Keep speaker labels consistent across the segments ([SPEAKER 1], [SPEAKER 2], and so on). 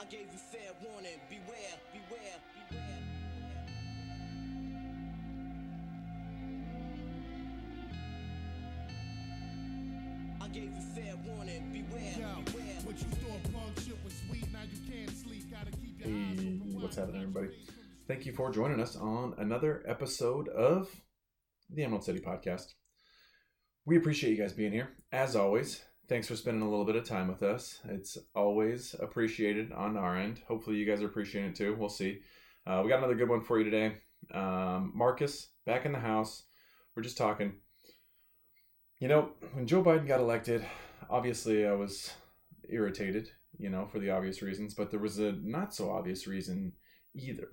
[SPEAKER 1] I gave you fair warning. Beware, beware, beware. I gave you fair warning. Beware,
[SPEAKER 2] Yo,
[SPEAKER 1] beware.
[SPEAKER 2] what you thought punk shit was sweet, now you can't sleep. Gotta keep your eyes
[SPEAKER 3] Hey,
[SPEAKER 2] open
[SPEAKER 3] what's happening, everybody? Thank you for joining us on another episode of the Emerald City Podcast. We appreciate you guys being here. As always, thanks for spending a little bit of time with us. It's always appreciated on our end. Hopefully, you guys are appreciating it too. We'll see. Uh, we got another good one for you today. Um, Marcus, back in the house. We're just talking. You know, when Joe Biden got elected, obviously I was irritated, you know, for the obvious reasons, but there was a not so obvious reason either.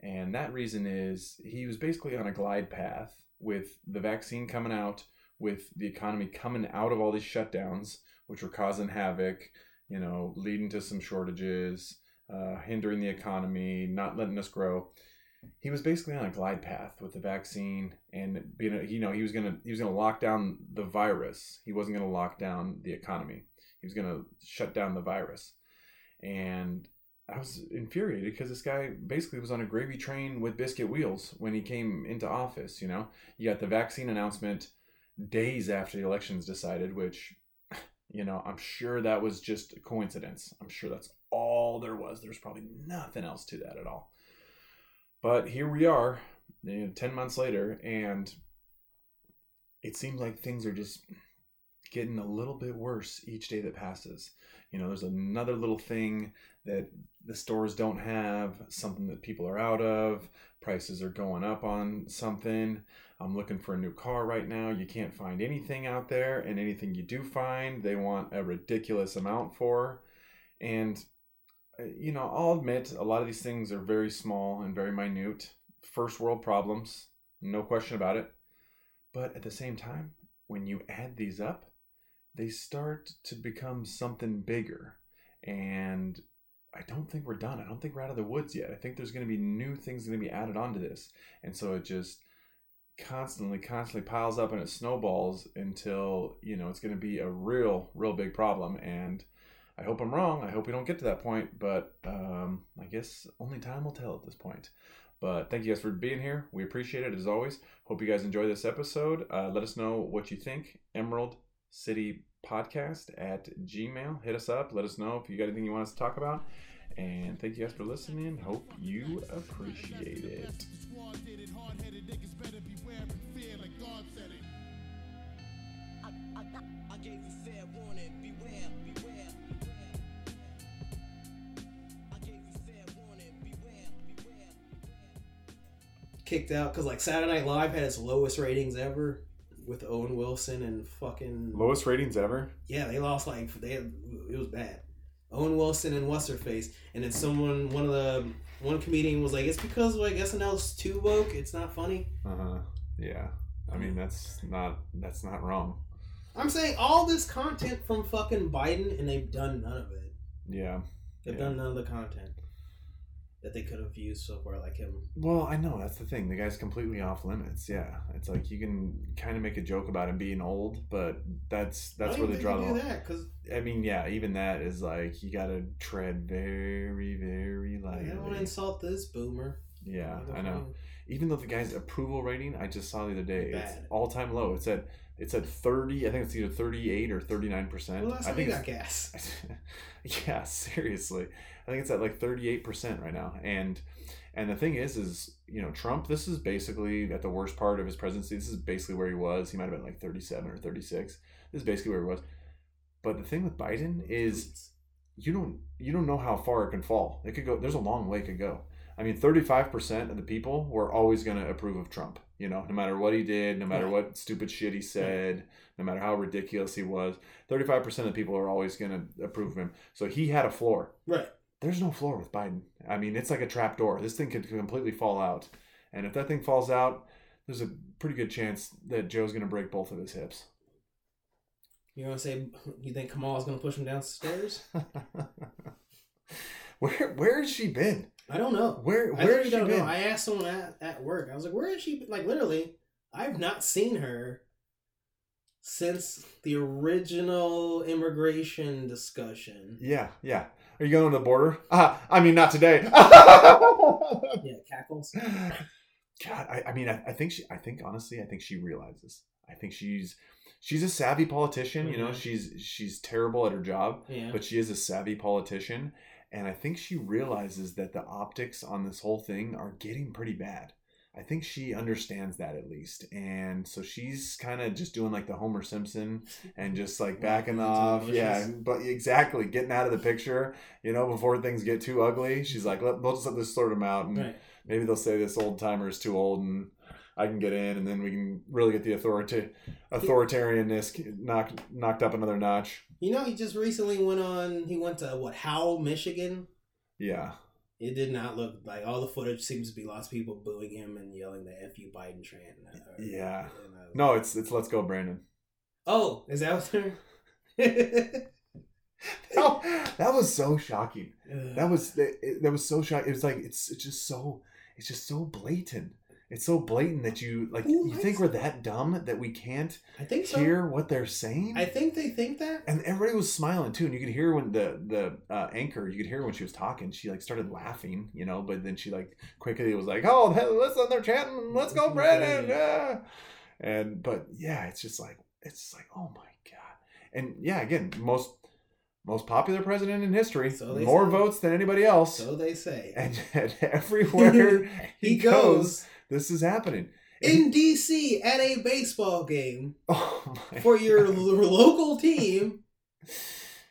[SPEAKER 3] And that reason is he was basically on a glide path with the vaccine coming out, with the economy coming out of all these shutdowns, which were causing havoc, you know, leading to some shortages, uh, hindering the economy, not letting us grow. He was basically on a glide path with the vaccine, and being, a, you know, he was gonna he was gonna lock down the virus. He wasn't gonna lock down the economy. He was gonna shut down the virus, and I was infuriated because this guy basically was on a gravy train with biscuit wheels when he came into office. You know, you got the vaccine announcement days after the elections decided, which, you know, I'm sure that was just a coincidence. I'm sure that's all there was. There's probably nothing else to that at all. But here we are, you know, 10 months later, and it seems like things are just getting a little bit worse each day that passes. You know, there's another little thing that the stores don't have, something that people are out of, prices are going up on something. I'm looking for a new car right now. You can't find anything out there, and anything you do find, they want a ridiculous amount for. And, uh, you know, I'll admit a lot of these things are very small and very minute. First world problems, no question about it. But at the same time, when you add these up, they start to become something bigger. And I don't think we're done. I don't think we're out of the woods yet. I think there's going to be new things going to be added onto this. And so it just constantly, constantly piles up and it snowballs until, you know, it's going to be a real, real big problem. And I hope I'm wrong. I hope we don't get to that point. But um, I guess only time will tell at this point. But thank you guys for being here. We appreciate it as always. Hope you guys enjoy this episode. Uh, let us know what you think. Emerald City Podcast at Gmail. Hit us up. Let us know if you got anything you want us to talk about. And thank you guys for listening. Hope you appreciate it.
[SPEAKER 1] I, I, I gave you fair warning. Beware, beware, beware. I gave you fair warning. Beware, beware, beware.
[SPEAKER 4] kicked out because like Saturday Night Live had its lowest ratings ever with Owen Wilson and fucking
[SPEAKER 3] Lowest ratings ever.
[SPEAKER 4] yeah they lost like they had, it was bad. Owen Wilson and what's her face and then someone one of the one comedian was like it's because like SNL's too woke it's not funny.
[SPEAKER 3] Uh huh. Yeah. I mean that's not that's not wrong.
[SPEAKER 4] I'm saying all this content from fucking Biden and they've done none of it.
[SPEAKER 3] Yeah.
[SPEAKER 4] They've
[SPEAKER 3] Yeah.
[SPEAKER 4] done none of the content that they could have used so far like him.
[SPEAKER 3] Well, I know that's the thing. The guy's completely off limits. Yeah, it's like you can kind of make a joke about him being old, but that's that's where draw the.
[SPEAKER 4] you do that because
[SPEAKER 3] I mean, yeah, even that is like you got to tread very, very lightly.
[SPEAKER 4] I don't want to insult this boomer.
[SPEAKER 3] Yeah, I know. Even though the guy's approval rating, I just saw the other day, it's all time low. It said it said thirty. I think it's either thirty eight or thirty nine percent.
[SPEAKER 4] Well, that's
[SPEAKER 3] I think
[SPEAKER 4] you gas.
[SPEAKER 3] yeah, seriously. I think it's at like 38% right now. And and the thing is is, you know, Trump, this is basically at the worst part of his presidency. This is basically where he was. He might have been like 37 or 36. This is basically where he was. But the thing with Biden is you don't you don't know how far it can fall. It could go there's a long way it could go. I mean, 35% of the people were always going to approve of Trump, you know, no matter what he did, no matter what stupid shit he said, no matter how ridiculous he was. 35% of the people are always going to approve of him. So he had a floor.
[SPEAKER 4] right.
[SPEAKER 3] There's no floor with Biden. I mean, it's like a trap door. This thing could completely fall out. And if that thing falls out, there's a pretty good chance that Joe's going to break both of his hips.
[SPEAKER 4] You want to say you think Kamala's gonna push him downstairs?
[SPEAKER 3] where where has she been?
[SPEAKER 4] I don't know.
[SPEAKER 3] Where where has she been?
[SPEAKER 4] know. I asked someone at, at work. I was like, "Where has she been?" Like literally, I've not seen her since the original immigration discussion.
[SPEAKER 3] Yeah, yeah. Are you going to the border? Ah, I mean, not today.
[SPEAKER 4] Yeah, cackles.
[SPEAKER 3] God, I, I mean, I, I think she. I think honestly, I think she realizes. I think she's she's a savvy politician. You know,
[SPEAKER 4] Mhm.
[SPEAKER 3] she's she's terrible at her job,
[SPEAKER 4] Yeah.
[SPEAKER 3] but she is a savvy politician, and I think she realizes that the optics on this whole thing are getting pretty bad. I think she understands that at least, and so she's kind of just doing like the Homer Simpson and just like backing
[SPEAKER 4] Walking into the
[SPEAKER 3] off. Yeah, but exactly getting out of the picture. You know, before things get too ugly, she's like, Let, "We'll just let this sort them out, and
[SPEAKER 4] Right.
[SPEAKER 3] maybe they'll say this old timer is too old, and I can get in, and then we can really get the authority authoritarianness knocked knocked up another notch."
[SPEAKER 4] You know, he just recently went on. He went to what Howell, Michigan.
[SPEAKER 3] Yeah,
[SPEAKER 4] It did not look like all the footage seems to be lots of people booing him and yelling the "F you Biden" chant. Uh,
[SPEAKER 3] Yeah.
[SPEAKER 4] and I was
[SPEAKER 3] no, it's it's let's go, Brandon.
[SPEAKER 4] Oh, is that what they're?
[SPEAKER 3] Oh, that was so shocking. That was that was so shocking. It was like it's, it's just so it's just so blatant. It's so blatant that you like you think we're that dumb that we can't
[SPEAKER 4] I think so.
[SPEAKER 3] hear what they're saying.
[SPEAKER 4] I think they think that.
[SPEAKER 3] and everybody was smiling too, and you could hear when the the uh, anchor, you could hear when she was talking. She like started laughing, you know, but then she like quickly was like, "Oh, listen, they're chanting, let's go, Brandon!" Yeah. And but yeah, it's just like it's like oh my god, and yeah, again, most most popular president in history,
[SPEAKER 4] So they
[SPEAKER 3] more
[SPEAKER 4] say.
[SPEAKER 3] votes than anybody else,
[SPEAKER 4] So they say.
[SPEAKER 3] and, and everywhere
[SPEAKER 4] he goes
[SPEAKER 3] this is happening.
[SPEAKER 4] in D.C. at a baseball game
[SPEAKER 3] Oh
[SPEAKER 4] for your
[SPEAKER 3] God.
[SPEAKER 4] local team.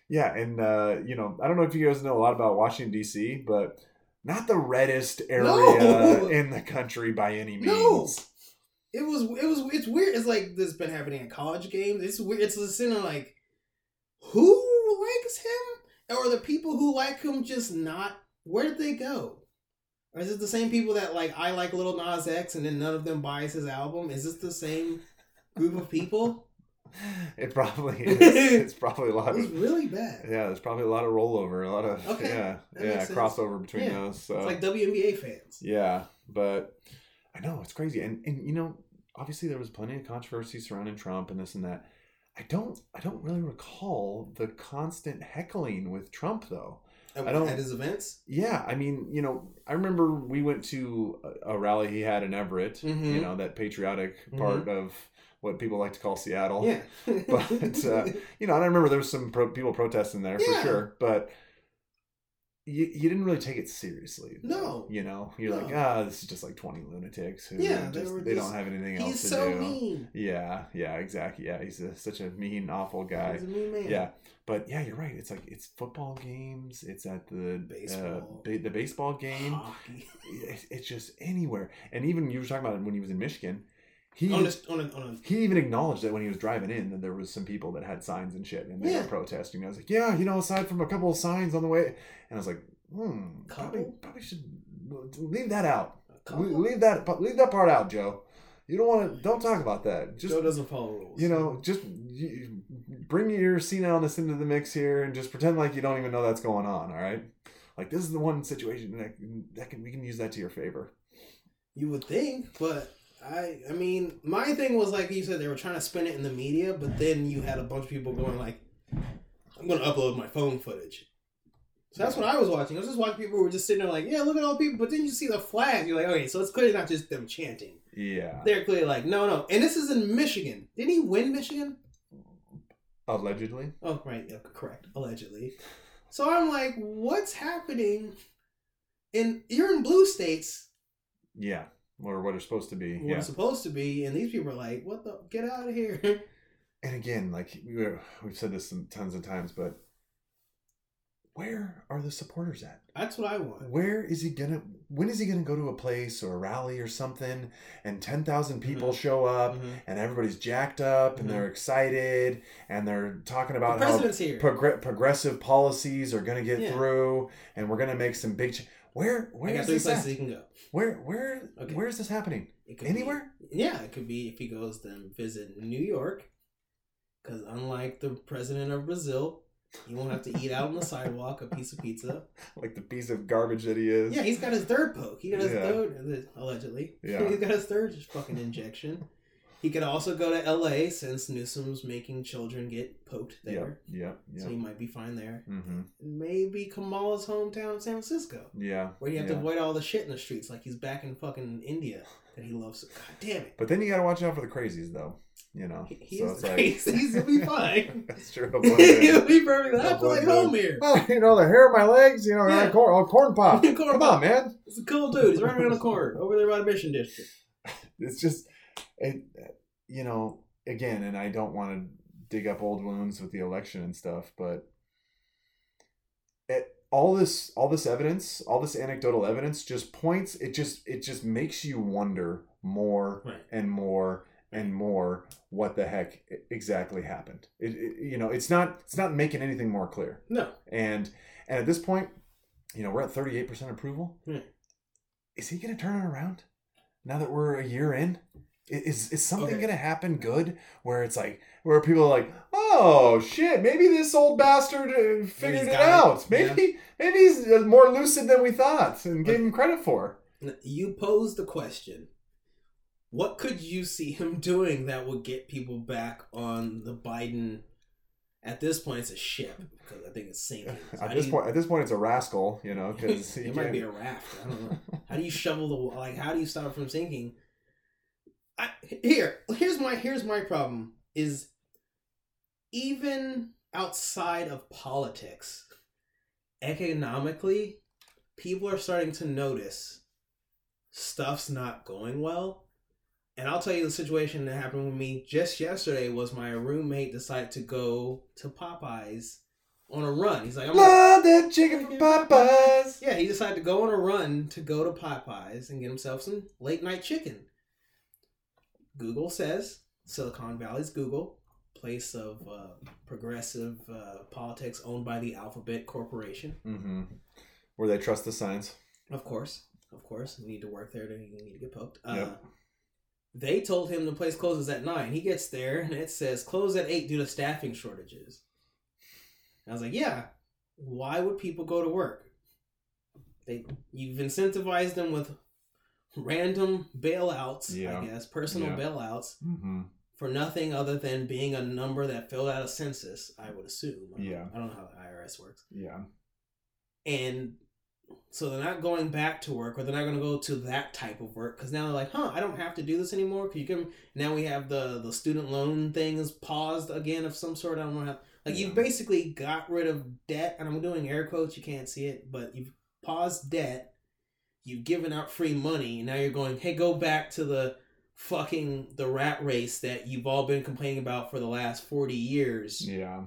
[SPEAKER 3] Yeah, and uh, you know, I don't know if you guys know a lot about Washington D.C., but not the reddest area
[SPEAKER 4] No.
[SPEAKER 3] in the country by any means.
[SPEAKER 4] No. It was. It was. It's weird. It's like this has been happening in college games. It's weird. It's listening like, who likes him, or the people who like him just not. Where did they go? Or is it the same people that like I like Lil Nas X and then none of them buys his album? Is this the same group of people?
[SPEAKER 3] It probably is. it's probably a lot of
[SPEAKER 4] really bad.
[SPEAKER 3] yeah. There's probably a lot of rollover, a lot of
[SPEAKER 4] Okay,
[SPEAKER 3] yeah, yeah, crossover between
[SPEAKER 4] Yeah,
[SPEAKER 3] those. So
[SPEAKER 4] It's like WNBA fans.
[SPEAKER 3] yeah, but I know it's crazy, and and you know, obviously there was plenty of controversy surrounding Trump and this and that. I don't I don't really recall the constant heckling with Trump though.
[SPEAKER 4] At,
[SPEAKER 3] I don't-
[SPEAKER 4] at his events.
[SPEAKER 3] Yeah, I mean, you know, I remember we went to a, a rally he had in Everett,
[SPEAKER 4] Mhm.
[SPEAKER 3] you know, that patriotic
[SPEAKER 4] Mhm.
[SPEAKER 3] part of what people like to call Seattle.
[SPEAKER 4] Yeah.
[SPEAKER 3] But, uh, You know, and I remember there was some pro- people protesting there
[SPEAKER 4] Yeah.
[SPEAKER 3] for sure, but you, you didn't really take it seriously.
[SPEAKER 4] No.
[SPEAKER 3] You know, you're like,
[SPEAKER 4] No.
[SPEAKER 3] ah, this is just like 20 lunatics who
[SPEAKER 4] Yeah, they
[SPEAKER 3] just, they
[SPEAKER 4] just-
[SPEAKER 3] don't have anything else
[SPEAKER 4] He's
[SPEAKER 3] to
[SPEAKER 4] so
[SPEAKER 3] do.
[SPEAKER 4] mean.
[SPEAKER 3] Yeah, yeah, exactly. Yeah, he's a, such a mean, awful guy.
[SPEAKER 4] He's a mean man.
[SPEAKER 3] Yeah, but yeah, you're right. It's like it's football games. It's at the
[SPEAKER 4] Baseball.
[SPEAKER 3] uh, ba- the baseball game. It's, it's just anywhere. And even you were talking about it when he was in Michigan. He
[SPEAKER 4] on a, on a, on
[SPEAKER 3] he even acknowledged that when he was driving in that there was some people that had signs and shit and they
[SPEAKER 4] Yeah.
[SPEAKER 3] were protesting. I was like, yeah, you know, aside from a couple of signs on the way, and I was like, hmm, probably probably should leave that out.
[SPEAKER 4] a
[SPEAKER 3] Leave that leave that part out, Joe. You don't want to. Don't talk about that. Just
[SPEAKER 4] Joe doesn't follow rules.
[SPEAKER 3] you know, just you, bring your senileness into the mix here, and just pretend like you don't even know that's going on. All right, like this is the one situation that that can we can use that to your favor.
[SPEAKER 4] You would think, but I I mean, my thing was like you said they were trying to spin it in the media, but then you had a bunch of people going like, "I'm going to upload my phone footage." So that's what I was watching. I was just watching people who were just sitting there like, "Yeah, look at all the people," but then you see the flag, you're like, "Okay, so it's clearly not just them chanting.
[SPEAKER 3] Yeah,
[SPEAKER 4] They're clearly like, no, no." And this is in Michigan. Didn't he win Michigan?
[SPEAKER 3] allegedly.
[SPEAKER 4] Oh, right. Yeah, correct. Allegedly. So I'm like, what's happening? And you're in blue states,
[SPEAKER 3] Yeah, or what are supposed to be.
[SPEAKER 4] where
[SPEAKER 3] Yeah,
[SPEAKER 4] it's supposed to be, and these people are like, what the? Get out of here.
[SPEAKER 3] and again, like we were, we've said this some tons of times, but where are the supporters at?
[SPEAKER 4] That's what I want.
[SPEAKER 3] Where is he gonna? When is he gonna go to a place or a rally or something, and ten thousand people show up,
[SPEAKER 4] Mhm.
[SPEAKER 3] and everybody's jacked up, and
[SPEAKER 4] Mhm.
[SPEAKER 3] they're excited, and they're talking
[SPEAKER 4] The
[SPEAKER 3] about how
[SPEAKER 4] here.
[SPEAKER 3] progr- progressive policies are gonna get
[SPEAKER 4] Yeah.
[SPEAKER 3] through, and we're gonna make some big. Ch- where
[SPEAKER 4] I got
[SPEAKER 3] is
[SPEAKER 4] three
[SPEAKER 3] this
[SPEAKER 4] places
[SPEAKER 3] at?
[SPEAKER 4] he can go.
[SPEAKER 3] Where where
[SPEAKER 4] Okay.
[SPEAKER 3] where is this happening?
[SPEAKER 4] It could
[SPEAKER 3] Anywhere?
[SPEAKER 4] Be, yeah, it could be if he goes then visit New York, because unlike the president of Brazil, he won't have to eat out on the sidewalk a piece of pizza.
[SPEAKER 3] Like the piece of garbage that he is.
[SPEAKER 4] Yeah, he's got his third poke. He got his
[SPEAKER 3] Yeah.
[SPEAKER 4] third, allegedly.
[SPEAKER 3] Yeah.
[SPEAKER 4] He's got his third fucking injection. He could also go to L.A. since Newsom's making children get poked there,
[SPEAKER 3] Yep.
[SPEAKER 4] so he might be fine there.
[SPEAKER 3] Mm-hmm.
[SPEAKER 4] Maybe Kamala's hometown, San Francisco,
[SPEAKER 3] Yeah.
[SPEAKER 4] where you have
[SPEAKER 3] yeah.
[SPEAKER 4] to avoid all the shit in the streets, like he's back in fucking India that he loves. God damn it.
[SPEAKER 3] But then you got to watch out for the crazies, though. You know.
[SPEAKER 4] He, he
[SPEAKER 3] So it's like-.
[SPEAKER 4] He'll be fine.
[SPEAKER 3] That's true. I'll blend in.
[SPEAKER 4] He'll be perfect. I feel like home here.
[SPEAKER 3] Oh, you know the hair of my legs. You know,
[SPEAKER 4] Yeah.
[SPEAKER 3] yeah. corn, oh, corn pop.
[SPEAKER 4] Corn
[SPEAKER 3] Come
[SPEAKER 4] pop.
[SPEAKER 3] on, man.
[SPEAKER 4] It's a cool dude. He's right around the corner over there by the Mission District.
[SPEAKER 3] It's just, it, you know, again, and I don't want to dig up old wounds with the election and stuff, but it, all this, all this evidence, all this anecdotal evidence, just points. It just, it just makes you wonder more
[SPEAKER 4] Right.
[SPEAKER 3] and more and more what the heck exactly happened. It, it, you know, it's not, it's not making anything more clear.
[SPEAKER 4] No.
[SPEAKER 3] And and at this point, you know, we're at 38% approval. Is he going to turn it around now that we're a year in? Is is something
[SPEAKER 4] Okay.
[SPEAKER 3] going to happen good where it's like where people are like, "Oh shit, maybe this old bastard uh, figured it
[SPEAKER 4] got it.
[SPEAKER 3] out. Maybe maybe he's uh, more lucid than we thought and gave him credit for."
[SPEAKER 4] You posed the question. What could you see him doing that would get people back on the Biden? At this point, it's a ship because I think it's sinking. So
[SPEAKER 3] At this
[SPEAKER 4] you-
[SPEAKER 3] point, at this point, it's a rascal, you know, because
[SPEAKER 4] it might be a raft. I don't know. How do you shovel the like? How do you stop it from sinking? I, here, here's my here's my problem is even outside of politics, economically, people are starting to notice stuff's not going well. And I'll tell you the situation that happened with me just yesterday was my roommate decided to go to Popeyes on a run. He's like, I'm gonna-
[SPEAKER 3] Love that chicken from Popeyes.
[SPEAKER 4] yeah, he decided to go on a run to go to Popeyes and get himself some late night chicken. Google says Silicon Valley's Google, place of uh, progressive uh, politics owned by the Alphabet Corporation.
[SPEAKER 3] Mm-hmm. Where they trust the science.
[SPEAKER 4] Of course, of course, you need to work there to you need to get poked. Uh,
[SPEAKER 3] Yep.
[SPEAKER 4] They told him the place closes at nine. He gets there and it says close at eight due to staffing shortages. I was like, yeah. Why would people go to work? They you've incentivized them with random bailouts,
[SPEAKER 3] Yeah.
[SPEAKER 4] I guess, personal
[SPEAKER 3] Yeah.
[SPEAKER 4] bailouts
[SPEAKER 3] Mm-hmm.
[SPEAKER 4] for nothing other than being a number that filled out a census. I would assume. I don't-
[SPEAKER 3] Yeah.
[SPEAKER 4] I don't know how the IRS works
[SPEAKER 3] Yeah.
[SPEAKER 4] and so they're not going back to work or they're not going to go to that type of work because now they're like huh i don't have to do this anymore because you can now we have the the student loan thing is paused again of some sort i don't know how like you've basically got rid of debt and i'm doing air quotes you can't see it but you've paused debt you've given out free money and now you're going hey go back to the fucking the rat race that you've all been complaining about for the last 40 years
[SPEAKER 3] Yeah.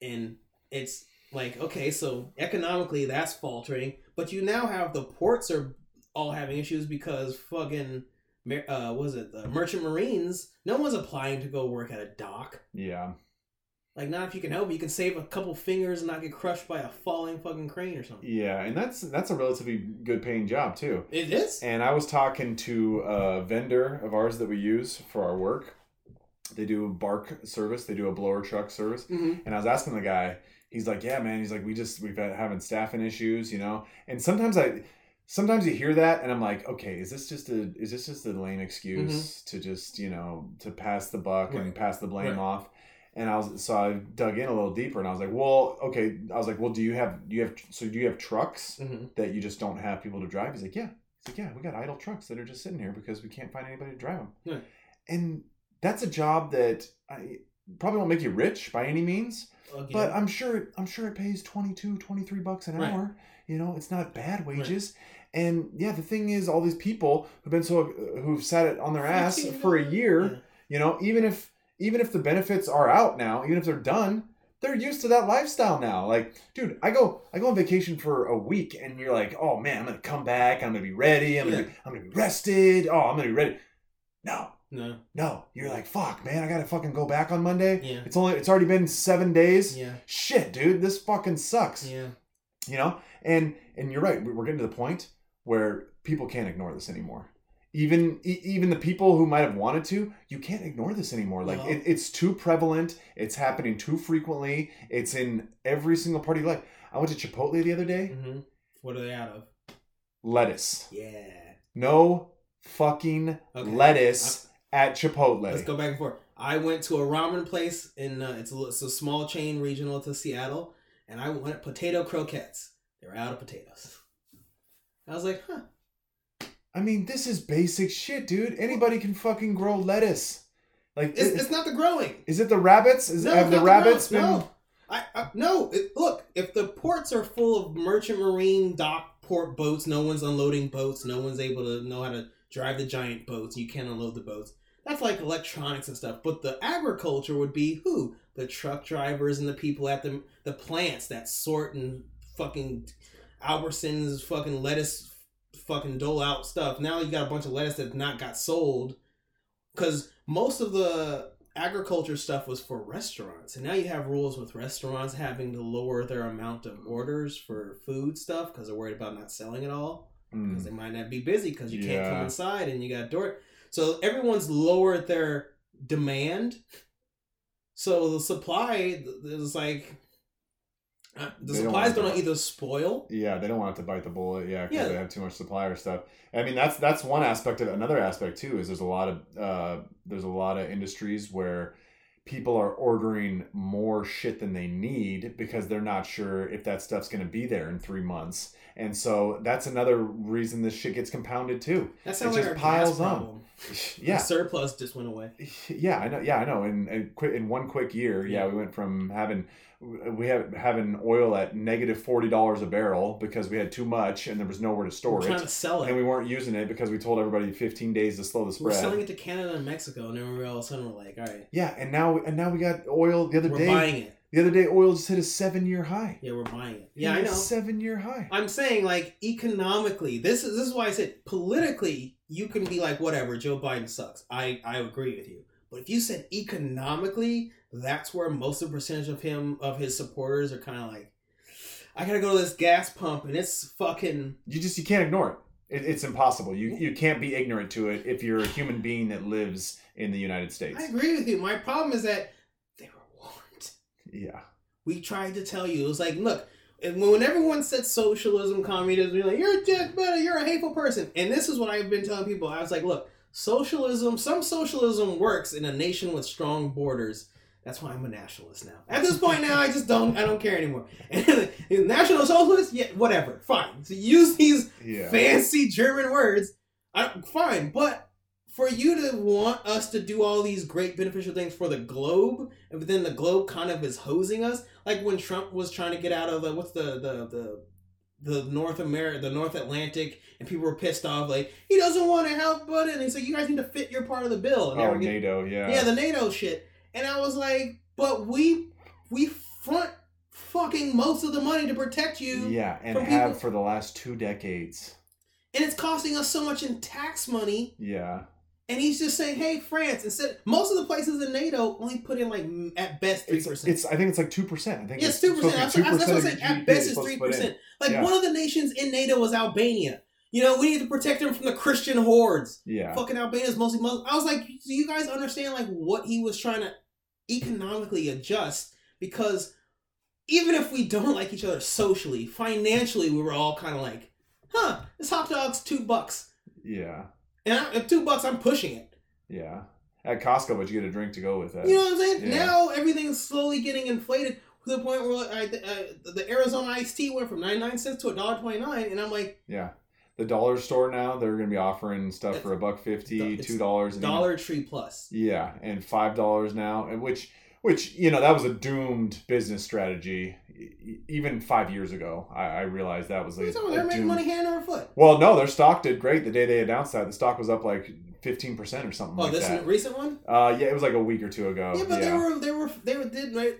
[SPEAKER 4] and it's like okay so economically that's faltering but you now have the ports are all having issues because fucking uh was it the merchant marines no one's applying to go work at a dock
[SPEAKER 3] Yeah.
[SPEAKER 4] Like not if you can help you can save a couple fingers and not get crushed by a falling fucking crane or something
[SPEAKER 3] Yeah. And that's that's a relatively good paying job too.
[SPEAKER 4] it is
[SPEAKER 3] And I was talking to a vendor of ours that we use for our work. They do a bark service. They do a blower truck service.
[SPEAKER 4] mm-hmm.
[SPEAKER 3] And I was asking the guy, he's like, "Yeah, man." He's like, "We just we've had having staffing issues, you know." And sometimes I, sometimes you hear that, and I'm like, "Okay, is this just a is this just a lame excuse to just you know to pass the buck and
[SPEAKER 4] Mm-hmm.
[SPEAKER 3] Pass the blame
[SPEAKER 4] Right.
[SPEAKER 3] off?" And I was so I dug in a little deeper, and I was like, "Well, okay." I was like, "Well, do you have do you have so do you have trucks
[SPEAKER 4] Mm-hmm.
[SPEAKER 3] that you just don't have people to drive?" He's like, "Yeah." He's like, "Yeah, we got idle trucks that are just sitting here because we can't find anybody to drive them."
[SPEAKER 4] Yeah.
[SPEAKER 3] And that's a job that I probably won't make you rich by any means but i'm sure i'm sure it pays 22 23 bucks an
[SPEAKER 4] Right.
[SPEAKER 3] hour you know it's not bad wages and yeah the thing is all these people who've been so who've sat it on their ass for a year you know even if even if the benefits are out now even if they're done they're used to that lifestyle now. Like dude i go i go on vacation for a week and you're like oh man i'm gonna come back. I'm gonna be ready. I'm gonna,
[SPEAKER 4] Yeah.
[SPEAKER 3] be, I'm gonna be rested. Oh i'm gonna be ready. No.
[SPEAKER 4] No.
[SPEAKER 3] No. You're like fuck man i gotta fucking go back on monday.
[SPEAKER 4] Yeah.
[SPEAKER 3] It's only it's already been seven days.
[SPEAKER 4] Yeah.
[SPEAKER 3] Shit dude this fucking sucks.
[SPEAKER 4] Yeah.
[SPEAKER 3] You know? And and you're right. We're getting to the point where people can't ignore this anymore even even the people who might have wanted to you can't ignore this anymore like
[SPEAKER 4] No.
[SPEAKER 3] it, it's too prevalent it's happening too frequently it's in every single part of your life i went to chipotle the other day
[SPEAKER 4] mm-hmm. what are they out of
[SPEAKER 3] lettuce
[SPEAKER 4] yeah
[SPEAKER 3] no fucking
[SPEAKER 4] Okay.
[SPEAKER 3] lettuce at Chipotle.
[SPEAKER 4] Let's go back and forth. I went to a ramen place in uh, it's a it's a small chain regional to Seattle, and I went potato croquettes. They were out of potatoes. I was like, huh.
[SPEAKER 3] I mean, this is basic shit, dude. Anybody can fucking grow lettuce. Like,
[SPEAKER 4] It's, it's not the growing.
[SPEAKER 3] is it the rabbits? Is
[SPEAKER 4] No,
[SPEAKER 3] have the rabbits
[SPEAKER 4] growing.
[SPEAKER 3] been?
[SPEAKER 4] No, I, I no. It, look, if the ports are full of merchant marine dock port boats, no one's unloading boats. No one's able to know how to drive the giant boats. You can't unload the boats. That's like electronics and stuff. But the agriculture would be who? The truck drivers and the people at the the plants that sort and fucking Albertsons fucking lettuce fucking dole out stuff. Now you got a bunch of lettuce that not got sold. Because most of the agriculture stuff was for restaurants. And now you have rules with restaurants having to lower their amount of orders for food stuff because they're worried about not selling it all. Because
[SPEAKER 3] Mm.
[SPEAKER 4] they might not be busy because you can't come inside and you got door so everyone's lowered their demand. So the supply is like the
[SPEAKER 3] They don't
[SPEAKER 4] supplies don't
[SPEAKER 3] that.
[SPEAKER 4] either spoil
[SPEAKER 3] Yeah, they don't want it to bite the bullet. Yeah, because
[SPEAKER 4] Yeah.
[SPEAKER 3] they have too much supply or stuff. I mean, that's that's one aspect of it. Another aspect too is there's a lot of uh, there's a lot of industries where people are ordering more shit than they need because they're not sure if that stuff's going to be there in three months. And so that's another reason this shit gets compounded too.
[SPEAKER 4] that sounds
[SPEAKER 3] It
[SPEAKER 4] like
[SPEAKER 3] just
[SPEAKER 4] gas
[SPEAKER 3] piles on.
[SPEAKER 4] problem
[SPEAKER 3] Yeah,
[SPEAKER 4] the surplus just went away
[SPEAKER 3] yeah, I know. Yeah, I know. In in, in one quick year, yeah,
[SPEAKER 4] Yeah.
[SPEAKER 3] we went from having we have having oil at negative forty dollars a barrel because we had too much and there was nowhere to store
[SPEAKER 4] we're trying
[SPEAKER 3] it,
[SPEAKER 4] to sell it
[SPEAKER 3] and we weren't using it because we told everybody fifteen days to slow the spread.
[SPEAKER 4] We're selling it to Canada and Mexico, and then we all of a sudden we're like, all right,
[SPEAKER 3] yeah, and now and now we got oil. The other
[SPEAKER 4] we're
[SPEAKER 3] day,
[SPEAKER 4] buying it.
[SPEAKER 3] the other day, oil just hit a seven year high.
[SPEAKER 4] Yeah, we're buying it. Yeah, I know.
[SPEAKER 3] Seven year high.
[SPEAKER 4] I'm saying like economically, this is this is why I said politically, you can be like whatever, Joe Biden sucks. I I agree with you. But if you said economically, that's where most of the percentage of him of his supporters are kind of like, I gotta go to this gas pump and it's fucking
[SPEAKER 3] You just you can't ignore it. it. It's impossible. You you can't be ignorant to it if you're a human being that lives in the United States.
[SPEAKER 4] I agree with you. My problem is that they were warned.
[SPEAKER 3] Yeah.
[SPEAKER 4] We tried to tell you. It was like, look, when everyone said socialism, communism, you're like, you're just better, you're a hateful person. And this is what I've been telling people. I was like, look, socialism, some socialism works in a nation with strong borders. That's why I'm a nationalist now. At this point now, I just don't, I don't care anymore. National socialist, yeah, whatever, fine. So use these
[SPEAKER 3] Yeah.
[SPEAKER 4] fancy German words. I, fine, but for you to want us to do all these great beneficial things for the globe, and then the globe kind of is hosing us, like when Trump was trying to get out of the what's the the the the North America, the North Atlantic, and people were pissed off, like he doesn't want to help, but and he said you guys need to fit your part of the bill. And
[SPEAKER 3] Oh,
[SPEAKER 4] getting-
[SPEAKER 3] NATO. Yeah.
[SPEAKER 4] yeah, the NATO shit. And I was like, but we we front fucking most of the money to protect you.
[SPEAKER 3] Yeah, and have
[SPEAKER 4] people-
[SPEAKER 3] for the last two decades.
[SPEAKER 4] And it's costing us so much in tax money.
[SPEAKER 3] Yeah.
[SPEAKER 4] And he's just saying, hey, France, instead most of the places in NATO only put in like at best three percent.
[SPEAKER 3] it's I think it's like two percent. I think
[SPEAKER 4] Yes, two percent. That's, that's what I'm saying. At best it's three percent. Like
[SPEAKER 3] Yeah.
[SPEAKER 4] one of the nations in NATO was Albania. You know, we need to protect them from the Christian hordes.
[SPEAKER 3] Yeah.
[SPEAKER 4] Fucking Albania's mostly Muslim. I was like, do you guys understand like what he was trying to economically adjust? Because even if we don't like each other socially, financially, we were all kind of like, huh, this hot dog's two bucks.
[SPEAKER 3] Yeah.
[SPEAKER 4] And I, at two bucks, I'm pushing it.
[SPEAKER 3] Yeah. At Costco, but you get a drink to go with it.
[SPEAKER 4] You know what I'm saying?
[SPEAKER 3] Yeah.
[SPEAKER 4] Now everything's slowly getting inflated to the point where I, uh, the Arizona iced tea went from 99 cents to $1.29. And I'm like,
[SPEAKER 3] Yeah. The dollar store now, they're gonna be offering stuff for a buck fifty, two dollars,
[SPEAKER 4] Dollar Tree Plus.
[SPEAKER 3] Yeah, and five dollars now, and which which you know that was a doomed business strategy. Even five years ago, I, I realized that was like
[SPEAKER 4] you talking
[SPEAKER 3] a
[SPEAKER 4] about? They're making money hand over foot.
[SPEAKER 3] Well, no, their stock did great the day they announced that. The stock was up like fifteen percent or something
[SPEAKER 4] Oh,
[SPEAKER 3] like
[SPEAKER 4] this
[SPEAKER 3] that.
[SPEAKER 4] recent one?
[SPEAKER 3] Uh, yeah, it was like a week or two ago.
[SPEAKER 4] yeah, but they were, they were, they were, did, right?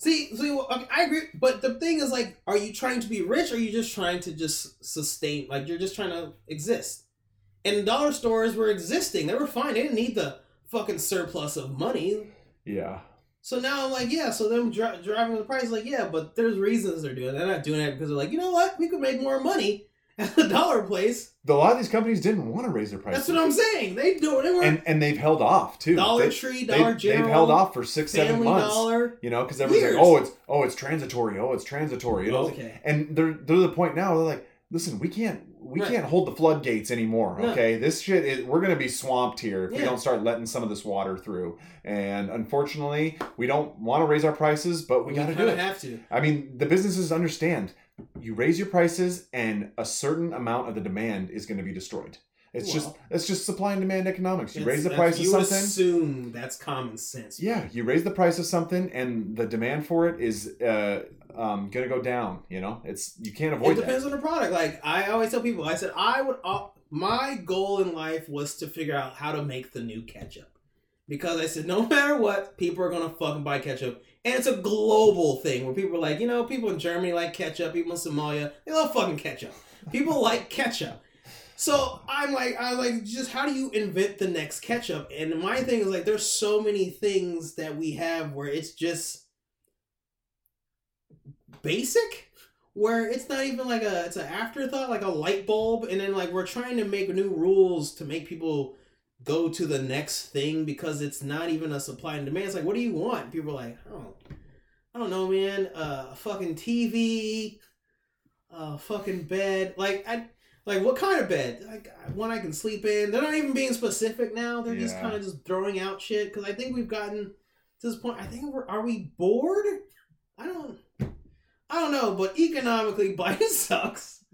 [SPEAKER 4] See, see, well, okay, I agree, but the thing is, like, are you trying to be rich, or are you just trying to just sustain? Like, you're just trying to exist. And dollar stores were existing; they were fine. They didn't need the fucking surplus of money.
[SPEAKER 3] yeah,
[SPEAKER 4] So now I'm like, yeah. So them dri- driving the price, like, yeah, but there's reasons they're doing. it. They're not doing it because they're like, you know what? We could make more money at the dollar place.
[SPEAKER 3] a lot of these companies didn't want to raise their prices.
[SPEAKER 4] That's what I'm saying. They do. They were
[SPEAKER 3] and and they've held off too.
[SPEAKER 4] Dollar
[SPEAKER 3] They-
[SPEAKER 4] Tree,
[SPEAKER 3] they,
[SPEAKER 4] Dollar
[SPEAKER 3] they've held off for six, seven months.
[SPEAKER 4] Dollar.
[SPEAKER 3] You know, because everyone's
[SPEAKER 4] Years.
[SPEAKER 3] like, oh, it's oh, it's transitory. Oh, it's transitory. You know,
[SPEAKER 4] Okay.
[SPEAKER 3] and they're they're to the point now. They're like, listen, we can't we
[SPEAKER 4] Right.
[SPEAKER 3] can't hold the floodgates anymore.
[SPEAKER 4] No.
[SPEAKER 3] Okay, this shit is we're gonna be swamped here if we don't start letting some of this water through. And unfortunately, we don't want to raise our prices, but we, got to do it.
[SPEAKER 4] have to.
[SPEAKER 3] I mean, the businesses understand. You raise your prices, and a certain amount of the demand is going to be destroyed. It's just it's just supply and demand economics. You raise the price of
[SPEAKER 4] you
[SPEAKER 3] something.
[SPEAKER 4] assume that's common sense.
[SPEAKER 3] Yeah, you raise the price of something, and the demand for it is uh, um, going to go down. You know, it's you can't avoid that.
[SPEAKER 4] It depends on the product. Like I always tell people, I said I would. Uh, my goal in life was to figure out how to make the new ketchup, because I said no matter what, people are gonna fucking buy ketchup, and it's a global thing where people are like, you know, people in Germany like ketchup, people in Somalia they love fucking ketchup. People like ketchup. So I'm like, I was like, just how do you invent the next ketchup? And my thing is like, there's so many things that we have where it's just basic where it's not even like a it's an afterthought like a light bulb and then like we're trying to make new rules to make people go to the next thing because it's not even a supply and demand. It's like what do you want? People are like oh i don't know man. Uh a fucking tv a fucking bed. Like i like what kind of bed? Like one i can sleep in. They're not even being specific now. They're just kind of just throwing out shit. Because i think we've gotten to this point i think we're are we bored? I don't I don't know, but economically, Biden sucks.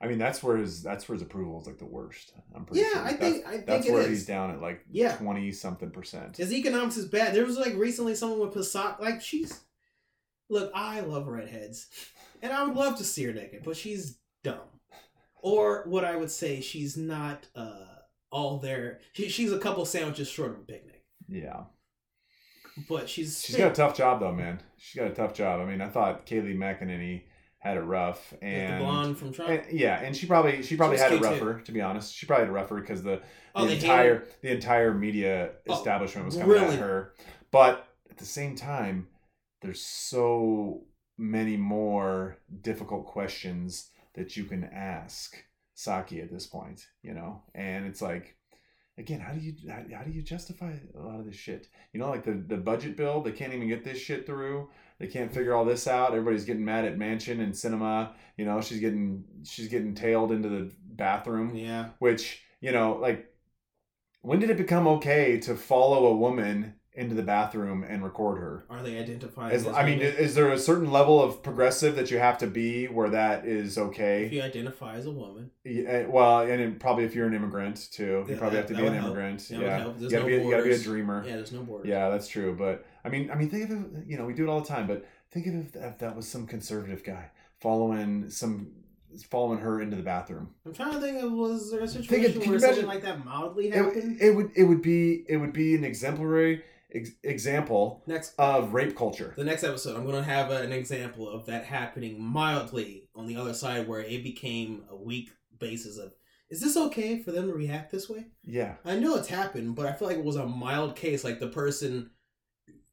[SPEAKER 3] I mean, that's where his that's where his approval is like the worst. Pretty
[SPEAKER 4] Yeah,
[SPEAKER 3] sure.
[SPEAKER 4] I
[SPEAKER 3] That's-
[SPEAKER 4] think I think
[SPEAKER 3] that's where
[SPEAKER 4] is.
[SPEAKER 3] he's down at like
[SPEAKER 4] Yeah.
[SPEAKER 3] twenty something percent.
[SPEAKER 4] His economics is bad. There was like recently someone with Passat, like she's. Look, I love redheads, and I would love to see her naked, but she's dumb, or what I would say, she's not uh all there. She, she's a couple sandwiches short of a picnic,
[SPEAKER 3] Yeah,
[SPEAKER 4] but she's
[SPEAKER 3] she's got a tough job though, man. She's got a tough job. I mean, I thought Kayleigh McEnany had it rough,
[SPEAKER 4] the
[SPEAKER 3] and,
[SPEAKER 4] blonde from Trump.
[SPEAKER 3] and- yeah, and she probably she probably
[SPEAKER 4] was
[SPEAKER 3] had it
[SPEAKER 4] too.
[SPEAKER 3] rougher. To be honest, she probably had it rougher because the
[SPEAKER 4] oh,
[SPEAKER 3] the entire
[SPEAKER 4] hated-
[SPEAKER 3] the entire media
[SPEAKER 4] Oh,
[SPEAKER 3] establishment was coming
[SPEAKER 4] really?
[SPEAKER 3] at her. But at the same time, there's so many more difficult questions that you can ask Psaki at this point, you know, and it's like. Again, how do you how, how do you justify a lot of this shit? You know, like the, the budget bill, they can't even get this shit through. They can't figure all this out. Everybody's getting mad at Manchin and Sinema. You know, she's getting she's getting tailed into the bathroom
[SPEAKER 4] Yeah,
[SPEAKER 3] which you know like when did it become okay to follow a woman into the bathroom and record her.
[SPEAKER 4] Are they identifying?
[SPEAKER 3] As,
[SPEAKER 4] as
[SPEAKER 3] i mean
[SPEAKER 4] women?
[SPEAKER 3] is there a certain level of progressive that you have to be where that is okay?
[SPEAKER 4] if you identify as a woman,
[SPEAKER 3] Yeah, eh, well and it, probably if you're an immigrant too. You
[SPEAKER 4] Yeah,
[SPEAKER 3] probably have to be an immigrant. Yeah. you gotta,
[SPEAKER 4] no
[SPEAKER 3] be, you gotta be a dreamer.
[SPEAKER 4] Yeah, there's no borders.
[SPEAKER 3] yeah that's true but i mean i mean think of it you know we do it all the time but think of if, if that was some conservative guy following some following her into the bathroom.
[SPEAKER 4] I'm trying to think of was there a situation
[SPEAKER 3] can
[SPEAKER 4] where
[SPEAKER 3] you
[SPEAKER 4] something like that mildly
[SPEAKER 3] it, it would it would be it would be an exemplary ex- example
[SPEAKER 4] next,
[SPEAKER 3] of rape culture.
[SPEAKER 4] the next episode, I'm gonna have an example of that happening mildly on the other side, where it became a weak basis of. Is this okay for them to react this way?
[SPEAKER 3] Yeah,
[SPEAKER 4] I know it's happened, but I feel like it was a mild case. Like the person,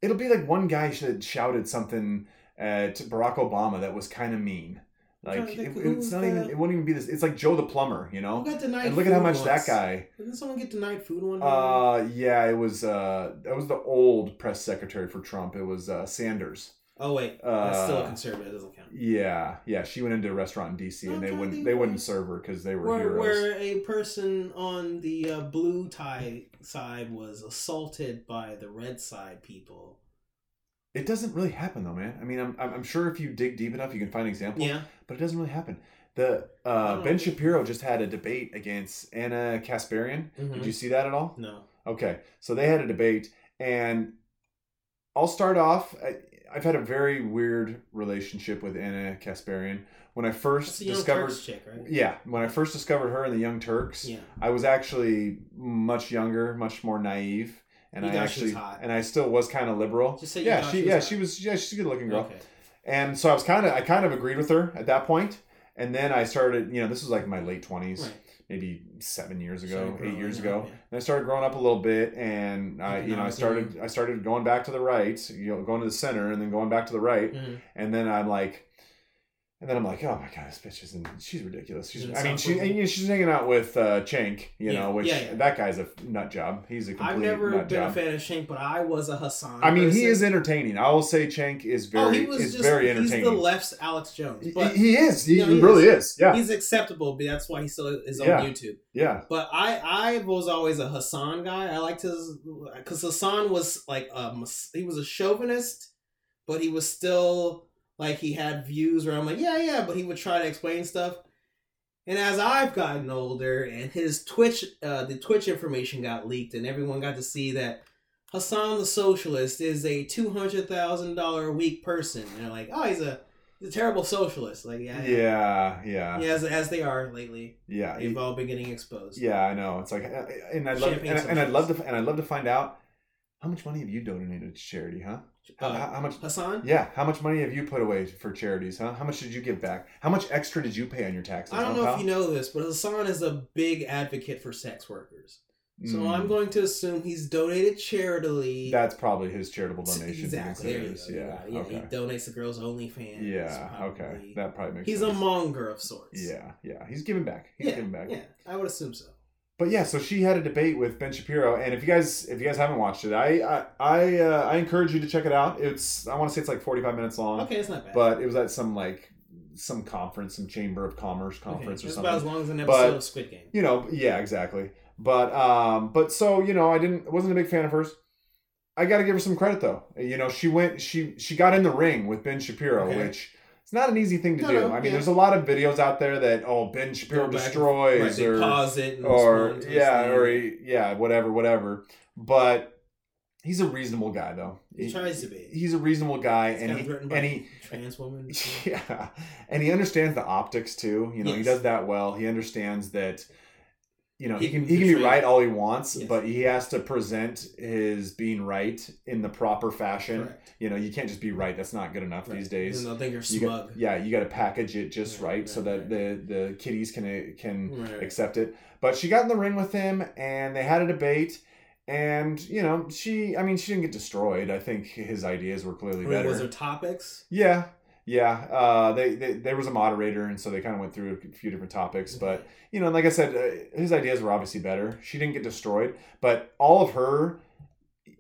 [SPEAKER 3] it'll be like one guy should shouted something uh, to Barack Obama that was kind of mean. Like it, it's not
[SPEAKER 4] the-
[SPEAKER 3] even. It wouldn't even be this. It's like Joe the plumber, you
[SPEAKER 4] who
[SPEAKER 3] know.
[SPEAKER 4] got denied?
[SPEAKER 3] And look at how much that guy.
[SPEAKER 4] Didn't someone get denied food one day?
[SPEAKER 3] Uh, yeah, it was. Uh, that was the old press secretary for Trump. It was uh, Sanders.
[SPEAKER 4] oh wait, that's still a
[SPEAKER 3] uh,
[SPEAKER 4] conservative. It doesn't count.
[SPEAKER 3] Yeah, yeah. She went into a restaurant in D.C. and they wouldn't. They wouldn't serve her because they were
[SPEAKER 4] where,
[SPEAKER 3] heroes.
[SPEAKER 4] where a person on the uh, blue tie side was assaulted by the red side people.
[SPEAKER 3] It doesn't really happen though, man. I mean, I'm, I'm sure if you dig deep enough, you can find examples.
[SPEAKER 4] Yeah,
[SPEAKER 3] but it doesn't really happen. The uh. Ben Shapiro just had a debate against Ana Kasparian.
[SPEAKER 4] Mhm.
[SPEAKER 3] Did you see that at all?
[SPEAKER 4] no.
[SPEAKER 3] Okay, so they had a debate, and I'll start off. I, I've had a very weird relationship with Ana Kasparian. When I first discovered,
[SPEAKER 4] chick, right?
[SPEAKER 3] yeah, when I first discovered her in the Young Turks,
[SPEAKER 4] Yeah.
[SPEAKER 3] I was actually much younger, much more naive, and
[SPEAKER 4] You
[SPEAKER 3] I actually, and I still was kind of liberal.
[SPEAKER 4] Just say
[SPEAKER 3] yeah, she, yeah,
[SPEAKER 4] hot.
[SPEAKER 3] she was, yeah, she's a good looking girl.
[SPEAKER 4] Okay.
[SPEAKER 3] And so I was kind of, I kind of agreed with her at that point. And then I started, you know, this was like my late twenties,
[SPEAKER 4] Right.
[SPEAKER 3] maybe seven years ago, eight years
[SPEAKER 4] up,
[SPEAKER 3] ago.
[SPEAKER 4] yeah.
[SPEAKER 3] And I started growing up a little bit, and I, you know, I started, I started going back to the right, you know, going to the center, and then going back to the right.
[SPEAKER 4] Mhm.
[SPEAKER 3] And then I'm like, And then I'm like, oh my god, this bitch is in, she's ridiculous. She's, I mean, she, and, you know, she's hanging out with uh, Cenk, you
[SPEAKER 4] Yeah,
[SPEAKER 3] know, which
[SPEAKER 4] yeah, yeah.
[SPEAKER 3] that guy's a nut job. He's a complete
[SPEAKER 4] I've never been
[SPEAKER 3] job.
[SPEAKER 4] a fan of Cenk, but I was a Hasan.
[SPEAKER 3] I mean, he is entertaining. I will say Cenk is very
[SPEAKER 4] oh, he was
[SPEAKER 3] is
[SPEAKER 4] just
[SPEAKER 3] very
[SPEAKER 4] he's the left's Alex Jones, but
[SPEAKER 3] he is. He,
[SPEAKER 4] No,
[SPEAKER 3] he
[SPEAKER 4] he
[SPEAKER 3] really is. Yeah,
[SPEAKER 4] he's acceptable. But that's why he still is on. YouTube.
[SPEAKER 3] yeah.
[SPEAKER 4] But I, I was always a Hasan guy. I liked his because Hasan was like um he was a chauvinist, but he was still like he had views where I'm like yeah yeah, but he would try to explain stuff. And as I've gotten older, and his Twitch, uh, the Twitch information got leaked, and everyone got to see that Hasan the socialist is a two hundred thousand dollar a week person. And they're like, oh, he's a he's a terrible socialist. Like yeah,
[SPEAKER 3] Yeah, yeah,
[SPEAKER 4] yeah, as, as they are lately.
[SPEAKER 3] yeah.
[SPEAKER 4] They've all been getting exposed.
[SPEAKER 3] Yeah, I know. It's like, and I love, and, and I'd love to, and I'd love to find out how much money have you donated to charity, huh? How,
[SPEAKER 4] Uh,
[SPEAKER 3] how, how much?
[SPEAKER 4] Hasan?
[SPEAKER 3] Yeah, how much money have you put away for charities, huh? How much did you give back? How much extra did you pay on your taxes?
[SPEAKER 4] I don't know if you know this, but Hasan is a big advocate for sex workers. So
[SPEAKER 3] Mm,
[SPEAKER 4] I'm going to assume he's donated charitably.
[SPEAKER 3] That's probably his charitable donation.
[SPEAKER 4] exactly. There you go.
[SPEAKER 3] Yeah.
[SPEAKER 4] Yeah,
[SPEAKER 3] okay.
[SPEAKER 4] He donates to girls' only OnlyFans.
[SPEAKER 3] Yeah. Okay. That probably makes.
[SPEAKER 4] He's a monger of sorts.
[SPEAKER 3] Yeah. Yeah. He's giving back. He's
[SPEAKER 4] Yeah.
[SPEAKER 3] giving back.
[SPEAKER 4] Yeah. I would assume so.
[SPEAKER 3] But yeah, so she had a debate with Ben Shapiro, and if you guys if you guys haven't watched it, I I I, uh, I encourage you to check it out. It's I want to say it's like forty five minutes long,
[SPEAKER 4] Okay, it's not bad.
[SPEAKER 3] but it was at some like some conference, some Chamber of Commerce
[SPEAKER 4] okay.
[SPEAKER 3] conference or
[SPEAKER 4] it's
[SPEAKER 3] something.
[SPEAKER 4] about as long as an episode
[SPEAKER 3] But-
[SPEAKER 4] of Squid Game.
[SPEAKER 3] you know, yeah, exactly. But um, but so you know, I didn't wasn't a big fan of hers. I got to give her some credit though. You know, she went she she got in the ring with Ben Shapiro,
[SPEAKER 4] Okay.
[SPEAKER 3] which it's not an easy thing to
[SPEAKER 4] No,
[SPEAKER 3] do.
[SPEAKER 4] no,
[SPEAKER 3] I mean,
[SPEAKER 4] yeah.
[SPEAKER 3] there's a lot of videos out there that oh Ben Shapiro
[SPEAKER 4] Go back and-
[SPEAKER 3] destroys
[SPEAKER 4] Right, they
[SPEAKER 3] or
[SPEAKER 4] pause it and
[SPEAKER 3] or
[SPEAKER 4] to
[SPEAKER 3] yeah
[SPEAKER 4] thing.
[SPEAKER 3] or he, yeah whatever whatever. But he's a reasonable guy though.
[SPEAKER 4] He tries to be.
[SPEAKER 3] He's a reasonable guy,
[SPEAKER 4] It's
[SPEAKER 3] and
[SPEAKER 4] kind
[SPEAKER 3] he
[SPEAKER 4] by
[SPEAKER 3] and he
[SPEAKER 4] trans woman.
[SPEAKER 3] yeah, and he understands the optics too. You know, he does that well. He understands that. You know, he, can he can be right all he wants,
[SPEAKER 4] Yes.
[SPEAKER 3] but he has to present his being right in the proper fashion.
[SPEAKER 4] Correct.
[SPEAKER 3] You know, you can't just be right. That's not good enough
[SPEAKER 4] Right.
[SPEAKER 3] these days.
[SPEAKER 4] And they'll think you're
[SPEAKER 3] You got, yeah, you got to package it just
[SPEAKER 4] Right,
[SPEAKER 3] right,
[SPEAKER 4] right,
[SPEAKER 3] so that the the kiddies can can accept it. But she got in the ring with him, and they had a debate. And you know, she I mean, she didn't get destroyed. I think his ideas were clearly
[SPEAKER 4] I mean,
[SPEAKER 3] better.
[SPEAKER 4] was there topics?
[SPEAKER 3] Yeah, yeah. Uh, they, they there was a moderator, and so they kind of went through a few different topics. But you know, like I said, uh, his ideas were obviously better. She didn't get destroyed, but all of her,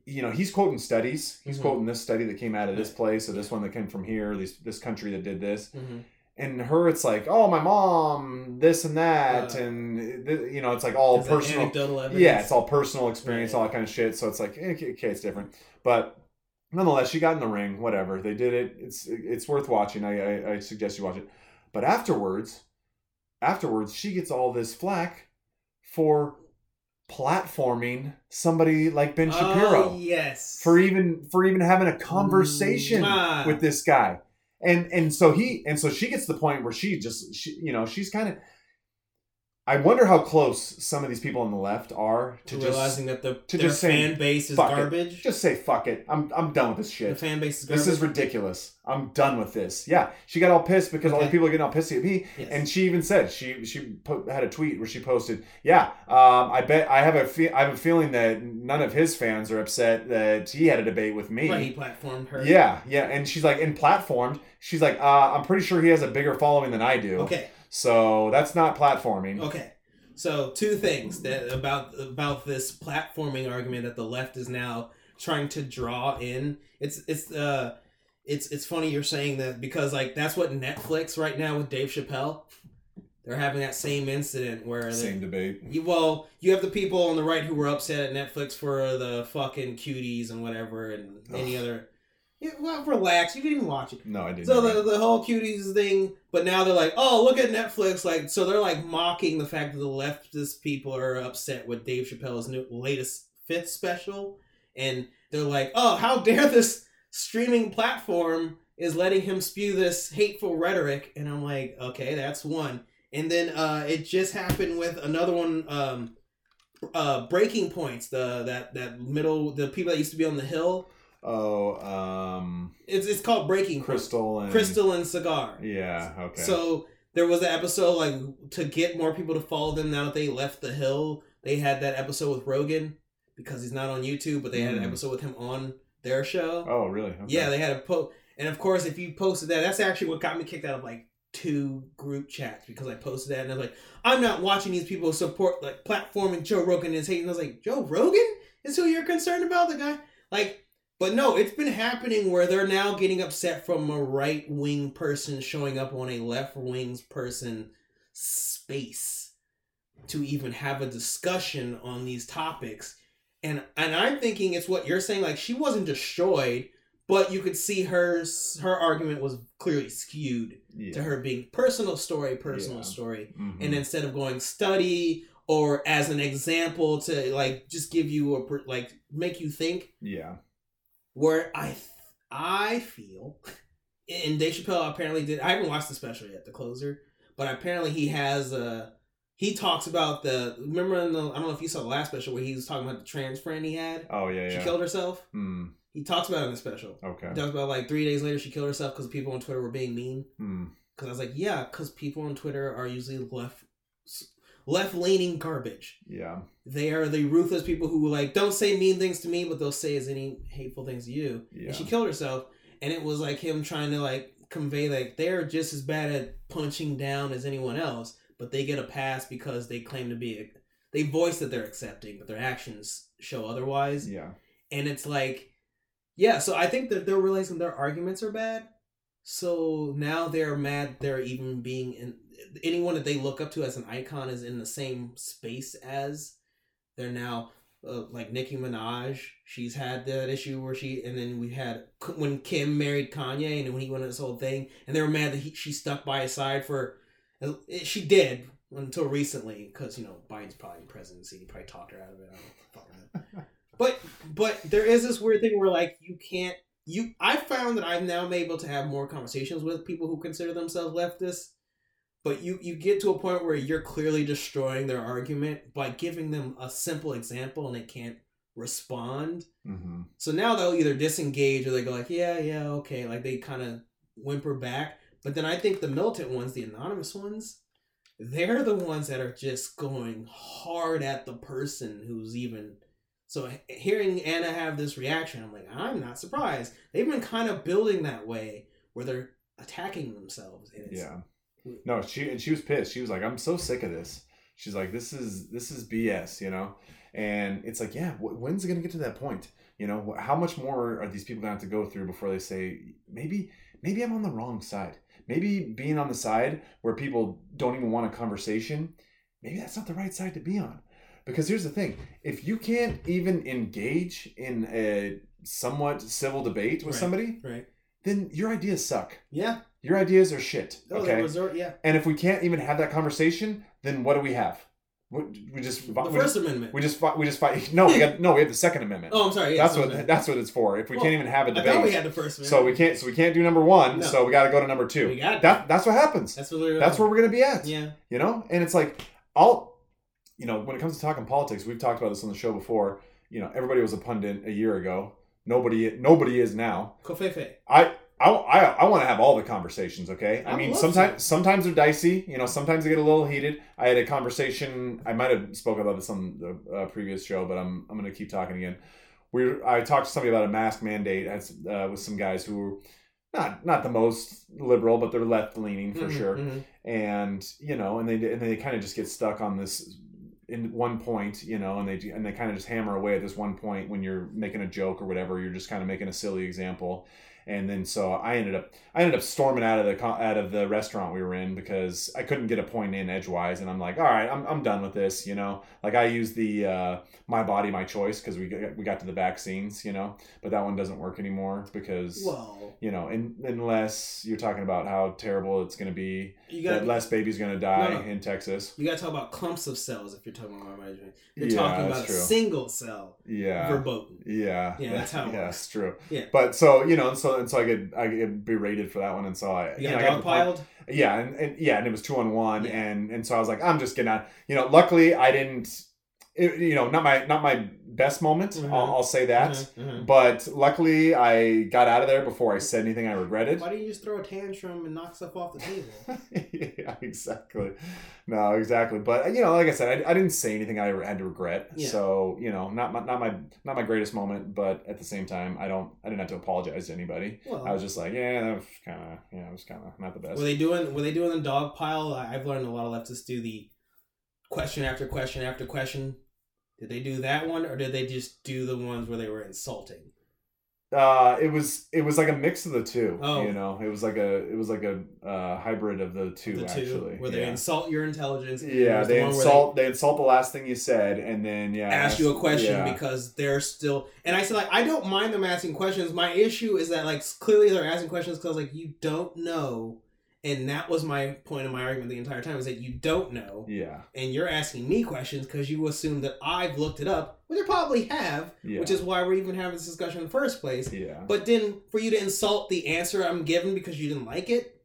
[SPEAKER 3] you know, he's quoting studies. He's
[SPEAKER 4] Mhm.
[SPEAKER 3] quoting this study that came out of this place, or this one that came from here, this this country that did this.
[SPEAKER 4] Mhm.
[SPEAKER 3] And her, it's like, oh, my mom, this and that,
[SPEAKER 4] Uh,
[SPEAKER 3] and th- you know, it's like all personal. Yeah, it's all personal experience,
[SPEAKER 4] Right.
[SPEAKER 3] all that kind of shit. So it's like, eh, okay, okay, it's different. But nonetheless, she got in the ring. Whatever they did it. It's it's worth watching. I I, I suggest you watch it. But afterwards, afterwards, she gets all this flack for platforming somebody like Ben oh, Shapiro
[SPEAKER 4] Oh, yes.
[SPEAKER 3] for even for even having a conversation
[SPEAKER 4] Mwah.
[SPEAKER 3] with this guy and and so he and so she gets to the point where she just she you know she's kind of i wonder how close some of these people on the left are to just
[SPEAKER 4] that the
[SPEAKER 3] to
[SPEAKER 4] their
[SPEAKER 3] just
[SPEAKER 4] fan base is
[SPEAKER 3] "Fuck it."
[SPEAKER 4] garbage.
[SPEAKER 3] just say fuck it i'm i'm done with this shit.
[SPEAKER 4] the fan base is garbage.
[SPEAKER 3] this is ridiculous i'm done with this yeah she got all pissed because all
[SPEAKER 4] Okay.
[SPEAKER 3] the people are getting all pissy at me
[SPEAKER 4] Yes.
[SPEAKER 3] and she even said she she po- had a tweet where she posted, "Yeah, um, I bet I have a fe- I have a feeling that none of his fans are upset that he had a debate with me."
[SPEAKER 4] Right, he platformed her.
[SPEAKER 3] Yeah, yeah, and she's like, in platformed, she's like, uh, I'm pretty sure he has a bigger following than I do.
[SPEAKER 4] Okay.
[SPEAKER 3] So that's not platforming.
[SPEAKER 4] Okay. So two things that about about this platforming argument that the left is now trying to draw in. It's it's uh it's it's funny you're saying that because like that's what Netflix right now with Dave Chappelle. They're having that same incident where
[SPEAKER 3] Same debate.
[SPEAKER 4] You, well, you have the people on the right who were upset at Netflix for the fucking cuties and whatever, and any other. Yeah, well, relax. You didn't even watch it.
[SPEAKER 3] No, I didn't.
[SPEAKER 4] So the, the whole cuties thing, but now they're like, oh, look at Netflix. Like, so they're like mocking the fact that the leftist people are upset with Dave Chappelle's new latest fifth special, and they're like, oh, how dare this streaming platform is letting him spew this hateful rhetoric? And I'm like, okay, that's one. And then uh, it just happened with another one. Um, uh, breaking points. The that that middle the people that used to be on the hill.
[SPEAKER 3] Oh, um,
[SPEAKER 4] It's it's called breaking
[SPEAKER 3] Krystal and
[SPEAKER 4] Krystal and Saagar.
[SPEAKER 3] Yeah. Okay.
[SPEAKER 4] So there was an episode like to get more people to follow them now that they left the hill. They had that episode with Rogan because he's not on YouTube, but they had an
[SPEAKER 3] Mm.
[SPEAKER 4] episode with him on their show.
[SPEAKER 3] oh, really? Okay.
[SPEAKER 4] Yeah, they had a post, and of course, if you posted that, that's actually what got me kicked out of like two group chats because I posted that and I was like, I'm not watching these people support like platforming Joe Rogan is hating. I was like, Joe Rogan is who you're concerned about, the guy? Like, but no, it's been happening where they're now getting upset from a right wing person showing up on a left wing person space to even have a discussion on these topics. And and I'm thinking it's what you're saying. Like she wasn't destroyed, but you could see her her argument was clearly skewed
[SPEAKER 3] Yeah.
[SPEAKER 4] to her being personal story, personal
[SPEAKER 3] Yeah.
[SPEAKER 4] story,
[SPEAKER 3] Mhm.
[SPEAKER 4] and instead of going study or as an example to like just give you a like make you think
[SPEAKER 3] yeah.
[SPEAKER 4] Where I I feel and Dave Chappelle apparently did I haven't watched the special yet the closer but apparently he has a he talks about the remember in the I don't know if you saw the last special where he was talking about the trans friend he had?
[SPEAKER 3] Oh yeah,
[SPEAKER 4] she
[SPEAKER 3] yeah.
[SPEAKER 4] killed herself?
[SPEAKER 3] Mm,
[SPEAKER 4] he talks about it in the special.
[SPEAKER 3] Okay.
[SPEAKER 4] he talks about like three days later she killed herself because people on Twitter were being mean.
[SPEAKER 3] Mm,
[SPEAKER 4] because I was like yeah because people on Twitter are usually left left leaning garbage.
[SPEAKER 3] Yeah.
[SPEAKER 4] They are the ruthless people who like don't say mean things to me, but they'll say as any hateful things to you.
[SPEAKER 3] Yeah.
[SPEAKER 4] And she killed herself, and it was like him trying to like convey like they're just as bad at punching down as anyone else, but they get a pass because they claim to be. They voice that they're accepting, but their actions show otherwise.
[SPEAKER 3] Yeah.
[SPEAKER 4] And it's like, yeah. So I think that they're realizing their arguments are bad. So now they're mad. They're even being in anyone that they look up to as an icon is in the same space as. They're now uh, like Nicki Minaj. She's had that issue where she, and then we had when Kim married Kanye, and when he went on this whole thing, and they were mad that he, she stuck by his side for. uh, She did until recently because you know Biden's probably in presidency. He probably talked her out of it. I don't. But but there is this weird thing where like you can't you I found that I'm now been able to have more conversations with people who consider themselves leftists. But you you get to a point where you're clearly destroying their argument by giving them a simple example and they can't respond.
[SPEAKER 3] Mm-hmm.
[SPEAKER 4] So now they'll either disengage or they go like, yeah, yeah, okay, like they kind of whimper back. But then I think the militant ones, the anonymous ones, they're the ones that are just going hard at the person who's even. So hearing Anna have this reaction, I'm like, I'm not surprised. They've been kind of building that way where they're attacking themselves. And it's,
[SPEAKER 3] Yeah. No, she and she was pissed. She was like, "I'm so sick of this." She's like, "This is this is BS," you know. And it's like, yeah, wh- when's it gonna get to that point? You know, how much more are these people gonna have to go through before they say, maybe maybe I'm on the wrong side. Maybe being on the side where people don't even want a conversation, maybe that's not the right side to be on. Because here's the thing: if you can't even engage in a somewhat civil debate with
[SPEAKER 4] Right.
[SPEAKER 3] somebody,
[SPEAKER 4] Right.
[SPEAKER 3] then your ideas suck.
[SPEAKER 4] Yeah.
[SPEAKER 3] Your ideas are shit.
[SPEAKER 4] Oh,
[SPEAKER 3] Okay.
[SPEAKER 4] resort, yeah.
[SPEAKER 3] And if we can't even have that conversation, then what do we have? We, we just
[SPEAKER 4] The
[SPEAKER 3] we
[SPEAKER 4] First
[SPEAKER 3] just,
[SPEAKER 4] Amendment.
[SPEAKER 3] we just fight. We just fight. No, we got no. We have the Second Amendment.
[SPEAKER 4] oh, I'm sorry. Yeah,
[SPEAKER 3] that's what
[SPEAKER 4] Amendment.
[SPEAKER 3] that's what it's for. If we
[SPEAKER 4] Well,
[SPEAKER 3] can't even have a debate,
[SPEAKER 4] we had the First Amendment.
[SPEAKER 3] so we can't. So we can't do number one.
[SPEAKER 4] No.
[SPEAKER 3] So we got to go to number two.
[SPEAKER 4] We got
[SPEAKER 3] that. That's what happens.
[SPEAKER 4] That's what we're.
[SPEAKER 3] That's where we're gonna be at.
[SPEAKER 4] Yeah.
[SPEAKER 3] You know, and it's like I'll, you know, when it comes to talking politics, we've talked about this on the show before. You know, everybody was a pundit a year ago. Nobody, nobody is now.
[SPEAKER 4] Covfefe.
[SPEAKER 3] I I I, I want to have all the conversations. Okay, I,
[SPEAKER 4] I
[SPEAKER 3] mean sometimes sometimes they're dicey. You know, sometimes they get a little heated. I had a conversation. I might have spoken about this on the uh, previous show, but I'm I'm going to keep talking again. We I talked to somebody about a mask mandate as, uh, with some guys who were not not the most liberal, but they're left leaning for
[SPEAKER 4] Mhm,
[SPEAKER 3] sure
[SPEAKER 4] mhm.
[SPEAKER 3] and you know, and they and they kind of just get stuck on this in one point, you know, and they and they kind of just hammer away at this one point when you're making a joke or whatever. You're just kind of making a silly example, and then so I ended up I ended up storming out of the out of the restaurant we were in because I couldn't get a point in edgewise, and I'm like, all right, I'm I'm done with this, you know. Like I used the uh, my body my choice because we got, we got to the vaccines, you know, but that one doesn't work anymore because.
[SPEAKER 4] Whoa.
[SPEAKER 3] you know, in, unless you're talking about how terrible it's going to be,
[SPEAKER 4] You
[SPEAKER 3] that less babies going to die
[SPEAKER 4] No, no.
[SPEAKER 3] in Texas.
[SPEAKER 4] You got to talk about clumps of cells if you're talking about management. You're
[SPEAKER 3] Yeah,
[SPEAKER 4] talking
[SPEAKER 3] that's
[SPEAKER 4] about
[SPEAKER 3] true.
[SPEAKER 4] a single cell
[SPEAKER 3] Yeah,
[SPEAKER 4] verboten.
[SPEAKER 3] yeah,
[SPEAKER 4] Yeah, that's how it
[SPEAKER 3] yeah,
[SPEAKER 4] works.
[SPEAKER 3] it's true.
[SPEAKER 4] Yeah.
[SPEAKER 3] but so you know, so and so I get I get berated for that one, and so I
[SPEAKER 4] You
[SPEAKER 3] know,
[SPEAKER 4] got
[SPEAKER 3] I got to the point-
[SPEAKER 4] dogpiled.
[SPEAKER 3] Yeah, and, and yeah, and it was two on one,
[SPEAKER 4] Yeah.
[SPEAKER 3] and and so I was like, I'm just gonna, you know, luckily I didn't. It, you know, not my not my best moment.
[SPEAKER 4] Mhm.
[SPEAKER 3] I'll, I'll say that.
[SPEAKER 4] Mhm, mhm.
[SPEAKER 3] But luckily, I got out of there before I said anything I regretted.
[SPEAKER 4] Why don't you just throw a tantrum and knock stuff off the table?
[SPEAKER 3] yeah, exactly. No, exactly. But you know, like I said, I, I didn't say anything I had to regret.
[SPEAKER 4] Yeah.
[SPEAKER 3] So you know, not my, not my not my greatest moment, but at the same time, I don't I didn't have to apologize to anybody.
[SPEAKER 4] Well,
[SPEAKER 3] I was just like, yeah, that was kind of yeah, it was kind of not the best.
[SPEAKER 4] Were they doing? Were they doing the dog pile? I've learned a lot of leftists do the question after question after question. Did they do that one, or did they just do the ones where they were insulting?
[SPEAKER 3] Uh, it was it was like a mix of the two.
[SPEAKER 4] Oh.
[SPEAKER 3] You know, it was like a it was like a uh, hybrid of the two
[SPEAKER 4] the two,
[SPEAKER 3] actually.
[SPEAKER 4] where they
[SPEAKER 3] yeah.
[SPEAKER 4] insult your intelligence.
[SPEAKER 3] yeah,
[SPEAKER 4] there's the
[SPEAKER 3] they insult they, insult the last thing you said, and then yeah,
[SPEAKER 4] ask you a question
[SPEAKER 3] yeah.
[SPEAKER 4] because they're still. And I said like I don't mind them asking questions. My issue is that like clearly they're asking questions because like you don't know, and that was my point of my argument the entire time is that you don't know.
[SPEAKER 3] yeah,
[SPEAKER 4] and you're asking me questions because you assume that I've looked it up, which I probably have,
[SPEAKER 3] yeah,
[SPEAKER 4] which is why we're even having this discussion in the first place.
[SPEAKER 3] yeah.
[SPEAKER 4] But then for you to insult the answer I'm given because you didn't like it,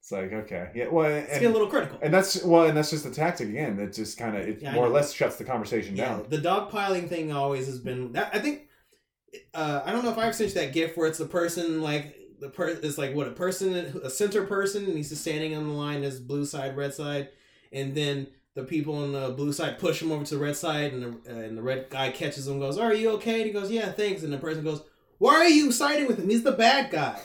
[SPEAKER 3] It's like okay, yeah. Well,
[SPEAKER 4] it's
[SPEAKER 3] and,
[SPEAKER 4] getting a little critical.
[SPEAKER 3] and that's well, and that's just the tactic again. That just kind of it
[SPEAKER 4] Yeah,
[SPEAKER 3] more or less shuts the conversation
[SPEAKER 4] yeah,
[SPEAKER 3] down.
[SPEAKER 4] the dogpiling thing always has been that. I think uh, I don't know if I've you that gif where it's the person like the per it's like what a person a center person and he's just standing on the line as blue side red side, and then the people on the blue side push him over to the red side, and the uh, and the red guy catches him, and goes, "Are you okay?" And he goes, "Yeah, thanks." And the person goes, "Why are you siding with him? He's the bad guy."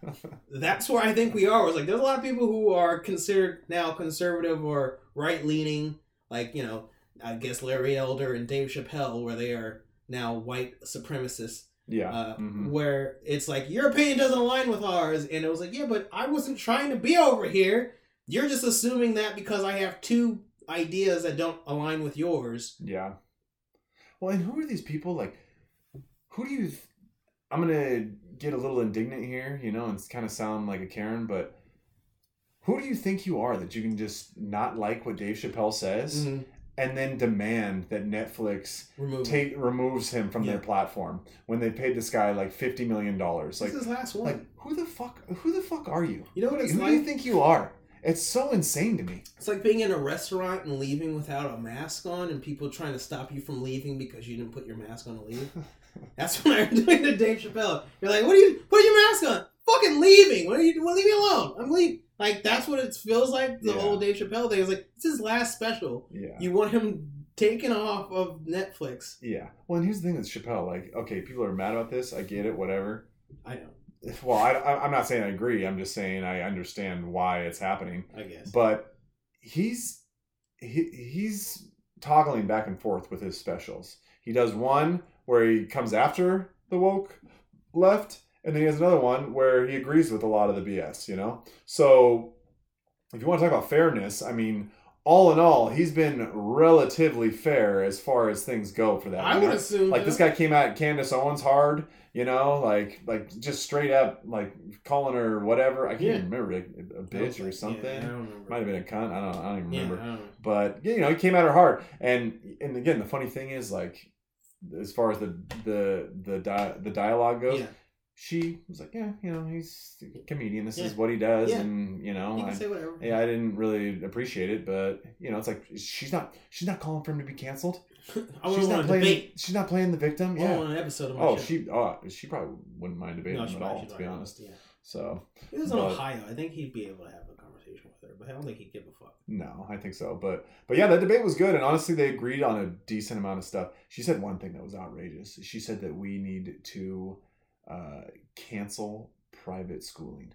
[SPEAKER 4] That's where I think we are. It's like there's a lot of people who are considered now conservative or right leaning, like you know, I guess Larry Elder and Dave Chappelle, where they are now white supremacists.
[SPEAKER 3] Yeah,
[SPEAKER 4] Uh,
[SPEAKER 3] mhm.
[SPEAKER 4] Where it's like your opinion doesn't align with ours, and it was like, yeah, but I wasn't trying to be over here. You're just assuming that because I have two ideas that don't align with yours.
[SPEAKER 3] yeah. Well, and who are these people? Like, who do you? Th- I'm gonna get a little indignant here, you know, and kind of sound like a Karen, but who do you think you are that you can just not like what Dave Chappelle says
[SPEAKER 4] Mhm.
[SPEAKER 3] And then demand that Netflix
[SPEAKER 4] Remove.
[SPEAKER 3] take removes him from their platform when they paid this guy like fifty million dollars?
[SPEAKER 4] This
[SPEAKER 3] Like,
[SPEAKER 4] is his last one.
[SPEAKER 3] like who the fuck? Who the fuck are you?
[SPEAKER 4] you know what it's
[SPEAKER 3] who
[SPEAKER 4] like?
[SPEAKER 3] do you think you are? It's so insane to me.
[SPEAKER 4] It's like being in a restaurant and leaving without a mask on, and people trying to stop you from leaving because you didn't put your mask on to leave. That's what I'm doing to Dave Chappelle. You're like, "What are you? Put your mask on. Fucking leaving. What are you? Well, leave me alone. I'm leaving." Like that's what it feels like. The
[SPEAKER 3] Yeah.
[SPEAKER 4] whole Dave Chappelle thing is like it's his last special.
[SPEAKER 3] Yeah.
[SPEAKER 4] You want him taken off of Netflix.
[SPEAKER 3] Yeah. Well, and here's the thing with Chappelle. Like, okay, people are mad about this. I get it. Whatever.
[SPEAKER 4] I know.
[SPEAKER 3] Well, I, I, I'm not saying I agree. I'm just saying I understand why it's happening.
[SPEAKER 4] I guess.
[SPEAKER 3] But he's he, he's toggling back and forth with his specials. He does one where he comes after the woke left, and then he has another one where he agrees with a lot of the BS. You know. So if you want to talk about fairness, I mean. All in all, he's been relatively fair as far as things go for that.
[SPEAKER 4] I
[SPEAKER 3] you
[SPEAKER 4] would
[SPEAKER 3] know?
[SPEAKER 4] assume
[SPEAKER 3] like this guy came at Candace Owens hard, you know, like like just straight up like calling her whatever. I can't
[SPEAKER 4] Yeah.
[SPEAKER 3] even remember like a bitch or something.
[SPEAKER 4] Yeah, I don't remember.
[SPEAKER 3] Might have been a cunt. I don't. I don't even
[SPEAKER 4] Yeah,
[SPEAKER 3] remember.
[SPEAKER 4] I don't.
[SPEAKER 3] But you know, he came at her hard, and and again, the funny thing is like, as far as the the the di- the dialogue goes,
[SPEAKER 4] Yeah.
[SPEAKER 3] She was like, yeah, you know, he's a comedian. This is what he does,
[SPEAKER 4] Yeah.
[SPEAKER 3] and you know,
[SPEAKER 4] You
[SPEAKER 3] I, yeah, I didn't really appreciate it, but you know, it's like she's not she's not calling for him to be canceled.
[SPEAKER 4] I
[SPEAKER 3] she's not playing.
[SPEAKER 4] debate.
[SPEAKER 3] She's not playing the victim. Yeah.
[SPEAKER 4] want an episode of my
[SPEAKER 3] Oh,
[SPEAKER 4] show.
[SPEAKER 3] she oh she probably wouldn't mind debating
[SPEAKER 4] No,
[SPEAKER 3] him at all, to be honest.
[SPEAKER 4] Yeah.
[SPEAKER 3] So
[SPEAKER 4] He was in Ohio. I think he'd be able to have a conversation with her, but I don't think he'd give a fuck.
[SPEAKER 3] no, I think so. But but yeah, that debate was good, and honestly, they agreed on a decent amount of stuff. She said one thing that was outrageous. She said that we need to uh, cancel private schooling.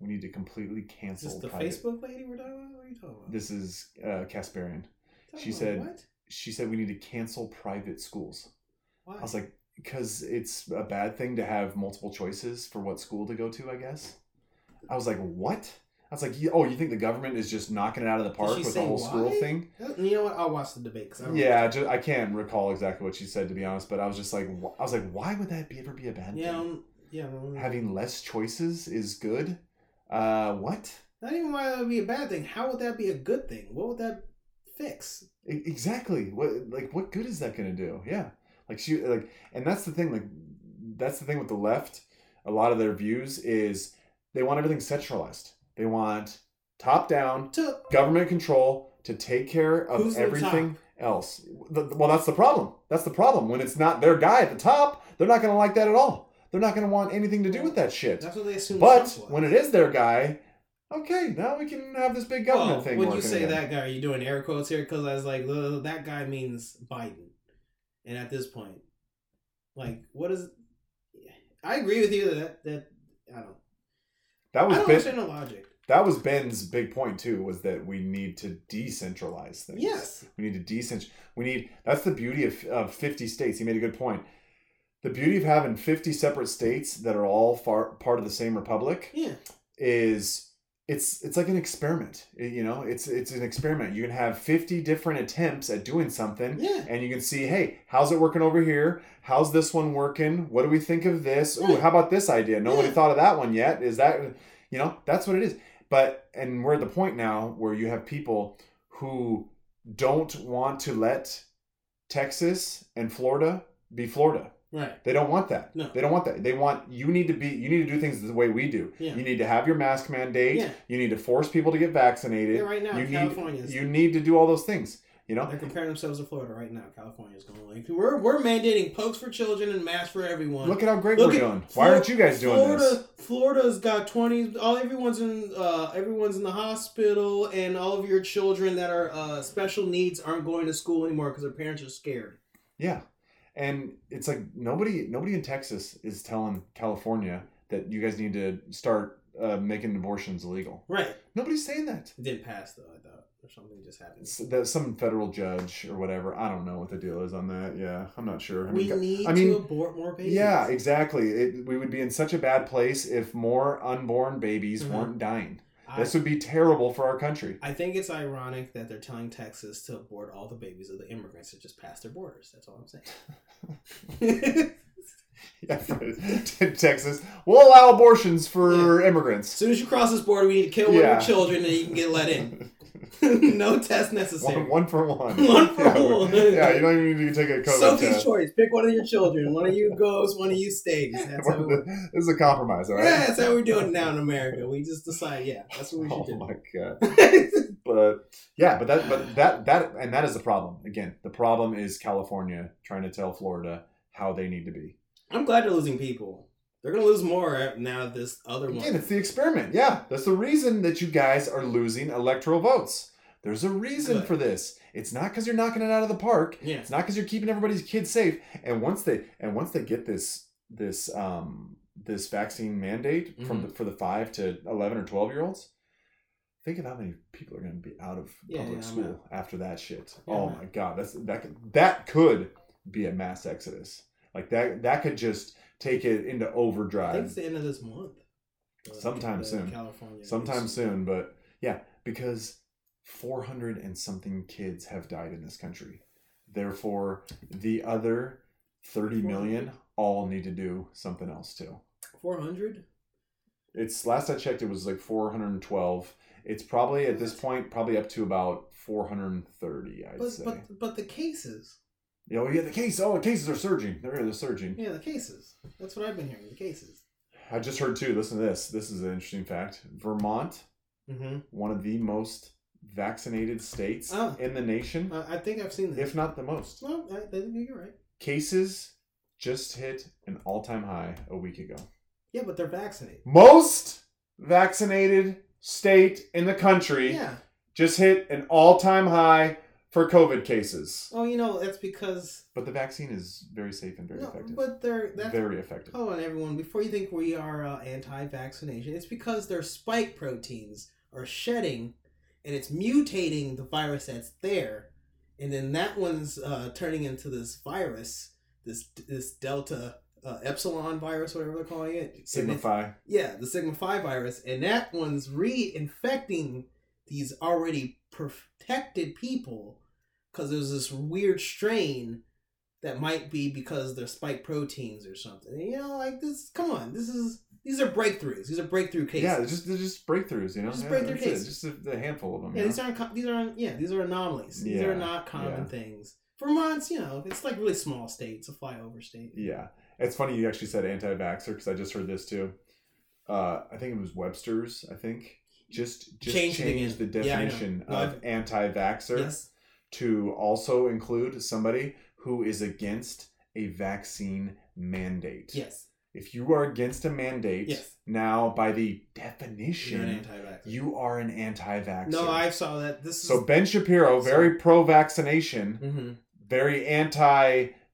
[SPEAKER 3] We need to completely
[SPEAKER 4] Is
[SPEAKER 3] cancel
[SPEAKER 4] this the
[SPEAKER 3] private.
[SPEAKER 4] Facebook lady we're talking about? What are you talking about?
[SPEAKER 3] This is uh, Kasparian. She said-
[SPEAKER 4] what?
[SPEAKER 3] She said we need to cancel private schools.
[SPEAKER 4] Why?
[SPEAKER 3] I was like, because it's a bad thing to have multiple choices for what school to go to, I guess. I was like, what? I was like, oh, you think the government is just knocking it out of the park with the whole school thing?
[SPEAKER 4] you know what? I'll watch the debate I don't.
[SPEAKER 3] Yeah, just, I can't recall exactly what she said to be honest, but I was just like, I was like, why would that be ever be a bad
[SPEAKER 4] Yeah.
[SPEAKER 3] thing?
[SPEAKER 4] um, yeah. well,
[SPEAKER 3] Having less choices is good. Uh, what?
[SPEAKER 4] Not even why that would be a bad thing. How would that be a good thing? What would that fix?
[SPEAKER 3] Exactly. What like what good is that going to do? Yeah. Like she like and that's the thing like that's the thing with the left. A lot of their views is they want everything centralized. They want top down
[SPEAKER 4] To
[SPEAKER 3] government control to take care of
[SPEAKER 4] Who's
[SPEAKER 3] everything else. The- well, that's the problem. That's the problem. When it's not their guy at the top, they're not going to like that at all. They're not going to want anything to do with that shit.
[SPEAKER 4] That's what they assume.
[SPEAKER 3] But when it is their guy, okay, now we can have this big government
[SPEAKER 4] well,
[SPEAKER 3] thing.
[SPEAKER 4] when you say
[SPEAKER 3] again.
[SPEAKER 4] that guy, are you doing air quotes here? Because I was like, that guy means Biden, and at this point, like, what is? I agree with you that that I don't.
[SPEAKER 3] that was I
[SPEAKER 4] don't
[SPEAKER 3] Ben,
[SPEAKER 4] understand the logic.
[SPEAKER 3] That was Ben's big point too. Was that we need to decentralize things.
[SPEAKER 4] Yes.
[SPEAKER 3] We need to decent. We need. That's the beauty of, of fifty states. He made a good point. The beauty of having fifty separate states that are all far, part of the same republic
[SPEAKER 4] Yeah.
[SPEAKER 3] is it's it's like an experiment. It- you know, it's it's an experiment. You can have fifty different attempts at doing something,
[SPEAKER 4] Yeah.
[SPEAKER 3] and you can see, hey, how's it working over here? How's this one working? What do we think of this? Ooh,
[SPEAKER 4] Yeah.
[SPEAKER 3] how about this idea? Nobody
[SPEAKER 4] Yeah.
[SPEAKER 3] thought of that one yet. Is that you know, that's what it is. But and we're at the point now where you have people who don't want to let Texas and Florida be Florida.
[SPEAKER 4] Right.
[SPEAKER 3] They don't want that.
[SPEAKER 4] No.
[SPEAKER 3] They don't want that. They want you need to be you need to do things the way we do.
[SPEAKER 4] Yeah.
[SPEAKER 3] You need to have your mask mandate.
[SPEAKER 4] Yeah.
[SPEAKER 3] You need to force people to get vaccinated.
[SPEAKER 4] Yeah, right now,
[SPEAKER 3] you
[SPEAKER 4] California
[SPEAKER 3] need you need to do all those things. You know?
[SPEAKER 4] They're comparing themselves to Florida right now. California's going like we're we're mandating pokes for children and masks for everyone.
[SPEAKER 3] Look at how great
[SPEAKER 4] Look
[SPEAKER 3] we're doing. Why aren't you guys doing
[SPEAKER 4] Florida,
[SPEAKER 3] this?
[SPEAKER 4] Florida's got twenty. All everyone's in. Uh, everyone's in the hospital, and all of your children that are uh, special needs aren't going to school anymore because their parents are scared.
[SPEAKER 3] Yeah. And it's like nobody nobody in Texas is telling California that you guys need to start uh, making abortions illegal.
[SPEAKER 4] Right.
[SPEAKER 3] Nobody's saying that.
[SPEAKER 4] It didn't pass though. I thought or something just happened.
[SPEAKER 3] It's, that some federal judge or whatever. I don't know what the deal is on that. Yeah, I'm not sure. I
[SPEAKER 4] we
[SPEAKER 3] mean,
[SPEAKER 4] need
[SPEAKER 3] I mean,
[SPEAKER 4] to abort more babies.
[SPEAKER 3] Yeah, exactly. It, we would be in such a bad place if more unborn babies
[SPEAKER 4] Mhm.
[SPEAKER 3] weren't dying.
[SPEAKER 4] I,
[SPEAKER 3] This would be terrible for our country.
[SPEAKER 4] I think it's ironic that they're telling Texas to abort all the babies of the immigrants that just passed their borders. That's all I'm saying.
[SPEAKER 3] Yeah, Texas, we'll allow abortions for
[SPEAKER 4] As
[SPEAKER 3] immigrants.
[SPEAKER 4] As soon as you cross this border, we need to kill one
[SPEAKER 3] Yeah.
[SPEAKER 4] of your children and you can get let in. no test necessary.
[SPEAKER 3] one, one for one.
[SPEAKER 4] One for
[SPEAKER 3] yeah,
[SPEAKER 4] one.
[SPEAKER 3] Yeah, you don't even need to take a COVID
[SPEAKER 4] Sophie's
[SPEAKER 3] test.
[SPEAKER 4] choice. Pick one of your children. One of you goes, one of you stays. That's how, we,
[SPEAKER 3] this is a compromise, all right?
[SPEAKER 4] yeah, that's how we're doing it now in America. We just decide, yeah, that's what we should
[SPEAKER 3] Oh
[SPEAKER 4] should
[SPEAKER 3] my god. But yeah, but that but that that and that is the problem. Again, the problem is California trying to tell Florida how they need to be.
[SPEAKER 4] I'm glad they're losing people. They're gonna lose more now this other one.
[SPEAKER 3] Again, it's the experiment. Yeah, that's the reason that you guys are losing electoral votes. There's a reason
[SPEAKER 4] Good.
[SPEAKER 3] for this. It's not because you're knocking it out of the park.
[SPEAKER 4] Yeah.
[SPEAKER 3] It's not because you're keeping everybody's kids safe. And once they and once they get this this um this vaccine mandate from
[SPEAKER 4] Mm-hmm.
[SPEAKER 3] the, for the five to eleven or twelve year olds, think of how many people are going to be out of
[SPEAKER 4] Yeah,
[SPEAKER 3] public
[SPEAKER 4] yeah,
[SPEAKER 3] school after that shit.
[SPEAKER 4] Yeah,
[SPEAKER 3] oh
[SPEAKER 4] I'm
[SPEAKER 3] my god, that's that could, that could be a mass exodus. Like that that could just take it into overdrive.
[SPEAKER 4] I think it's the end of this month. Uh,
[SPEAKER 3] Sometime soon.
[SPEAKER 4] California.
[SPEAKER 3] sometime soon but yeah because 400 and something kids have died in this country therefore the other 30 million all need to do something else too
[SPEAKER 4] Four hundred.
[SPEAKER 3] it's last i checked it was like 412 it's probably at this point probably up to about 430 i'd
[SPEAKER 4] But
[SPEAKER 3] say
[SPEAKER 4] but but the cases.
[SPEAKER 3] Oh yeah the case oh the cases are surging they're, they're surging
[SPEAKER 4] Yeah, the cases. That's what I've been hearing. The cases.
[SPEAKER 3] i just heard too listen to this this is an interesting fact vermont
[SPEAKER 4] Mm-hmm.
[SPEAKER 3] one of the most vaccinated states
[SPEAKER 4] Oh.
[SPEAKER 3] in the nation
[SPEAKER 4] Uh, I think I've seen this.
[SPEAKER 3] if not the most.
[SPEAKER 4] well, I, think you're right.
[SPEAKER 3] Cases just hit an all time high a week ago.
[SPEAKER 4] Yeah, but they're vaccinated.
[SPEAKER 3] Most vaccinated state in the country
[SPEAKER 4] Yeah.
[SPEAKER 3] just hit an all time high for COVID cases.
[SPEAKER 4] Oh, you know that's because
[SPEAKER 3] But the vaccine is very safe and very
[SPEAKER 4] no,
[SPEAKER 3] effective.
[SPEAKER 4] but they're that's
[SPEAKER 3] very effective.
[SPEAKER 4] Hold on, everyone. Before you think we are uh, anti-vaccination, it's because their spike proteins are shedding, and it's mutating the virus that's there, and then that one's uh, turning into this virus, this this Delta uh, Epsilon virus, whatever they're calling it.
[SPEAKER 3] Sigma
[SPEAKER 4] And
[SPEAKER 3] Phi.
[SPEAKER 4] yeah, the Sigma Phi virus, and that one's reinfecting these already protected people because there's this weird strain that might be because they're spike proteins or something. You know, like this. Come on, this is these are breakthroughs. These are breakthrough cases.
[SPEAKER 3] Yeah, just they're just breakthroughs, you know.
[SPEAKER 4] Just
[SPEAKER 3] Yeah,
[SPEAKER 4] breakthrough
[SPEAKER 3] that's it.
[SPEAKER 4] cases.
[SPEAKER 3] Just a, a handful of them.
[SPEAKER 4] yeah, these
[SPEAKER 3] know?
[SPEAKER 4] aren't these aren't yeah these are anomalies. These
[SPEAKER 3] Yeah,
[SPEAKER 4] are not common
[SPEAKER 3] yeah.
[SPEAKER 4] things. Vermont's you know it's like really small state. It's a flyover state.
[SPEAKER 3] Yeah, it's funny you actually said anti-vaxxer because I just heard this too. Uh, I think it was Webster's. I think just just
[SPEAKER 4] Changed it
[SPEAKER 3] the
[SPEAKER 4] Yeah,
[SPEAKER 3] definition
[SPEAKER 4] No,
[SPEAKER 3] of anti-vaxxer
[SPEAKER 4] Yes.
[SPEAKER 3] To also include somebody who is against a vaccine mandate.
[SPEAKER 4] Yes.
[SPEAKER 3] If you are against a mandate,
[SPEAKER 4] Yes.
[SPEAKER 3] now by the definition, you are an anti-vaxxer.
[SPEAKER 4] No, I saw that. This
[SPEAKER 3] So
[SPEAKER 4] is.
[SPEAKER 3] Ben Shapiro, very pro-vaccination,
[SPEAKER 4] hmm
[SPEAKER 3] very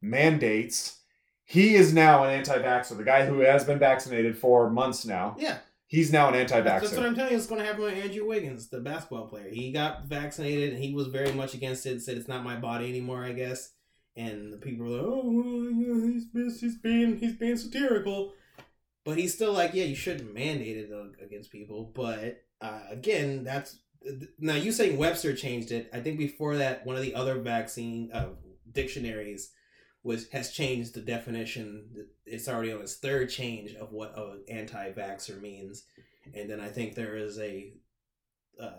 [SPEAKER 3] anti-mandates. He is now an anti-vaxxer. The guy who has been vaccinated for months now.
[SPEAKER 4] Yeah.
[SPEAKER 3] He's now an
[SPEAKER 4] That's, that's what. I'm telling you. It's going to happen with Andrew Wiggins, the basketball player. He got vaccinated and he was very much against it. Said it's not my body anymore. I guess. And the people were like, "Oh, well, he's he's being he's being satirical," but he's still like, "Yeah, you shouldn't mandate it against people." But uh, again, that's now you saying Webster changed it. I think before that, one of the other vaccine uh, dictionaries was has changed the definition. It's already on its third change of what an anti-vaxxer means, and then I think there is a uh,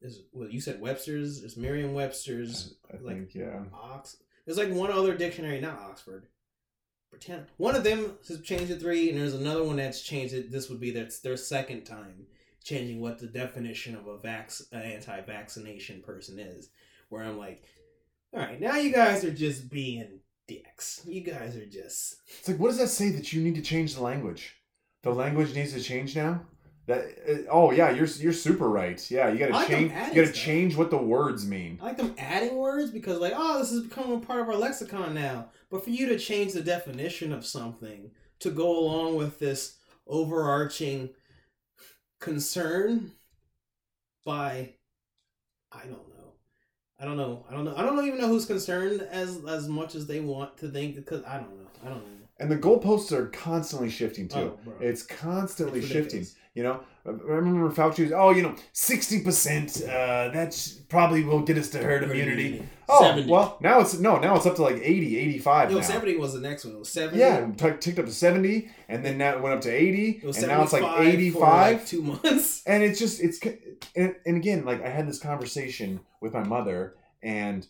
[SPEAKER 4] is well you said Webster's, there's Merriam-Webster's,
[SPEAKER 3] I
[SPEAKER 4] like-
[SPEAKER 3] think, yeah.
[SPEAKER 4] Ox. There's like one other dictionary, not Oxford. Pretend one of them has changed it three, and there's another one that's changed it. This would be their their second time changing what the definition of a vax an anti-vaccination person is. Where I'm like, all right, now you guys are just being dicks. You guys are just
[SPEAKER 3] It's like, what does that say that you need to change the language? The language needs to change now. That uh, oh yeah, you're you're super right. Yeah, you gotta
[SPEAKER 4] like
[SPEAKER 3] change. You got to
[SPEAKER 4] stuff.
[SPEAKER 3] change what the words mean.
[SPEAKER 4] I like them adding words because like, oh, this is becoming a part of our lexicon now. But for you to change the definition of something to go along with this overarching concern by I don't know. I don't know. I don't know. I don't even know who's concerned as as much as they want to think because I don't know. I don't know.
[SPEAKER 3] And the goalposts are constantly shifting too.
[SPEAKER 4] Oh.
[SPEAKER 3] It's constantly
[SPEAKER 4] It's
[SPEAKER 3] shifting. You know, I remember Fauci was, oh, you know, sixty percent. Uh, that's probably will get us to herd immunity. Oh,
[SPEAKER 4] 70.
[SPEAKER 3] well, now it's no, now it's up to like 80, 85
[SPEAKER 4] No,
[SPEAKER 3] now.
[SPEAKER 4] 70 was the next one. It was 70.
[SPEAKER 3] Yeah, t- ticked up to seventy, and then now it went up to eighty,
[SPEAKER 4] It was
[SPEAKER 3] and now it's like
[SPEAKER 4] 75 for,
[SPEAKER 3] eighty-five.
[SPEAKER 4] like, two months.
[SPEAKER 3] and it's just it's and, and again like i had this conversation with my mother and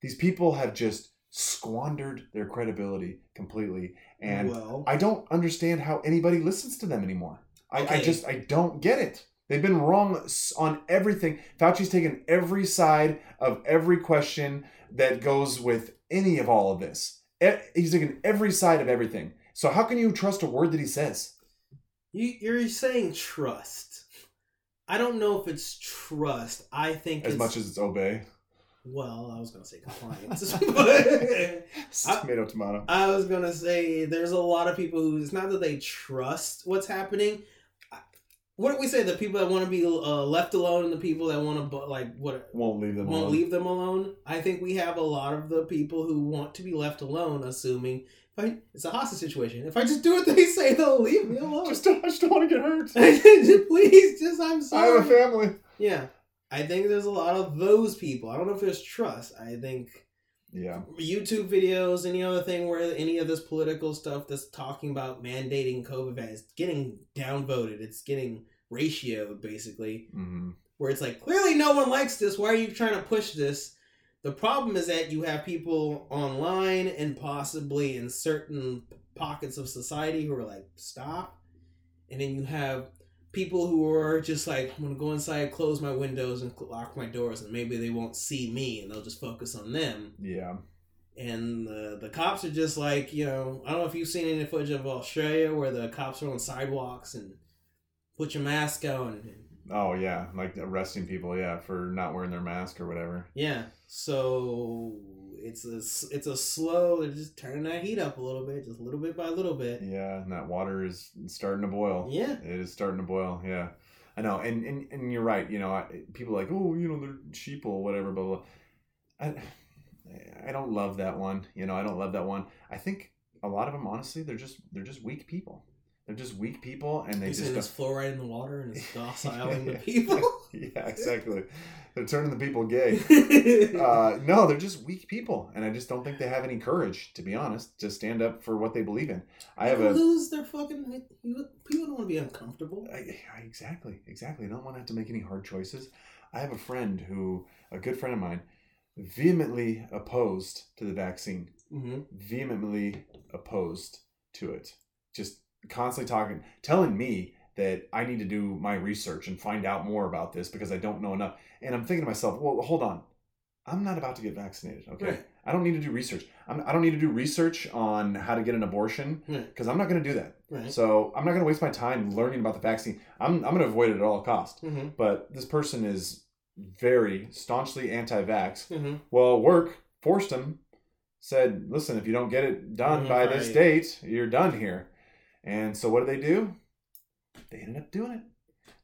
[SPEAKER 3] these people have just squandered their credibility completely and
[SPEAKER 4] well,
[SPEAKER 3] i don't understand how anybody listens to them anymore I, I just i don't get it they've been wrong on everything fauci's taken every side of every question that goes with any of all of this he's taken every side of everything so how can you trust a word that he says
[SPEAKER 4] You, you're saying trust. I don't know if it's trust. I think
[SPEAKER 3] as much as it's obey
[SPEAKER 4] well, I was gonna say compliance, but I-
[SPEAKER 3] tomato tomato
[SPEAKER 4] I was gonna say there's a lot of people who it's not that they trust what's happening. What do we say? The people that want to be uh, left alone and the people that want to like what
[SPEAKER 3] won't leave them alone.
[SPEAKER 4] won't
[SPEAKER 3] alone.
[SPEAKER 4] leave them alone. I think we have a lot of the people who want to be left alone, assuming if I, it's a hostage situation. If I just do what they say, they'll leave me alone.
[SPEAKER 3] Just I just don't want to get hurt.
[SPEAKER 4] Please, just I'm sorry.
[SPEAKER 3] I have a family.
[SPEAKER 4] Yeah, I think there's a lot of those people. I don't know if there's trust. I think
[SPEAKER 3] Yeah.
[SPEAKER 4] YouTube videos, any other thing where any of this political stuff that's talking about mandating COVID vaccines, getting downvoted. It's getting ratioed basically.
[SPEAKER 3] hmm
[SPEAKER 4] Where it's like clearly no one likes this. Why are you trying to push this? The problem is that you have people online and possibly in certain pockets of society who are like, stop. And then you have people who are just like, I'm gonna go inside, close my windows, and lock my doors, and maybe they won't see me, and they'll just focus on them.
[SPEAKER 3] Yeah.
[SPEAKER 4] And the the cops are just like, you know, I don't know if you've seen any footage of Australia where the cops are on sidewalks and put your mask on. And,
[SPEAKER 3] Oh yeah, like arresting people. Yeah, for not wearing their mask or whatever.
[SPEAKER 4] yeah, so it's a it's a slow. They're just turning that heat up a little bit, just a little bit by a little bit.
[SPEAKER 3] Yeah, and that water is starting to boil.
[SPEAKER 4] Yeah.
[SPEAKER 3] It is starting to boil. Yeah. I know, and and, and you're right. You know, I, people are like, oh, you know, they're sheeple, whatever, blah blah. I, I don't love that one. You know, I don't love that one. I think a lot of them, honestly, they're just they're just weak people. They're just weak people, and they
[SPEAKER 4] He's
[SPEAKER 3] just
[SPEAKER 4] saying
[SPEAKER 3] go-
[SPEAKER 4] there's fluoride in the water and it's dociling the people.
[SPEAKER 3] yeah, exactly. They're turning the people gay. Uh, no, they're just weak people, and I just don't think they have any courage, to be honest, to stand up for what they believe in. I have a
[SPEAKER 4] lose their fucking. People don't want to be uncomfortable.
[SPEAKER 3] I, I- exactly, exactly. I don't want to have to make any hard choices. I have a friend who, a good friend of mine, vehemently opposed to the vaccine.
[SPEAKER 4] Mm-hmm.
[SPEAKER 3] Vehemently opposed to it. Just constantly talking, telling me that I need to do my research and find out more about this because I don't know enough. And I'm thinking to myself, well, hold on. I'm not about to get vaccinated. Okay,
[SPEAKER 4] Right.
[SPEAKER 3] I don't need to do research. I'm, I don't need to do research on how to get an abortion
[SPEAKER 4] Right.
[SPEAKER 3] because I'm not going to do that.
[SPEAKER 4] Right.
[SPEAKER 3] So I'm not going to waste my time learning about the vaccine. I'm I'm going to avoid it at all costs.
[SPEAKER 4] Mm-hmm.
[SPEAKER 3] But this person is very staunchly anti-vax.
[SPEAKER 4] Mm-hmm.
[SPEAKER 3] Well, work forced him. Said, listen, if you don't get it done
[SPEAKER 4] Mhm,
[SPEAKER 3] by this date, you're done here. And so what did they do? They ended up doing it.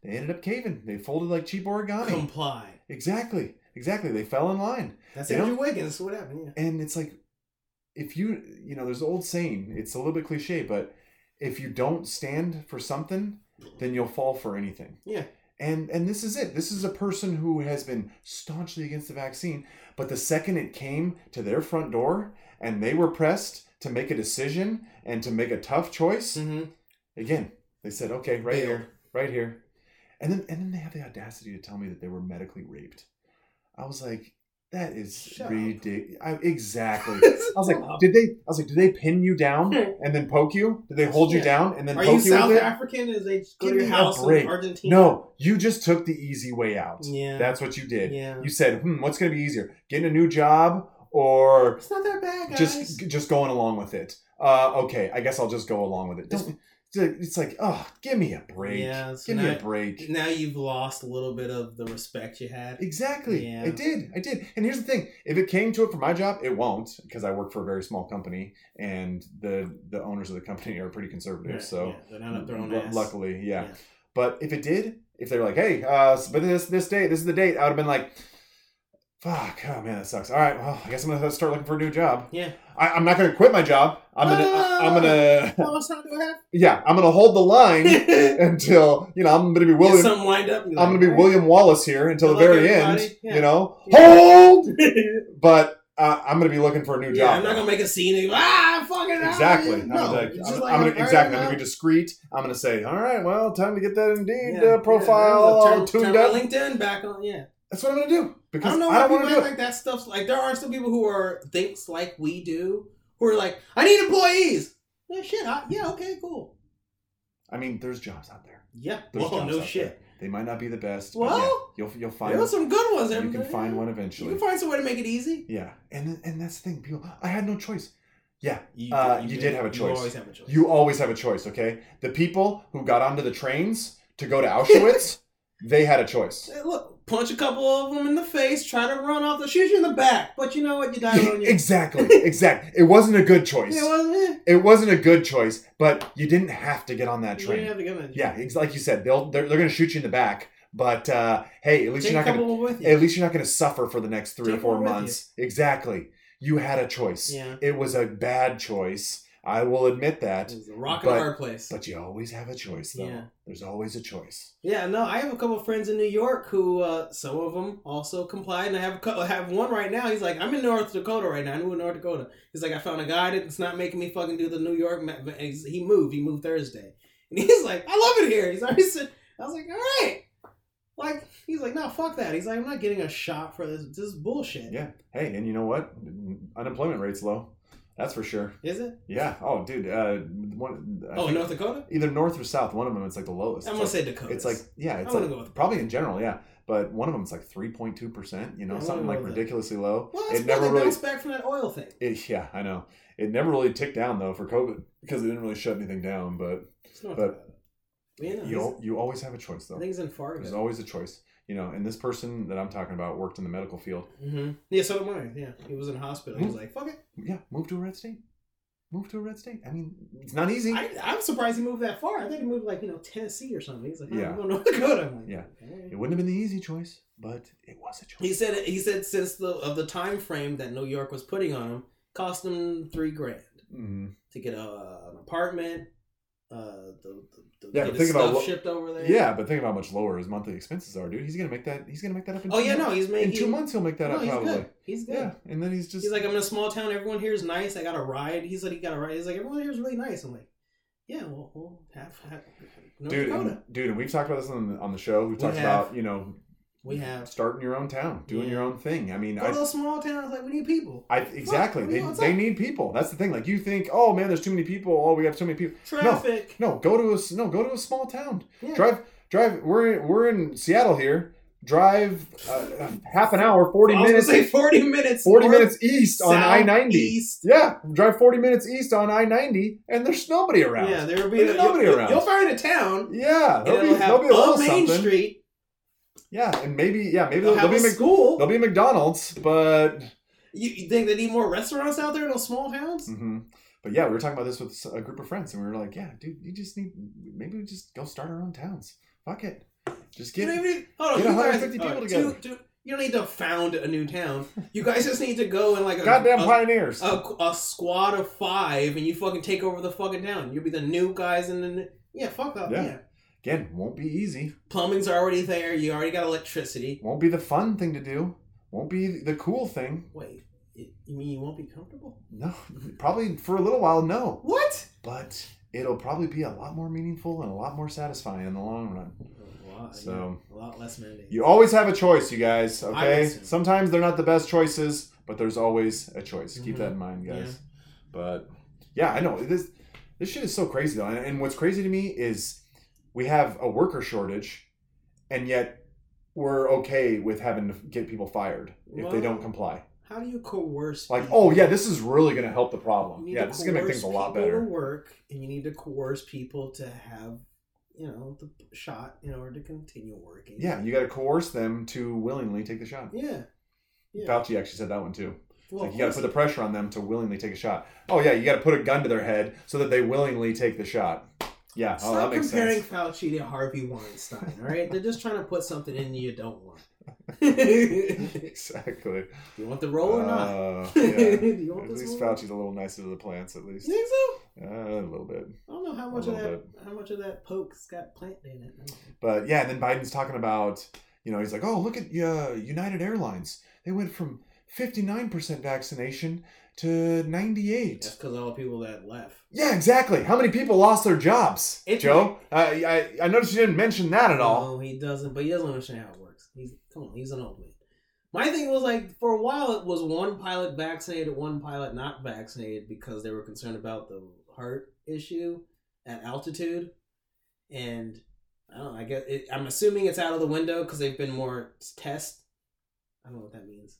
[SPEAKER 3] They ended up caving. They folded like cheap origami.
[SPEAKER 4] Comply.
[SPEAKER 3] exactly. Exactly. They fell in line.
[SPEAKER 4] That's
[SPEAKER 3] They
[SPEAKER 4] Andrew Wiggins. That's what happened. Yeah.
[SPEAKER 3] And it's like, if you, you know, there's an old saying, it's a little bit cliche, but if you don't stand for something, then you'll fall for anything.
[SPEAKER 4] Yeah.
[SPEAKER 3] And and this is it. This is a person who has been staunchly against the vaccine, but the second it came to their front door and they were pressed to make a decision and to make a tough choice,
[SPEAKER 4] Mm-hmm.
[SPEAKER 3] again, they said, "Okay, right
[SPEAKER 4] Bailed.
[SPEAKER 3] here, right here." And then and then they have the audacity to tell me that they were medically raped. I was like, that is ridiculous. Exactly. I was like, did they? I was like, did they pin you down and then poke you? Did they hold you
[SPEAKER 4] Yeah.
[SPEAKER 3] down and then
[SPEAKER 4] Are
[SPEAKER 3] poke
[SPEAKER 4] you
[SPEAKER 3] you
[SPEAKER 4] South? African? Is they go to your house
[SPEAKER 3] break.
[SPEAKER 4] in Argentina?
[SPEAKER 3] No, you just took the easy way out.
[SPEAKER 4] Yeah.
[SPEAKER 3] That's what you did.
[SPEAKER 4] Yeah.
[SPEAKER 3] You said, "Hmm, what's going to be easier? Getting a new job or
[SPEAKER 4] It's not that bad, guys.
[SPEAKER 3] just just going along with it?" Uh, okay, I guess I'll just go along with it.
[SPEAKER 4] This-
[SPEAKER 3] Don't- It's like, oh, give me a break.
[SPEAKER 4] Yeah, so
[SPEAKER 3] give me
[SPEAKER 4] now-
[SPEAKER 3] a break.
[SPEAKER 4] now you've lost a little bit of the respect you had.
[SPEAKER 3] Exactly.
[SPEAKER 4] Yeah.
[SPEAKER 3] I did. I did. And here's the thing: if it came to it for my job, it won't because I work for a very small company, and the the owners of the company are pretty conservative.
[SPEAKER 4] Yeah,
[SPEAKER 3] so
[SPEAKER 4] yeah, they're not up their own ass.
[SPEAKER 3] luckily, yeah.
[SPEAKER 4] Yeah.
[SPEAKER 3] But if it did, if they're like, hey, uh, but this this date, this is the date, I would have been like, fuck, oh man, that sucks. All right, well, I guess I'm gonna start looking for a new job.
[SPEAKER 4] Yeah.
[SPEAKER 3] I, I'm not gonna quit my job. I'm gonna, I, I'm gonna,
[SPEAKER 4] How much time do I have?
[SPEAKER 3] yeah, I'm gonna hold the line until you know I'm gonna be William.
[SPEAKER 4] something lined up.
[SPEAKER 3] I'm
[SPEAKER 4] like,
[SPEAKER 3] gonna be
[SPEAKER 4] "All
[SPEAKER 3] William Wallace here until the
[SPEAKER 4] Good luck,
[SPEAKER 3] very
[SPEAKER 4] everybody."
[SPEAKER 3] end.
[SPEAKER 4] Yeah.
[SPEAKER 3] You know,
[SPEAKER 4] Yeah.
[SPEAKER 3] hold. But uh, I'm gonna be looking for a new
[SPEAKER 4] yeah,
[SPEAKER 3] job.
[SPEAKER 4] I'm not gonna make a scene. And, ah, fucking
[SPEAKER 3] Exactly.
[SPEAKER 4] No,
[SPEAKER 3] I'm, like, I'm,
[SPEAKER 4] like,
[SPEAKER 3] I'm gonna
[SPEAKER 4] right,
[SPEAKER 3] exactly. I'm gonna be discreet. I'm gonna say, all right, well, time to get that Indeed uh, profile all tuned up.
[SPEAKER 4] LinkedIn back on. Yeah,
[SPEAKER 3] That's what I'm gonna do because I
[SPEAKER 4] don't know
[SPEAKER 3] I
[SPEAKER 4] why
[SPEAKER 3] don't
[SPEAKER 4] people
[SPEAKER 3] want to
[SPEAKER 4] act
[SPEAKER 3] do
[SPEAKER 4] like that stuff's like. There are still people who are thinks like we do, who are like, I need employees. Yeah, shit. I, yeah, okay, cool.
[SPEAKER 3] I mean, there's jobs out there.
[SPEAKER 4] Yeah.
[SPEAKER 3] There's jobs
[SPEAKER 4] no shit.
[SPEAKER 3] there. They might not be the best.
[SPEAKER 4] Well,
[SPEAKER 3] yeah, you'll you'll find
[SPEAKER 4] There was some good ones.
[SPEAKER 3] you can find one eventually.
[SPEAKER 4] You can find some way to make it easy.
[SPEAKER 3] Yeah, and and that's the thing. People, I had no choice. Yeah,
[SPEAKER 4] You,
[SPEAKER 3] Uh, you did have a
[SPEAKER 4] You always have a choice.
[SPEAKER 3] you always have a choice. Okay, the people who got onto the trains to go to Auschwitz, they had a choice.
[SPEAKER 4] Hey, look, punch a couple of them in the face, try to run off the shoot you in the back, but you know what? You died on your.
[SPEAKER 3] exactly, exactly. It wasn't a good choice.
[SPEAKER 4] Yeah, well, eh.
[SPEAKER 3] It wasn't a good choice, but you didn't have to get on that
[SPEAKER 4] You
[SPEAKER 3] train.
[SPEAKER 4] didn't have to get on that
[SPEAKER 3] Yeah, it's like you said, they'll they're, they're going to shoot you in the back, but uh, hey, at least
[SPEAKER 4] Take
[SPEAKER 3] you're not going
[SPEAKER 4] you.
[SPEAKER 3] at least you're not going to suffer for the next three or four months. Exactly. You had a choice.
[SPEAKER 4] Yeah.
[SPEAKER 3] It was a bad choice. I will admit that.
[SPEAKER 4] It was a rock and hard place.
[SPEAKER 3] But you always have a choice, though.
[SPEAKER 4] Yeah.
[SPEAKER 3] There's always a choice.
[SPEAKER 4] Yeah, no, I have a couple of friends in New York who, uh, some of them also complied, and I have a couple, I have one right now. He's like, I'm in North Dakota right now. I moved to North Dakota. He's like, I found a guy that's not making me fucking do the New York. ma- He moved. He moved Thursday, and he's like, I love it here. He's already said. I was like, all right. Like he's like, no, fuck that. He's like, I'm not getting a shot for this. This is bullshit.
[SPEAKER 3] Yeah. Hey, and you know what? Unemployment rate's low. That's for sure.
[SPEAKER 4] Is it?
[SPEAKER 3] Yeah. Oh, dude. Uh, one. I
[SPEAKER 4] oh,
[SPEAKER 3] think
[SPEAKER 4] North Dakota.
[SPEAKER 3] Either north or south. One of them, it's like the lowest.
[SPEAKER 4] I'm
[SPEAKER 3] It's
[SPEAKER 4] gonna
[SPEAKER 3] like-
[SPEAKER 4] say Dakota.
[SPEAKER 3] It's like yeah,
[SPEAKER 4] I
[SPEAKER 3] it's
[SPEAKER 4] wanna
[SPEAKER 3] like
[SPEAKER 4] go with
[SPEAKER 3] probably in general, yeah. But one of them is like three point two percent. You know,
[SPEAKER 4] I wanna
[SPEAKER 3] something like
[SPEAKER 4] with that.
[SPEAKER 3] ridiculously low.
[SPEAKER 4] well, that's
[SPEAKER 3] it never really.
[SPEAKER 4] bounced back from that oil thing.
[SPEAKER 3] It, yeah, I know. It never really ticked down though for COVID because they didn't really shut anything down. But
[SPEAKER 4] It's North
[SPEAKER 3] But-
[SPEAKER 4] You know,
[SPEAKER 3] you you always have a choice though.
[SPEAKER 4] Things he's in Fargo.
[SPEAKER 3] There's always a choice. You know, and this person that I'm talking about worked in the medical field.
[SPEAKER 4] hmm Yeah, so did mine. Yeah, he was in the hospital. He was like, "Fuck it."
[SPEAKER 3] Yeah, move to a red state. Move to a red state. I mean, it's not easy.
[SPEAKER 4] I, I'm surprised he moved that far. I think he moved like you know Tennessee or something. He's like, "Oh,
[SPEAKER 3] Yeah.
[SPEAKER 4] I'm going to North Dakota." I'm like,
[SPEAKER 3] Yeah.
[SPEAKER 4] "Okay."
[SPEAKER 3] It wouldn't have been the easy choice, but it was a choice.
[SPEAKER 4] He said he said since the of the time frame that New York was putting on him, cost him three grand
[SPEAKER 3] Mhm.
[SPEAKER 4] to get a, an apartment, uh, the, the,
[SPEAKER 3] Yeah, but think about what-
[SPEAKER 4] shipped over there.
[SPEAKER 3] Yeah, but think about how much lower his monthly expenses are, dude. He's gonna make that. He's gonna make that up in.
[SPEAKER 4] Oh
[SPEAKER 3] two
[SPEAKER 4] yeah,
[SPEAKER 3] months.
[SPEAKER 4] no, he's making
[SPEAKER 3] in two months he'll make that
[SPEAKER 4] no,
[SPEAKER 3] up
[SPEAKER 4] he's
[SPEAKER 3] probably.
[SPEAKER 4] good. He's good.
[SPEAKER 3] Yeah, and then he's just
[SPEAKER 4] He's like, I'm in a small town. Everyone here is nice. I got a ride. He's like, he got a ride. He's like, everyone here is really nice. I'm like, yeah, well, we'll have, have North
[SPEAKER 3] dude,
[SPEAKER 4] Dakota.
[SPEAKER 3] and, dude, and we've talked about this on the, on the show. We've
[SPEAKER 4] We
[SPEAKER 3] talked
[SPEAKER 4] have.
[SPEAKER 3] about you know
[SPEAKER 4] we have
[SPEAKER 3] starting your own town, doing
[SPEAKER 4] Yeah.
[SPEAKER 3] your own thing. I mean,
[SPEAKER 4] go to
[SPEAKER 3] I,
[SPEAKER 4] a small town. Like we need people.
[SPEAKER 3] I exactly
[SPEAKER 4] Fuck,
[SPEAKER 3] they, they need people. That's the thing. Like you think, oh man, there's too many people. Oh, we have too many people.
[SPEAKER 4] Traffic.
[SPEAKER 3] No, go to a no, go to a small town.
[SPEAKER 4] Yeah.
[SPEAKER 3] Drive, drive. We're we're in Seattle here. drive uh, half an hour, forty
[SPEAKER 4] I was
[SPEAKER 3] minutes,
[SPEAKER 4] say forty minutes.
[SPEAKER 3] forty
[SPEAKER 4] north,
[SPEAKER 3] minutes east on I ninety.
[SPEAKER 4] East.
[SPEAKER 3] Yeah, drive forty minutes east on I ninety, and there's nobody around.
[SPEAKER 4] Yeah, there will be you'll,
[SPEAKER 3] nobody
[SPEAKER 4] you'll-
[SPEAKER 3] around.
[SPEAKER 4] You'll find a town.
[SPEAKER 3] yeah, there'll be, there'll be a little
[SPEAKER 4] a main
[SPEAKER 3] something.
[SPEAKER 4] street.
[SPEAKER 3] Yeah, and maybe yeah, maybe
[SPEAKER 4] They'll
[SPEAKER 3] there'll,
[SPEAKER 4] have
[SPEAKER 3] there'll be
[SPEAKER 4] a
[SPEAKER 3] Mc-
[SPEAKER 4] school.
[SPEAKER 3] there'll be McDonald's, but
[SPEAKER 4] You, you think they need more restaurants out there in those small towns?
[SPEAKER 3] hmm But yeah, we were talking about this with a group of friends, and we were like, "Yeah, dude, you just need maybe we just go start our own towns. Fuck it, just get
[SPEAKER 4] don't even need, hold on,
[SPEAKER 3] get
[SPEAKER 4] you guys,
[SPEAKER 3] 150 people
[SPEAKER 4] uh,
[SPEAKER 3] together.
[SPEAKER 4] two- two- you don't need to found a new town. You guys just need to go and like a,
[SPEAKER 3] goddamn
[SPEAKER 4] a,
[SPEAKER 3] pioneers."
[SPEAKER 4] a, a squad of five, and you fucking take over the fucking town. You'll be the new guys in the new, yeah. Fuck up,
[SPEAKER 3] Yeah.
[SPEAKER 4] yeah.
[SPEAKER 3] Again, won't be easy.
[SPEAKER 4] Plumbing's already there. You already got electricity.
[SPEAKER 3] Won't be the fun thing to do. Won't be the cool thing.
[SPEAKER 4] Wait, you you mean you won't be comfortable?
[SPEAKER 3] No, probably for a little while, no.
[SPEAKER 4] What?
[SPEAKER 3] But it'll probably be a lot more meaningful and a lot more satisfying in the long run.
[SPEAKER 4] Lot,
[SPEAKER 3] So-
[SPEAKER 4] yeah, a lot less mandates.
[SPEAKER 3] You always have a choice, you guys. Okay. Sometimes they're not the best choices, but there's always a choice. Keep
[SPEAKER 4] Mhm.
[SPEAKER 3] that in mind, guys.
[SPEAKER 4] Yeah.
[SPEAKER 3] But yeah, I know this. This shit is so crazy though, and, and what's crazy to me is we have a worker shortage, and yet we're okay with having to get people fired if they don't comply.
[SPEAKER 4] How do you coerce?
[SPEAKER 3] Like,
[SPEAKER 4] people?
[SPEAKER 3] oh yeah, this is really going to help the problem. Yeah, this is going to make things a lot better.
[SPEAKER 4] To work, and you need to coerce people to have, you know, the shot in order to continue working.
[SPEAKER 3] Yeah, you got to coerce them to willingly take the shot.
[SPEAKER 4] yeah. Yeah.
[SPEAKER 3] Fauci actually said that one too.
[SPEAKER 4] Well,
[SPEAKER 3] like you got to put the pressure on them to willingly take a shot. Oh yeah, you got to put a gun to their head so that they willingly take the shot. Yeah, oh
[SPEAKER 4] Stop
[SPEAKER 3] makes
[SPEAKER 4] comparing
[SPEAKER 3] sense.
[SPEAKER 4] Fauci to Harvey Weinstein. All right, they're just trying to put something in you don't want.
[SPEAKER 3] Exactly.
[SPEAKER 4] You want the role or not?
[SPEAKER 3] Uh,
[SPEAKER 4] Do
[SPEAKER 3] yeah. At least
[SPEAKER 4] role?
[SPEAKER 3] Fauci's a little nicer to the plants, at least.
[SPEAKER 4] You think so?
[SPEAKER 3] Uh, a little bit.
[SPEAKER 4] I don't know how much of that.
[SPEAKER 3] little
[SPEAKER 4] How much of that poke's got planted in it. I don't know.
[SPEAKER 3] But yeah, and then Biden's talking about, you know, he's like, oh, look at uh, United Airlines. They went from 59% vaccination to 98.
[SPEAKER 4] That's because all the people that left.
[SPEAKER 3] Yeah, exactly. How many people lost their jobs,
[SPEAKER 4] It's
[SPEAKER 3] Joe? I, I I noticed you didn't mention that at all.
[SPEAKER 4] No, he doesn't. But he doesn't understand how it works. He's come on. He's an old man. My thing was like for a while it was one pilot vaccinated, one pilot not vaccinated because they were concerned about the heart issue at altitude, and I don't know. I guess it, I'm assuming it's out of the window because they've been more test. I don't know what that means.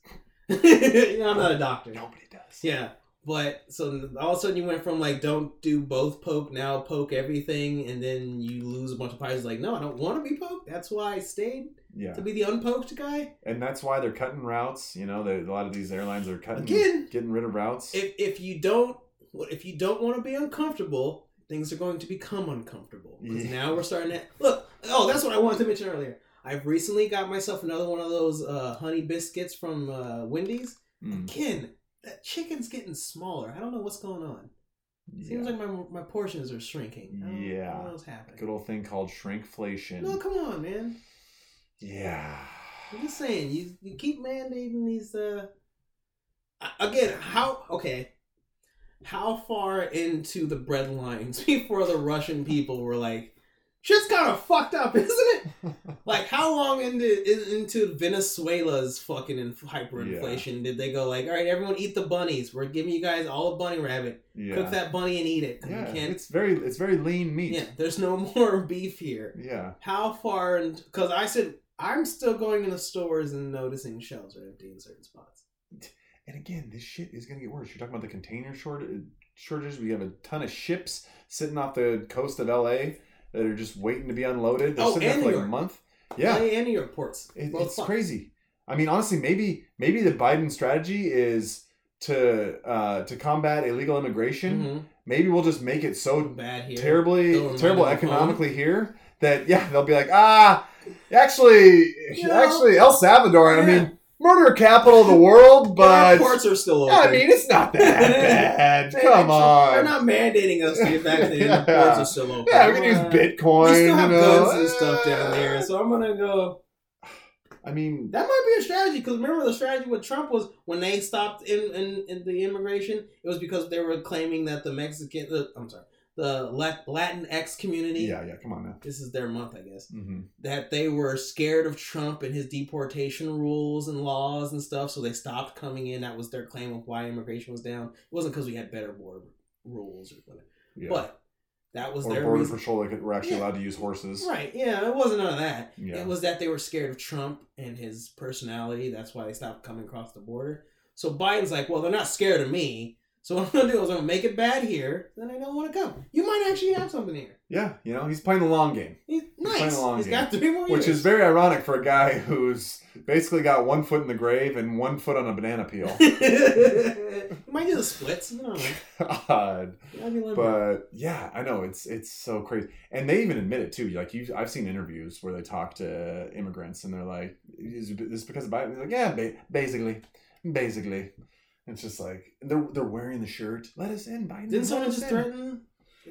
[SPEAKER 4] you know, I'm not a doctor.
[SPEAKER 3] Nobody does.
[SPEAKER 4] Yeah. But so all of a sudden you went from like don't do both poke now poke everything and then you lose a bunch of pies like no I don't want to be poked that's why I stayed
[SPEAKER 3] Yeah.
[SPEAKER 4] to be the unpoked guy
[SPEAKER 3] And that's why they're cutting routes. You know, they, a lot of these airlines are cutting,
[SPEAKER 4] Again.
[SPEAKER 3] getting rid of routes.
[SPEAKER 4] if if you don't if you don't want to be uncomfortable things are going to become uncomfortable 'Cause
[SPEAKER 3] Yeah.
[SPEAKER 4] now we're starting to look oh that's what I wanted to mention earlier I've recently got myself another one of those uh, honey biscuits from uh, Wendy's
[SPEAKER 3] Mm,
[SPEAKER 4] again that chicken's getting smaller I don't know what's going on Seems like my my portions are shrinking. I don't, I
[SPEAKER 3] Yeah.
[SPEAKER 4] what's happening.
[SPEAKER 3] Good old thing called shrinkflation.
[SPEAKER 4] No, come on, man.
[SPEAKER 3] yeah.
[SPEAKER 4] I'm just saying, you you keep mandating these. uh Again, how okay? How far into the bread lines before the Russian people were like, "Shit's kind of fucked up, isn't it?" Like, how long into into Venezuela's fucking inf- hyperinflation did they go? Like, all right, everyone eat the bunnies. We're giving you guys all a bunny rabbit.
[SPEAKER 3] yeah.
[SPEAKER 4] Cook that bunny and eat it.
[SPEAKER 3] Yeah, it's very it's very lean meat.
[SPEAKER 4] Yeah, there's no more beef here.
[SPEAKER 3] Yeah.
[SPEAKER 4] how far and because I said I'm still going into stores and noticing shelves are empty in certain spots.
[SPEAKER 3] And again, this shit is gonna get worse. You're talking about the container shortage. Uh, shortages. We have a ton of ships sitting off the coast of LA that are just waiting to be unloaded. They're
[SPEAKER 4] Oh,
[SPEAKER 3] sitting there for like
[SPEAKER 4] New
[SPEAKER 3] a month. Yeah.
[SPEAKER 4] LA and New York ports.
[SPEAKER 3] It,
[SPEAKER 4] Both
[SPEAKER 3] it's crazy. I mean, honestly, maybe maybe the Biden strategy is to uh, to combat illegal immigration.
[SPEAKER 4] Mhm.
[SPEAKER 3] Maybe we'll just make it so
[SPEAKER 4] Bad here.
[SPEAKER 3] terribly terrible economically here that yeah they'll be like ah actually
[SPEAKER 4] You know,
[SPEAKER 3] actually El Salvador. I mean, murder capital of the world,
[SPEAKER 4] But
[SPEAKER 3] but
[SPEAKER 4] ports are still open.
[SPEAKER 3] I mean it's not that bad. Come on.
[SPEAKER 4] They're not mandating us to get vaccinated.
[SPEAKER 3] Yeah.
[SPEAKER 4] The ports are still open.
[SPEAKER 3] yeah, we can use
[SPEAKER 4] Uh,
[SPEAKER 3] Bitcoin.
[SPEAKER 4] We still have
[SPEAKER 3] you know.
[SPEAKER 4] guns and stuff down there, so I'm gonna go.
[SPEAKER 3] I mean,
[SPEAKER 4] That might be a strategy because remember the strategy with Trump was when they stopped in, in, in the immigration, it was because they were claiming that the Mexican, the, I'm sorry, the Lat- Latin X community.
[SPEAKER 3] yeah, yeah. Come on now.
[SPEAKER 4] This is their month, I guess.
[SPEAKER 3] hmm
[SPEAKER 4] That they were scared of Trump and his deportation rules and laws and stuff, so they stopped coming in. That was their claim of why immigration was down. It wasn't because we had better border rules or whatever.
[SPEAKER 3] Yeah.
[SPEAKER 4] But That was
[SPEAKER 3] or
[SPEAKER 4] their
[SPEAKER 3] border
[SPEAKER 4] reason.
[SPEAKER 3] patrol like were actually
[SPEAKER 4] Yeah.
[SPEAKER 3] allowed to use horses.
[SPEAKER 4] Right? Yeah, it wasn't none of that.
[SPEAKER 3] Yeah.
[SPEAKER 4] It was that they were scared of Trump and his personality. That's why they stopped coming across the border. So Biden's like, well, they're not scared of me. So what I'm gonna do is I'm gonna make it bad here. Then I don't want to come. You might actually have something here.
[SPEAKER 3] Yeah, you know, he's playing the long game.
[SPEAKER 4] He's
[SPEAKER 3] playing
[SPEAKER 4] nice.
[SPEAKER 3] long
[SPEAKER 4] He's
[SPEAKER 3] game.
[SPEAKER 4] got three more
[SPEAKER 3] Which is very ironic for a guy who's basically got one foot in the grave and one foot on a banana peel.
[SPEAKER 4] might do the splits. You know,
[SPEAKER 3] God.
[SPEAKER 4] I'd be like,
[SPEAKER 3] But yeah, I know it's it's so crazy, and they even admit it too. Like you, I've seen interviews where they talk to immigrants, and they're like, "Is this because of Biden?" They're like, "Yeah, ba- basically, basically." It's just like they're they're wearing the shirt. Let us in, Biden.
[SPEAKER 4] Didn't someone just
[SPEAKER 3] in."
[SPEAKER 4] threaten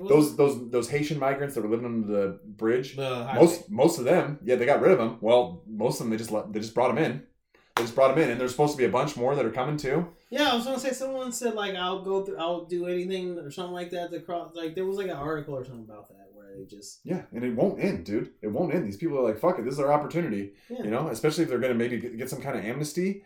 [SPEAKER 3] those those those Haitian migrants that were living under the bridge?
[SPEAKER 4] the?
[SPEAKER 3] Most most of them, yeah, they got rid of them. Well, most of them they just let, they just brought them in. They just brought them in, and there's supposed to be a bunch more that are coming too.
[SPEAKER 4] Yeah, I was gonna say someone said like I'll go through, I'll do anything or something like that to cross. Like there was like an article or something about that where they just
[SPEAKER 3] Yeah, and it won't end, dude. It won't end. These people are like, fuck it, this is our opportunity.
[SPEAKER 4] yeah.
[SPEAKER 3] You know, especially if they're going to maybe get get some kind of amnesty.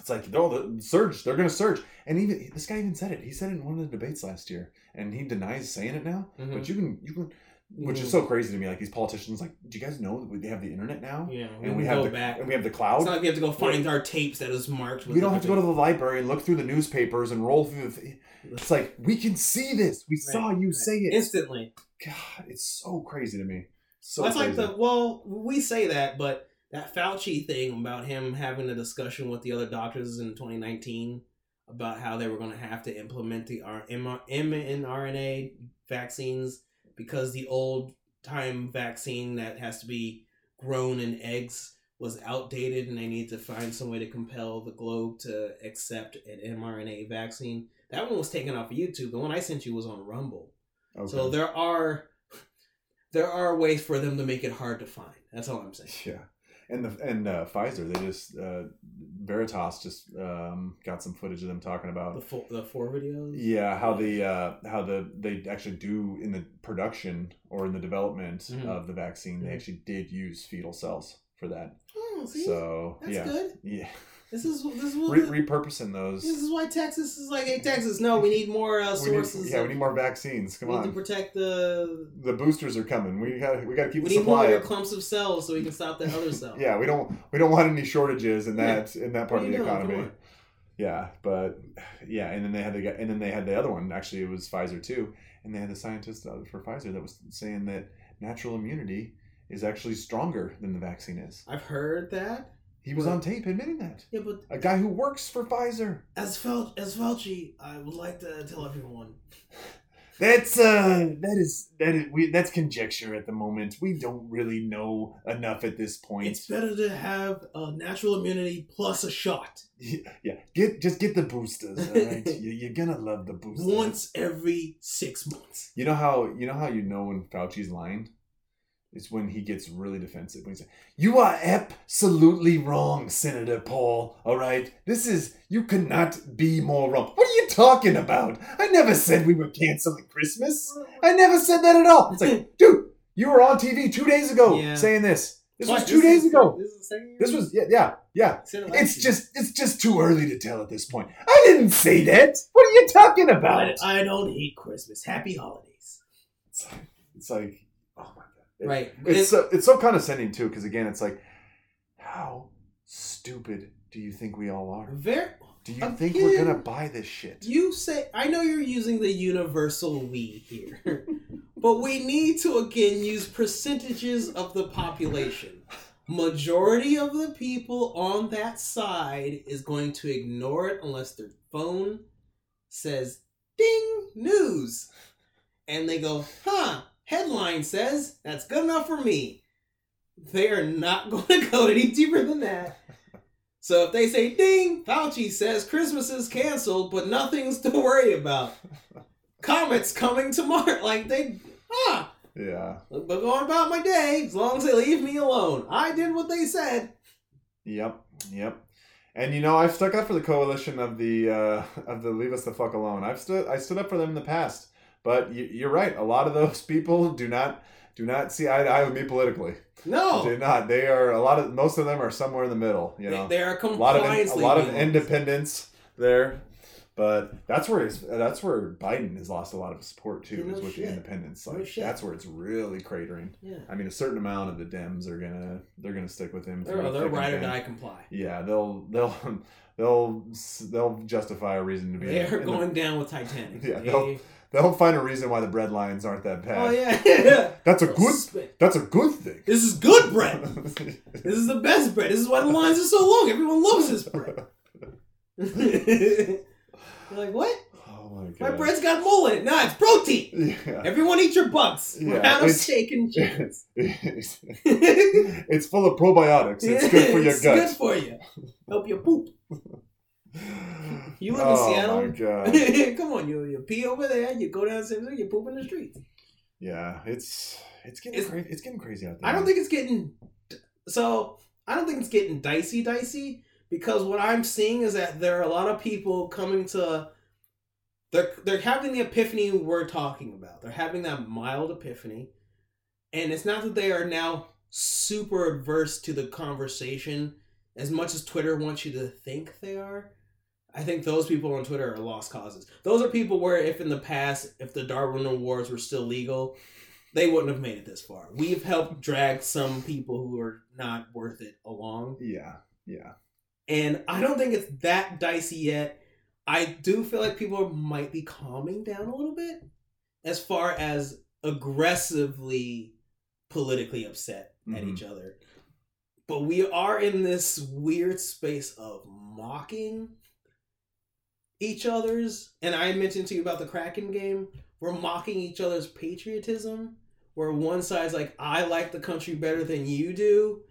[SPEAKER 3] It's like, no, the surge. They're going to surge. And even this guy even said it. He said it in one of the debates last year, and he denies saying it now.
[SPEAKER 4] Mhm.
[SPEAKER 3] But you can, you can, which is
[SPEAKER 4] Mhm.
[SPEAKER 3] so crazy to me. Like these politicians, like, do you guys know that they have the internet now?
[SPEAKER 4] yeah,
[SPEAKER 3] And we have
[SPEAKER 4] go
[SPEAKER 3] the
[SPEAKER 4] back.
[SPEAKER 3] and we have the
[SPEAKER 4] It's
[SPEAKER 3] cloud.
[SPEAKER 4] not like we have to go find our tapes that is marked. With
[SPEAKER 3] We don't have to go to the library and look through the newspapers and roll through the. Th- it's like we can see this. We
[SPEAKER 4] Right,
[SPEAKER 3] saw you
[SPEAKER 4] right.
[SPEAKER 3] say it.
[SPEAKER 4] instantly.
[SPEAKER 3] God, it's so crazy to me. So
[SPEAKER 4] That's
[SPEAKER 3] crazy.
[SPEAKER 4] like the well, we say that, but that Fauci thing about him having a discussion with the other doctors in 2019 about how they were going to have to implement the mRNA vaccines because the old time vaccine that has to be grown in eggs was outdated and they need to find some way to compel the globe to accept an mRNA vaccine. That one was taken off of YouTube. The one I sent you was on Rumble.
[SPEAKER 3] Okay.
[SPEAKER 4] So there are there are ways for them to make it hard to find. That's all I'm saying.
[SPEAKER 3] Yeah, and the and uh, Pfizer, they just uh, Veritas just um, got some footage of them talking
[SPEAKER 4] The
[SPEAKER 3] about
[SPEAKER 4] four, the four videos.
[SPEAKER 3] yeah how the uh, how the they actually do in the production or in the development
[SPEAKER 4] Mhm.
[SPEAKER 3] of the vaccine they
[SPEAKER 4] Mhm.
[SPEAKER 3] actually did use fetal cells for that.
[SPEAKER 4] Oh, see,
[SPEAKER 3] so
[SPEAKER 4] that's
[SPEAKER 3] yeah,
[SPEAKER 4] good.
[SPEAKER 3] yeah,
[SPEAKER 4] This is this is what
[SPEAKER 3] Re- repurposing those.
[SPEAKER 4] this is why Texas is like, hey Texas, no, we need more uh,
[SPEAKER 3] we need,
[SPEAKER 4] sources.
[SPEAKER 3] yeah, we need more vaccines. Come
[SPEAKER 4] we need to
[SPEAKER 3] on,
[SPEAKER 4] protect the.
[SPEAKER 3] the boosters are coming. We got we got to keep
[SPEAKER 4] We
[SPEAKER 3] the
[SPEAKER 4] need more of clumps of cells so we can stop that other cell.
[SPEAKER 3] Yeah, we don't we don't want any shortages in
[SPEAKER 4] Yeah.
[SPEAKER 3] that in that part of the
[SPEAKER 4] doing?
[SPEAKER 3] Economy. Yeah, but yeah, and then they had the and then they had the other one. Actually, it was Pfizer too, and they had the scientist uh, for Pfizer that was saying that natural immunity is actually stronger than the vaccine is.
[SPEAKER 4] I've heard that.
[SPEAKER 3] He was on tape admitting that.
[SPEAKER 4] Yeah, but
[SPEAKER 3] A guy who works for Pfizer.
[SPEAKER 4] as Fauci, as Fauci, I would like to tell everyone
[SPEAKER 3] That's uh, that is that is we that's conjecture at the moment. We don't really know enough at this point.
[SPEAKER 4] it's better to have a natural immunity plus a shot
[SPEAKER 3] Yeah, yeah. get just get the boosters. All right, You- you're gonna love the boosters.
[SPEAKER 4] once every six months.
[SPEAKER 3] You know how you know how you know when Fauci's lying? It's when he gets really defensive. When he's like, "You are absolutely wrong, Senator Paul. All right, this is you cannot be more wrong. What are you talking about? I never said we were canceling Christmas. I never said that at all. It's like, dude, you were on TV two days ago
[SPEAKER 4] Yeah.
[SPEAKER 3] saying this. This
[SPEAKER 4] What?
[SPEAKER 3] was two days
[SPEAKER 4] is-
[SPEAKER 3] ago.
[SPEAKER 4] This is the year?
[SPEAKER 3] This was yeah, yeah, yeah.
[SPEAKER 4] Said it last
[SPEAKER 3] It's just it's just too early to tell at this point. I didn't say that. What are you talking about?
[SPEAKER 4] I, I don't hate Christmas. Happy holidays.
[SPEAKER 3] It's like, it's like oh my god. It-
[SPEAKER 4] Right.
[SPEAKER 3] It's so, it's so condescending too, because again, it's like, how stupid do you think we all are?
[SPEAKER 4] very.
[SPEAKER 3] Do you think we're gonna buy this shit?
[SPEAKER 4] You say I know you're using the universal we here, but we need to again use percentages of the population. Majority of the people on that side is going to ignore it unless their phone says "ding news," and they go, "Huh." Headline says that's good enough for me. They are not going to go any deeper than that. So if they say ding, Fauci says Christmas is canceled, but nothing's to worry about. Comets coming tomorrow. Like they ah
[SPEAKER 3] Yeah.
[SPEAKER 4] but going about my day as long as they leave me alone. I did what they said.
[SPEAKER 3] Yep. Yep. And you know, I've stuck up for the coalition of the uh, of the leave us the fuck alone. I've stood I stood up for them in the past, but you, you're right. A lot of those people do not do not see eye to eye with me politically.
[SPEAKER 4] No.
[SPEAKER 3] Do not. They are a lot of most of them are somewhere in the middle. You know,
[SPEAKER 4] they, they are
[SPEAKER 3] a lot of
[SPEAKER 4] compliance
[SPEAKER 3] a lot of independence there, But that's where that's where Biden has lost a lot of support too,
[SPEAKER 4] no
[SPEAKER 3] is with
[SPEAKER 4] shit.
[SPEAKER 3] the independents.
[SPEAKER 4] No
[SPEAKER 3] Like
[SPEAKER 4] shit.
[SPEAKER 3] that's where it's really cratering.
[SPEAKER 4] Yeah.
[SPEAKER 3] I mean, a certain amount of the Dems are gonna they're gonna stick with him.
[SPEAKER 4] They're, they're ride or die comply.
[SPEAKER 3] Yeah, they'll they'll they'll they'll justify a reason to be.
[SPEAKER 4] They are
[SPEAKER 3] in the-
[SPEAKER 4] going down with Titanic.
[SPEAKER 3] Yeah,
[SPEAKER 4] They-
[SPEAKER 3] they'll- find a reason why the bread lines aren't that bad.
[SPEAKER 4] oh yeah.
[SPEAKER 3] That's a good. That's a good thing.
[SPEAKER 4] This is good bread. This is the best bread. This is why the lines are so long. Everyone loves this bread. You're like, what?
[SPEAKER 3] oh my god.
[SPEAKER 4] My bread's got mole in it. Nah, it's protein.
[SPEAKER 3] Yeah.
[SPEAKER 4] Everyone eat your bugs.
[SPEAKER 3] Yeah,
[SPEAKER 4] We're out of
[SPEAKER 3] it's-
[SPEAKER 4] steak and
[SPEAKER 3] it's, it's full of probiotics. It's good for your guts.
[SPEAKER 4] It's
[SPEAKER 3] gut.
[SPEAKER 4] good for you. Help you poop. You live in
[SPEAKER 3] oh
[SPEAKER 4] Seattle?
[SPEAKER 3] my god.
[SPEAKER 4] Come on, you you pee over there, you go down downstairs, you poop in the street.
[SPEAKER 3] Yeah, it's it's getting
[SPEAKER 4] It's-
[SPEAKER 3] crazy. It's getting crazy out there.
[SPEAKER 4] I don't think it's getting so. I don't think it's getting dicey, dicey because what I'm seeing is that there are a lot of people coming to. They're they're having the epiphany we're talking about. They're having that mild epiphany, and it's not that they are now super adverse to the conversation as much as Twitter wants you to think they are. I think those people on Twitter are lost causes. Those are people where, if in the past, if the Darwin Awards were still legal, they wouldn't have made it this far. We've helped drag some people who are not worth it along.
[SPEAKER 3] Yeah, yeah.
[SPEAKER 4] And I don't think it's that dicey yet. I do feel like people might be calming down a little bit as far as aggressively politically upset at
[SPEAKER 3] Mhm.
[SPEAKER 4] each other. But we are in this weird space of mocking each other's. And I mentioned to you about the Kraken game. We're mocking each other's patriotism, where one side's like, I like the country better than you do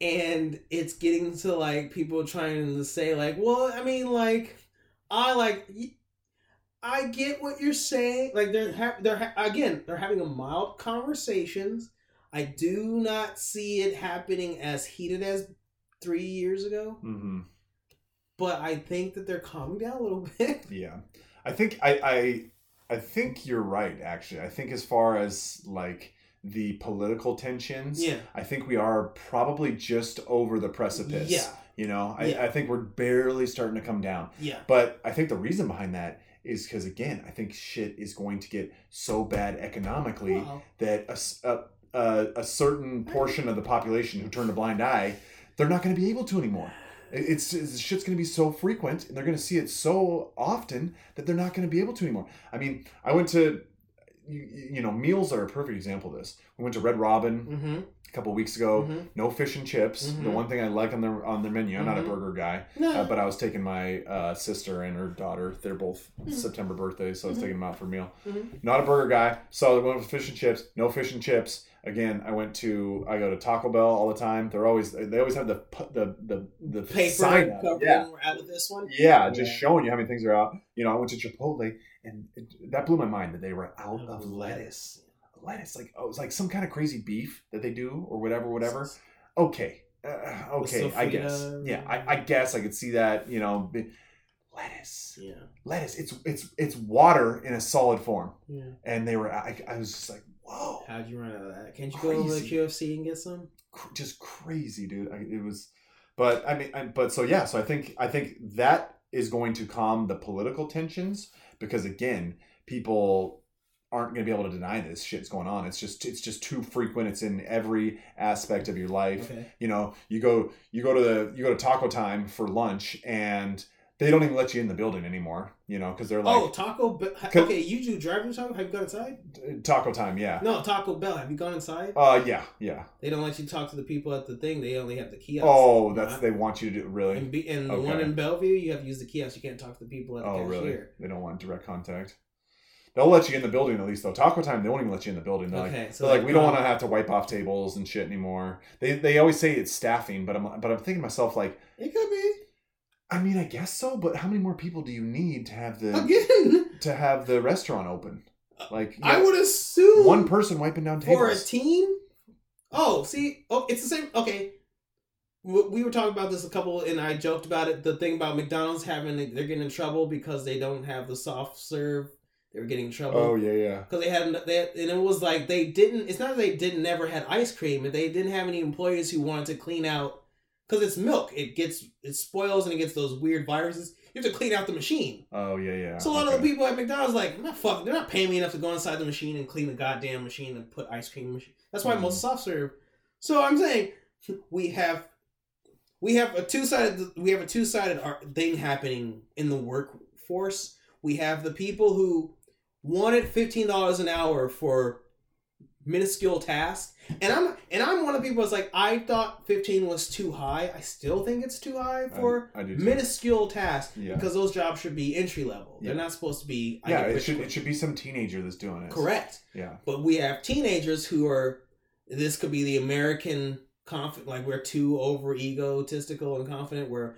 [SPEAKER 4] and it's getting to like people trying to say like well i mean like i like i get what you're saying like they're ha- they're ha- again they're having a mild conversations i do not see it happening as heated as three years ago
[SPEAKER 3] hmm
[SPEAKER 4] but i think that they're calming down a little bit
[SPEAKER 3] Yeah, I think I, I I think you're right. Actually, I think as far as like the political tensions,
[SPEAKER 4] yeah
[SPEAKER 3] I think we are probably just over the precipice.
[SPEAKER 4] yeah
[SPEAKER 3] You know, I,
[SPEAKER 4] Yeah.
[SPEAKER 3] I think we're barely starting to come down.
[SPEAKER 4] yeah
[SPEAKER 3] But I think the reason behind that is because again, I think shit is going to get so bad economically that a certain portion of the population who turned a blind eye, they're not going to be able to anymore. It- It's, it's shit's going to be so frequent, and they're going to see it so often that they're not going to be able to anymore. I mean, I went to, you, you know, meals are a perfect example of this. We went to Red Robin
[SPEAKER 4] mm-hmm,
[SPEAKER 3] a couple weeks ago.
[SPEAKER 4] Mhm.
[SPEAKER 3] No fish and chips. The
[SPEAKER 4] Mhm.
[SPEAKER 3] one thing I like on their on their menu. I'm not a
[SPEAKER 4] Mhm.
[SPEAKER 3] burger guy.
[SPEAKER 4] no
[SPEAKER 3] Uh, but I was taking my uh, sister and her daughter. They're both
[SPEAKER 4] Mhm.
[SPEAKER 3] September birthdays, so I was
[SPEAKER 4] Mhm.
[SPEAKER 3] taking them out for a meal. Not a burger guy, so I went with fish and chips. No fish and chips. Again, I went to I go to Taco Bell all the time. They're always they always have the the the the
[SPEAKER 4] paper
[SPEAKER 3] sign up. Yeah,
[SPEAKER 4] out of this one
[SPEAKER 3] yeah, just showing you how many things are out. You know, I went to Chipotle, and it, that blew my mind that they were out of lettuce. Lettuce, like oh, it was like some kind of crazy beef that they do or whatever, whatever. Okay, uh, okay, I guess. Yeah, I, I guess I could see that. You know, be- lettuce,
[SPEAKER 4] yeah
[SPEAKER 3] lettuce. It's it's it's water in a solid form,
[SPEAKER 4] yeah
[SPEAKER 3] and they were. I, I was just like, whoa,
[SPEAKER 4] How'd you run out of that? Can't you go to the
[SPEAKER 3] Crazy.
[SPEAKER 4] QFC and get some?
[SPEAKER 3] just crazy, dude. I, it was, but I mean, I, but so yeah, so I think I think that is going to calm the political tensions because again, people aren't going to be able to deny this shit's going on. It's just it's just too frequent. It's in every aspect of your life.
[SPEAKER 4] Okay.
[SPEAKER 3] You know, you go you go to the you go to Taco Time for lunch and they don't even let you in the building anymore. You know, because they're like
[SPEAKER 4] oh, Taco Bell. Okay, you do drive-through Taco. Have you gone inside?
[SPEAKER 3] Taco Time, yeah.
[SPEAKER 4] No, Taco Bell. Have you gone inside?
[SPEAKER 3] Uh, yeah, yeah.
[SPEAKER 4] They don't let you talk to the people at the thing. They only have the kiosk.
[SPEAKER 3] Oh, that's they want you to do really.
[SPEAKER 4] And, be, and the one in Bellevue, you have to use the kiosk. You can't talk to the people at the
[SPEAKER 3] Oh,
[SPEAKER 4] cashier.
[SPEAKER 3] really? They don't want direct contact. They'll let you in the building at least though. Taco Time, they won't even let you in the building. They're
[SPEAKER 4] Okay,
[SPEAKER 3] like,
[SPEAKER 4] so
[SPEAKER 3] they're like, we don't
[SPEAKER 4] um,
[SPEAKER 3] want to have to wipe off tables and shit anymore. They they always say it's staffing, but I'm but I'm thinking to myself like,
[SPEAKER 4] It could be
[SPEAKER 3] I mean, I guess so, but how many more people do you need to have the
[SPEAKER 4] again.
[SPEAKER 3] to have the restaurant open? Like,
[SPEAKER 4] I would assume
[SPEAKER 3] one person wiping down tables
[SPEAKER 4] for a team. Oh, see, oh, it's the same. Okay, we we were talking about this a couple, and I joked about it. The thing about McDonald's having they're getting in trouble because they don't have the soft serve. They were getting in trouble.
[SPEAKER 3] oh yeah, yeah.
[SPEAKER 4] because they had they had, and it was like they didn't. It's not that they didn't never had ice cream, but they didn't have any employees who wanted to clean out because it's milk. It gets it spoils and it gets those weird viruses. you have to clean out the machine.
[SPEAKER 3] Oh yeah, yeah.
[SPEAKER 4] So a lot of the people at McDonald's like, not fucking. They're not paying me enough to go inside the machine and clean the goddamn machine and put ice cream machine. That's why
[SPEAKER 3] Mhm.
[SPEAKER 4] most soft serve. So I'm saying we have we have a two sided we have a two sided thing happening in the workforce. We have the people who wanted fifteen dollars an hour for minuscule task. and I'm and I'm one of the people that's like I thought fifteen was too high. I still think it's too high for
[SPEAKER 3] I, I
[SPEAKER 4] minuscule tasks
[SPEAKER 3] Yeah.
[SPEAKER 4] because those jobs should be entry level. They're not supposed to be. I
[SPEAKER 3] yeah, it should
[SPEAKER 4] quick.
[SPEAKER 3] it should be some teenager that's doing it.
[SPEAKER 4] correct.
[SPEAKER 3] Yeah.
[SPEAKER 4] But we have teenagers who are. This could be the American confident. Like we're too over egotistical and confident. Where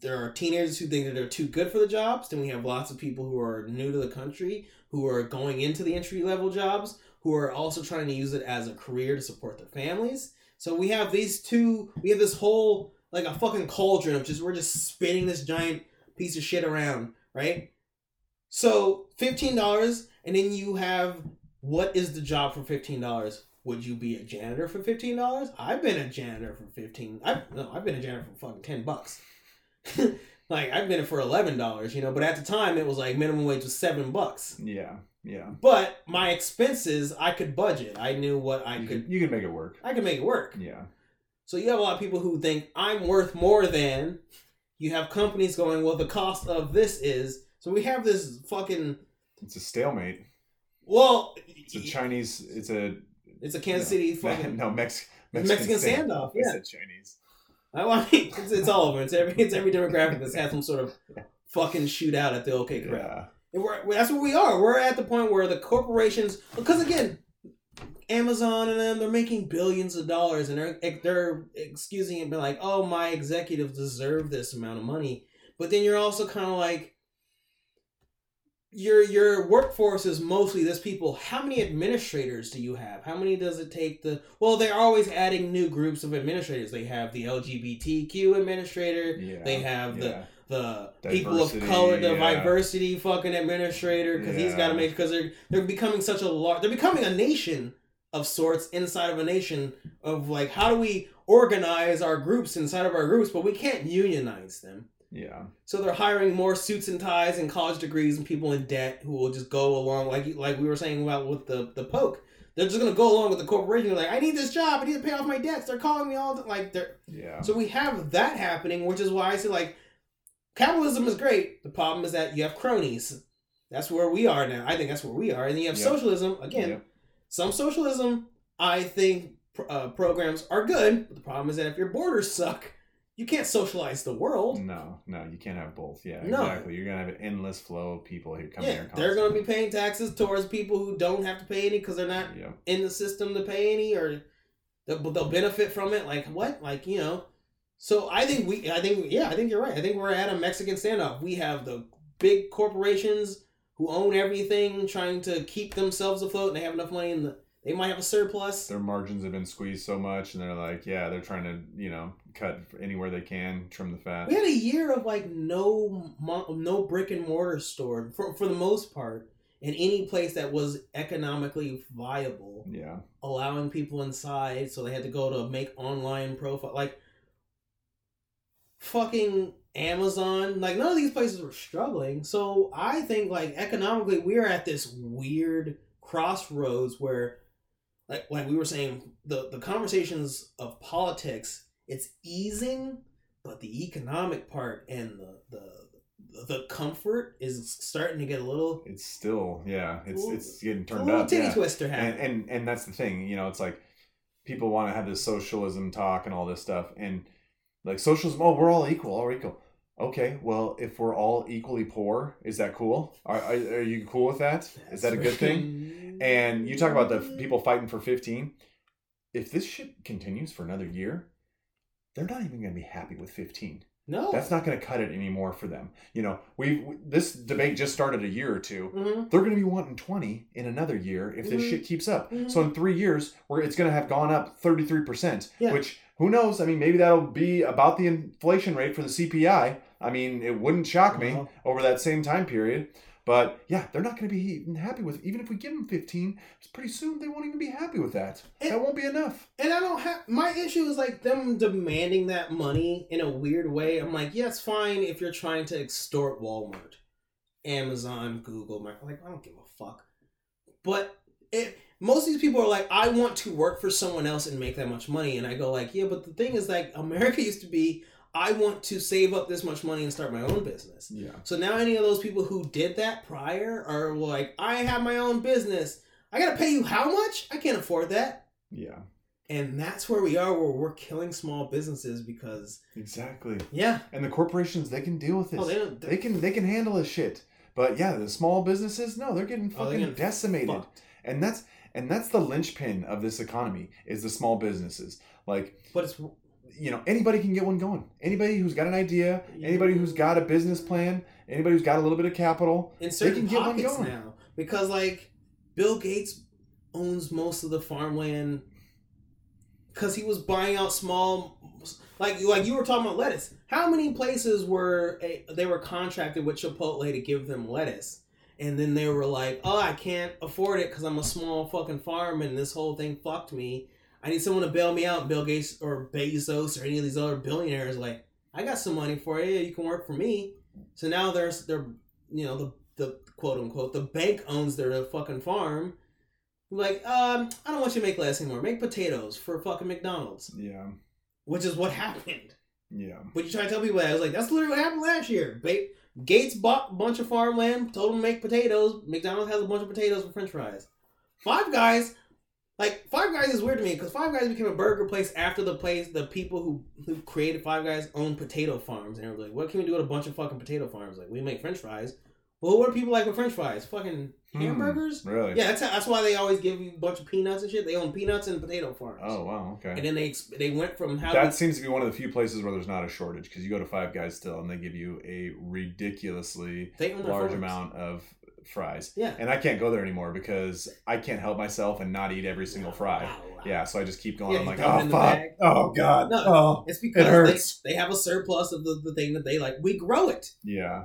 [SPEAKER 4] there are teenagers who think that they're too good for the jobs. Then we have lots of people who are new to the country who are going into the entry level jobs who are also trying to use it as a career to support their families. So we have these two. We have this whole like a fucking cauldron of just we're just spinning this giant piece of shit around, right? So fifteen dollars, and then you have what is the job for fifteen dollars? Would you be a janitor for fifteen dollars? I've been a janitor for fifteen. I no, I've been a janitor for fucking ten bucks. like I've been it for eleven dollars, you know. But at the time, it was like minimum wage was seven bucks.
[SPEAKER 3] Yeah. Yeah.
[SPEAKER 4] But my expenses, I could budget. I knew what I
[SPEAKER 3] you
[SPEAKER 4] could.
[SPEAKER 3] can, you can make it work.
[SPEAKER 4] I could make it work.
[SPEAKER 3] Yeah.
[SPEAKER 4] So you have a lot of people who think I'm worth more than. You have companies going, well, the cost of this is. So we have this fucking.
[SPEAKER 3] It's a stalemate.
[SPEAKER 4] Well,
[SPEAKER 3] It's a Chinese. It's a
[SPEAKER 4] it's a Kansas City fucking.
[SPEAKER 3] no Mex,
[SPEAKER 4] Mexican standoff,
[SPEAKER 3] I
[SPEAKER 4] yeah.
[SPEAKER 3] said Chinese.
[SPEAKER 4] I mean, it's, it's all over. It's every it's every demographic that's had some sort of fucking shootout at the OK Corral.
[SPEAKER 3] Yeah.
[SPEAKER 4] That's what we are. We're at the point where the corporations, because again, Amazon and them, they're making billions of dollars, and they're they're excusing it, being like, "Oh, my executives deserve this amount of money." But then you're also kind of like, your your workforce is mostly this people. How many administrators do you have? How many does it take to? Well, they're always adding new groups of administrators. They have the LGBTQ administrator.
[SPEAKER 3] Yeah.
[SPEAKER 4] They have the
[SPEAKER 3] yeah.
[SPEAKER 4] the people of color, the
[SPEAKER 3] yeah.
[SPEAKER 4] diversity fucking administrator, because he's got to make because they're they're becoming such a large, they're becoming a nation of sorts inside of a nation of like how do we organize our groups inside of our groups, but we can't unionize them.
[SPEAKER 3] Yeah.
[SPEAKER 4] So they're hiring more suits and ties and college degrees and people in debt who will just go along like like we were saying about with the the poke. They're just gonna go along with the corporation. They're like, I need this job. I need to pay off my debts. They're calling me all the, like they're
[SPEAKER 3] Yeah.
[SPEAKER 4] so we have that happening, which is why I say like capitalism is great. The problem is that you have cronies. That's where we are now. I think that's where we are. And then you have
[SPEAKER 3] Yep.
[SPEAKER 4] socialism again.
[SPEAKER 3] Yep.
[SPEAKER 4] Some socialism, I think, uh, programs are good. But the problem is that if your borders suck, you can't socialize the world.
[SPEAKER 3] No, no, you can't have both. Yeah,
[SPEAKER 4] No.
[SPEAKER 3] exactly. You're gonna have an endless flow of people who come
[SPEAKER 4] Yeah,
[SPEAKER 3] here.
[SPEAKER 4] they're going to be paying taxes towards people who don't have to pay any because they're not
[SPEAKER 3] Yeah.
[SPEAKER 4] in the system to pay any or they'll, they'll benefit from it like what like you know so i think we i think yeah i think you're right i think we're at a mexican standoff we have the big corporations who own everything trying to keep themselves afloat and they have enough money and the, they might have a surplus
[SPEAKER 3] Their margins have been squeezed so much, and they're like, yeah, they're trying to, you know, cut anywhere they can, trim the fat.
[SPEAKER 4] we had a year of like no no brick and mortar store for, for the most part in any place that was economically viable
[SPEAKER 3] Yeah.
[SPEAKER 4] allowing people inside so they had to go to make online profile like fucking amazon like none of these places were struggling so i think like economically we're at this weird crossroads where like like we were saying the the conversations of politics it's easing but the economic part and the the the comfort is starting to get a little
[SPEAKER 3] It's still, yeah, it's
[SPEAKER 4] Little-
[SPEAKER 3] it's getting
[SPEAKER 4] a
[SPEAKER 3] turned
[SPEAKER 4] little
[SPEAKER 3] up.
[SPEAKER 4] titty
[SPEAKER 3] Yeah.
[SPEAKER 4] twister
[SPEAKER 3] And, and and that's the thing, you know, it's like people want to have this socialism talk and all this stuff, and like socialism. Oh, we're all equal. All equal. Okay, well, if we're all equally poor, is that cool? Are, are, are you cool with that? Is that a good thing? And you talk about the people fighting for 15. If this shit continues for another year, they're not even going to be happy with 15.
[SPEAKER 4] no
[SPEAKER 3] That's not going to cut it anymore for them. You know, we this debate just started a year or two.
[SPEAKER 4] Mhm.
[SPEAKER 3] They're going to be wanting 20 in another year if this
[SPEAKER 4] Mhm.
[SPEAKER 3] shit keeps up.
[SPEAKER 4] Mhm.
[SPEAKER 3] So in 3 years, where it's going to have gone up 33%,
[SPEAKER 4] Yeah.
[SPEAKER 3] which who knows? I mean, maybe that'll be about the inflation rate for the CPI. I mean, it wouldn't shock me
[SPEAKER 4] Wow.
[SPEAKER 3] over that same time period. But yeah, they're not going to be happy with. Even if we give them fifteen, pretty soon they won't even be happy with that.
[SPEAKER 4] And-
[SPEAKER 3] that won't be enough.
[SPEAKER 4] And I don't have my issue is like them demanding that money in a weird way. I'm like, yeah, it's fine if you're trying to extort Walmart, Amazon, Google. My, like, I don't give a fuck. But it, most of these people are like, I want to work for someone else and make that much money. And I go like, yeah, but the thing is like, America used to be, I want to save up this much money and start my own business.
[SPEAKER 3] Yeah.
[SPEAKER 4] So now any of those people who did that prior are like, I have my own business. I gotta pay you how much? I can't afford that.
[SPEAKER 3] Yeah.
[SPEAKER 4] And that's where we are, where we're killing small businesses because,
[SPEAKER 3] Exactly.
[SPEAKER 4] yeah,
[SPEAKER 3] And the corporations, they can deal with this.
[SPEAKER 4] oh, they don't.
[SPEAKER 3] they can they can handle this shit. But yeah, the small businesses, no, they're getting
[SPEAKER 4] Oh, they're
[SPEAKER 3] fucking
[SPEAKER 4] getting
[SPEAKER 3] decimated.
[SPEAKER 4] fucked.
[SPEAKER 3] And that's and that's the linchpin of this economy is the small businesses. Like
[SPEAKER 4] But it's
[SPEAKER 3] you know, anybody can get one going. Anybody who's got an idea, anybody who's got a business plan, anybody who's got a little bit of capital,
[SPEAKER 4] in certain
[SPEAKER 3] can get one going.
[SPEAKER 4] now because, like, Bill Gates owns most of the farmland because he was buying out small. Like, like you were talking about lettuce. How many places were a, they were contracted with Chipotle to give them lettuce? And then they were like, "Oh, I can't afford it because I'm a small fucking farm, and this whole thing fucked me. I need someone to bail me out." Bill Gates or Bezos or any of these other billionaires like, "I got some money for you. You can work for me." So now there's they're you know the the quote unquote the bank owns their fucking farm. Like, um, I don't want you to make lettuce anymore. Make potatoes for fucking McDonald's,
[SPEAKER 3] yeah,
[SPEAKER 4] which is what happened.
[SPEAKER 3] yeah,
[SPEAKER 4] But you try to tell people that I was like, that's literally what happened last year. Ba- Gates bought a bunch of farmland, told them to make potatoes. McDonald's has a bunch of potatoes for French fries. Five Guys, like Five Guys is weird to me because Five Guys became a burger place after the place the people who who created Five Guys owned potato farms and they were like, what can we do with a bunch of fucking potato farms? Like we make French fries. Well, what do people like with French fries? Fucking
[SPEAKER 3] Hmm.
[SPEAKER 4] hamburgers.
[SPEAKER 3] really.
[SPEAKER 4] Yeah, that's that's why they always give you a bunch of peanuts and shit. They own peanuts and potato farms.
[SPEAKER 3] Oh wow, okay.
[SPEAKER 4] And then they they went from how
[SPEAKER 3] that seems to be one of the few places where there's not a shortage because you go to Five Guys still and they give you a ridiculously
[SPEAKER 4] they own their
[SPEAKER 3] large amount of fries.
[SPEAKER 4] Yeah.
[SPEAKER 3] And I can't go there anymore because I can't help myself and not eat every single fry.
[SPEAKER 4] Wow, wow.
[SPEAKER 3] Yeah, so I just keep going.
[SPEAKER 4] Yeah,
[SPEAKER 3] I'm like, oh fuck, oh god,
[SPEAKER 4] No.
[SPEAKER 3] oh
[SPEAKER 4] It's because
[SPEAKER 3] hurts.
[SPEAKER 4] they, they have a surplus of the, the thing that they like. We grow it.
[SPEAKER 3] yeah.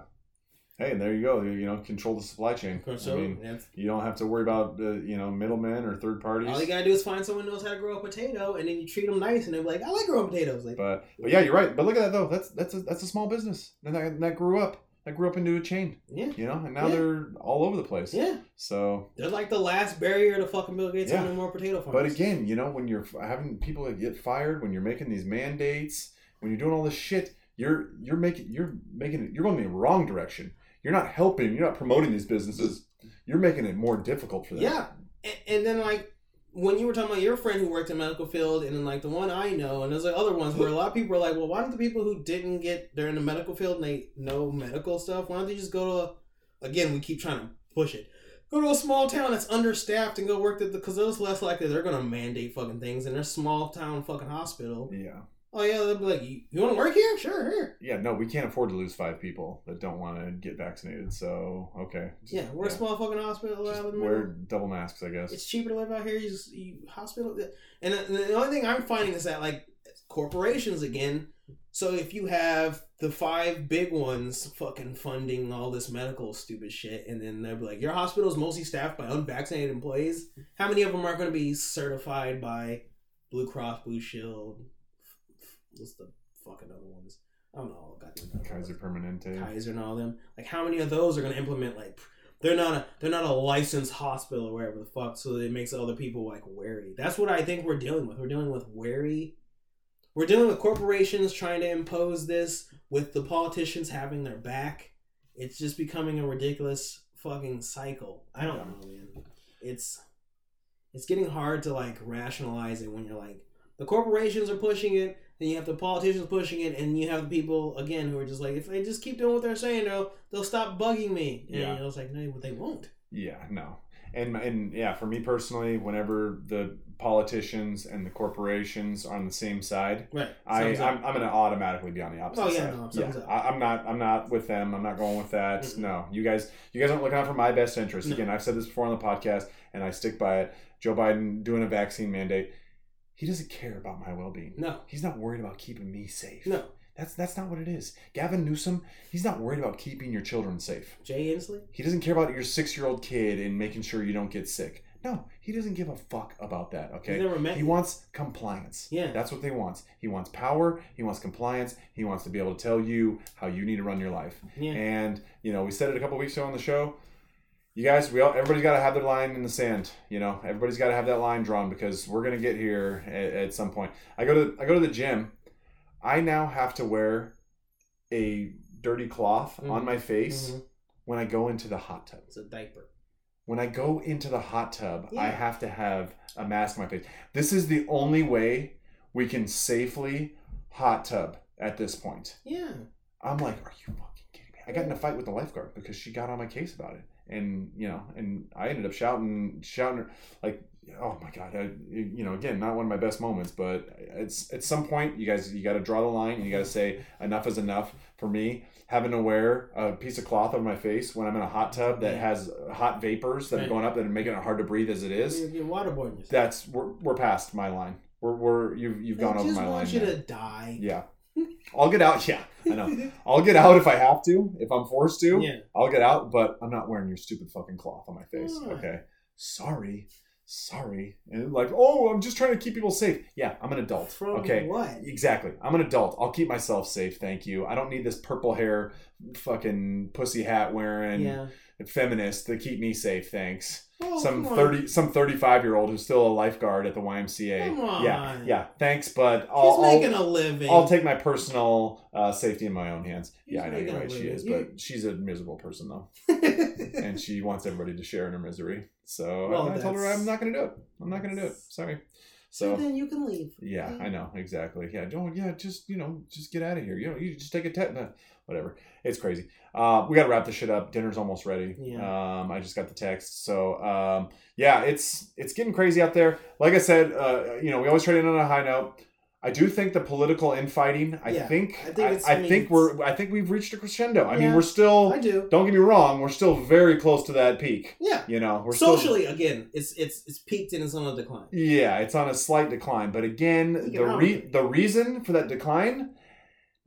[SPEAKER 3] Hey, and there you go. You know, control the supply chain. I mean, you don't have to worry about uh, you know middlemen or third parties.
[SPEAKER 4] all you gotta do is find someone who knows how to grow a potato, and then you treat them nice, and they're like, "I like growing potatoes." Like,
[SPEAKER 3] But but yeah, you're right. But look at that though. That's that's a, that's a small business, and that, that grew up. That grew up into a chain.
[SPEAKER 4] yeah,
[SPEAKER 3] You know, and now
[SPEAKER 4] Yeah.
[SPEAKER 3] they're all over the place.
[SPEAKER 4] yeah,
[SPEAKER 3] So,
[SPEAKER 4] they're like the last barrier to fucking Bill Gates
[SPEAKER 3] Yeah.
[SPEAKER 4] owning more potato farms.
[SPEAKER 3] but again, you know, when you're having people that get fired, when you're making these mandates, when you're doing all this shit, you're you're making you're making it. You're going in the wrong direction. You're not helping. You're not promoting these businesses. You're making it more difficult for them.
[SPEAKER 4] yeah, and, and then like when you were talking about your friend who worked in medical field, and then like the one I know, and there's like other ones where a lot of people are like, "Well, why don't the people who didn't get they're in the medical field and they know medical stuff? Why don't they just go to?" A, again, we keep trying to push it. Go to a small town that's understaffed and go work at the because there's less likely they're gonna mandate fucking things in their small town fucking hospital.
[SPEAKER 3] Yeah.
[SPEAKER 4] Oh yeah, they'll be like, "You, you want to work here? Sure, here."
[SPEAKER 3] Yeah. No, we can't afford to lose five people that don't want to get vaccinated. So okay. Just-
[SPEAKER 4] Yeah, we're a small fucking hospital.
[SPEAKER 3] Just
[SPEAKER 4] out in
[SPEAKER 3] wear double masks, I guess.
[SPEAKER 4] It's cheaper to live out here. You just you hospital, and the, the only thing I'm finding is that like corporations again. So if you have the five big ones fucking funding all this medical stupid shit, and then they'll be like, your hospital is mostly staffed by unvaccinated employees. How many of them are going to be certified by Blue Cross Blue Shield? What's the fucking other ones? I don't know. Goddamn
[SPEAKER 3] Kaiser Permanente.
[SPEAKER 4] Kaiser and all them. Like how many of those are going to implement like they're not a they're not a licensed hospital or wherever the fuck, so it makes other people like wary. That's what I think we're dealing with. We're dealing with wary. We're dealing with corporations trying to impose this with the politicians having their back. It's just becoming a ridiculous fucking cycle. I don't know, man. It's it's getting hard to like rationalize it when you're like the corporations are pushing it, then you have the politicians pushing it, and you have the people again who are just like, if they just keep doing what they're saying, they'll they'll stop bugging me. And
[SPEAKER 3] Yeah.
[SPEAKER 4] I was like, no, they won't.
[SPEAKER 3] Yeah, no. And and yeah, for me personally, whenever the politicians and the corporations are on the same side,
[SPEAKER 4] Right.
[SPEAKER 3] I, I'm, I'm gonna automatically be on the opposite
[SPEAKER 4] Oh, yeah,
[SPEAKER 3] side.
[SPEAKER 4] no,
[SPEAKER 3] yeah. I, I'm not I'm not with them. I'm not going with that.
[SPEAKER 4] Mm-mm.
[SPEAKER 3] No, you guys you guys aren't looking out for my best interest.
[SPEAKER 4] No.
[SPEAKER 3] Again, I've said this before on the podcast, and I stick by it. Joe Biden doing a vaccine mandate. He doesn't care about my well being.
[SPEAKER 4] no,
[SPEAKER 3] He's not worried about keeping me safe.
[SPEAKER 4] no.
[SPEAKER 3] That's that's not what it is. Gavin Newsom, he's not worried about keeping your children safe.
[SPEAKER 4] Jay Inslee.
[SPEAKER 3] He doesn't care about your six year old kid and making sure you don't get sick. No, he doesn't give a fuck about that. Okay.
[SPEAKER 4] He's never met
[SPEAKER 3] He
[SPEAKER 4] you.
[SPEAKER 3] wants compliance.
[SPEAKER 4] Yeah.
[SPEAKER 3] That's what they wants. He wants power. He wants compliance. He wants to be able to tell you how you need to run your life.
[SPEAKER 4] Yeah.
[SPEAKER 3] And you know, we said it a couple weeks ago on the show. You guys, we all everybody's got to have their line in the sand. You know, everybody's got to have that line drawn because we're gonna get here at, at some point. I go to I go to the gym. I now have to wear a dirty cloth
[SPEAKER 4] Mhm.
[SPEAKER 3] on my face
[SPEAKER 4] Mhm.
[SPEAKER 3] when I go into the hot tub.
[SPEAKER 4] It's a diaper.
[SPEAKER 3] When I go into the hot tub, I have to have a mask on my face. This is the only way we can safely hot tub at this point.
[SPEAKER 4] Yeah.
[SPEAKER 3] I'm like, are you fucking kidding me? I got in a fight with the lifeguard because she got on my case about it, and you know, and I ended up shouting, shouting, like, oh my god, I, you know, again, not one of my best moments, but it's at some point, you guys, you got to draw the line, and you got to say enough is enough. For me, having to wear a piece of cloth over my face when I'm in a hot tub that has hot vapors that are going up that are making it hard to breathe as it is.
[SPEAKER 4] You're, you're waterboarding yourself.
[SPEAKER 3] That's we're, we're past my line. We're, we're you've you've gone over my line.
[SPEAKER 4] I just want you
[SPEAKER 3] there.
[SPEAKER 4] to die.
[SPEAKER 3] Yeah. I'll get out. Yeah, I know. I'll get out if I have to, if I'm forced to.
[SPEAKER 4] Yeah.
[SPEAKER 3] I'll get out, but I'm not wearing your stupid fucking cloth on my face.
[SPEAKER 4] Why?
[SPEAKER 3] Okay. Sorry. Sorry. And like, oh, I'm just trying to keep people safe. Yeah, I'm an adult.
[SPEAKER 4] From
[SPEAKER 3] okay.
[SPEAKER 4] what?
[SPEAKER 3] Exactly. I'm an adult. I'll keep myself safe. Thank you. I don't need this purple hair, fucking pussy hat wearing
[SPEAKER 4] yeah.
[SPEAKER 3] feminist to keep me safe. Thanks
[SPEAKER 4] Oh,
[SPEAKER 3] some
[SPEAKER 4] come on.
[SPEAKER 3] thirty, some thirty-five year old who's still a lifeguard at the YMCA.
[SPEAKER 4] Come
[SPEAKER 3] Yeah,
[SPEAKER 4] on.
[SPEAKER 3] yeah. Thanks, but I'll,
[SPEAKER 4] making
[SPEAKER 3] I'll,
[SPEAKER 4] a living.
[SPEAKER 3] I'll take my personal uh, safety in my own hands.
[SPEAKER 4] He's
[SPEAKER 3] yeah, I know you're right. She is, but she's a miserable person though, and she wants everybody to share in her misery. So
[SPEAKER 4] Well,
[SPEAKER 3] I, I told her I'm not going to do it. I'm not going to do it. Sorry. So
[SPEAKER 4] then you can leave.
[SPEAKER 3] yeah, I know exactly. Yeah, don't. Yeah, just you know, just get out of here. You know, you just take a test. no, Whatever. It's crazy. Uh, we got to wrap this shit up. Dinner's almost ready.
[SPEAKER 4] Yeah.
[SPEAKER 3] Um, I just got the text. So um, yeah, it's it's getting crazy out there. Like I said, uh, you know, we always try to end on a high note. I do think the political infighting. I
[SPEAKER 4] Yeah,
[SPEAKER 3] think.
[SPEAKER 4] I
[SPEAKER 3] I
[SPEAKER 4] think
[SPEAKER 3] I,
[SPEAKER 4] I mean,
[SPEAKER 3] think we're. I think we've reached a crescendo. I mean, we're still.
[SPEAKER 4] I do.
[SPEAKER 3] Don't get me wrong. We're still very close to that peak.
[SPEAKER 4] Yeah.
[SPEAKER 3] You know, we're still
[SPEAKER 4] Socially, again, it's it's it's peaked and it's on a decline.
[SPEAKER 3] yeah, it's on a slight decline, but again, the re- the reason for that decline,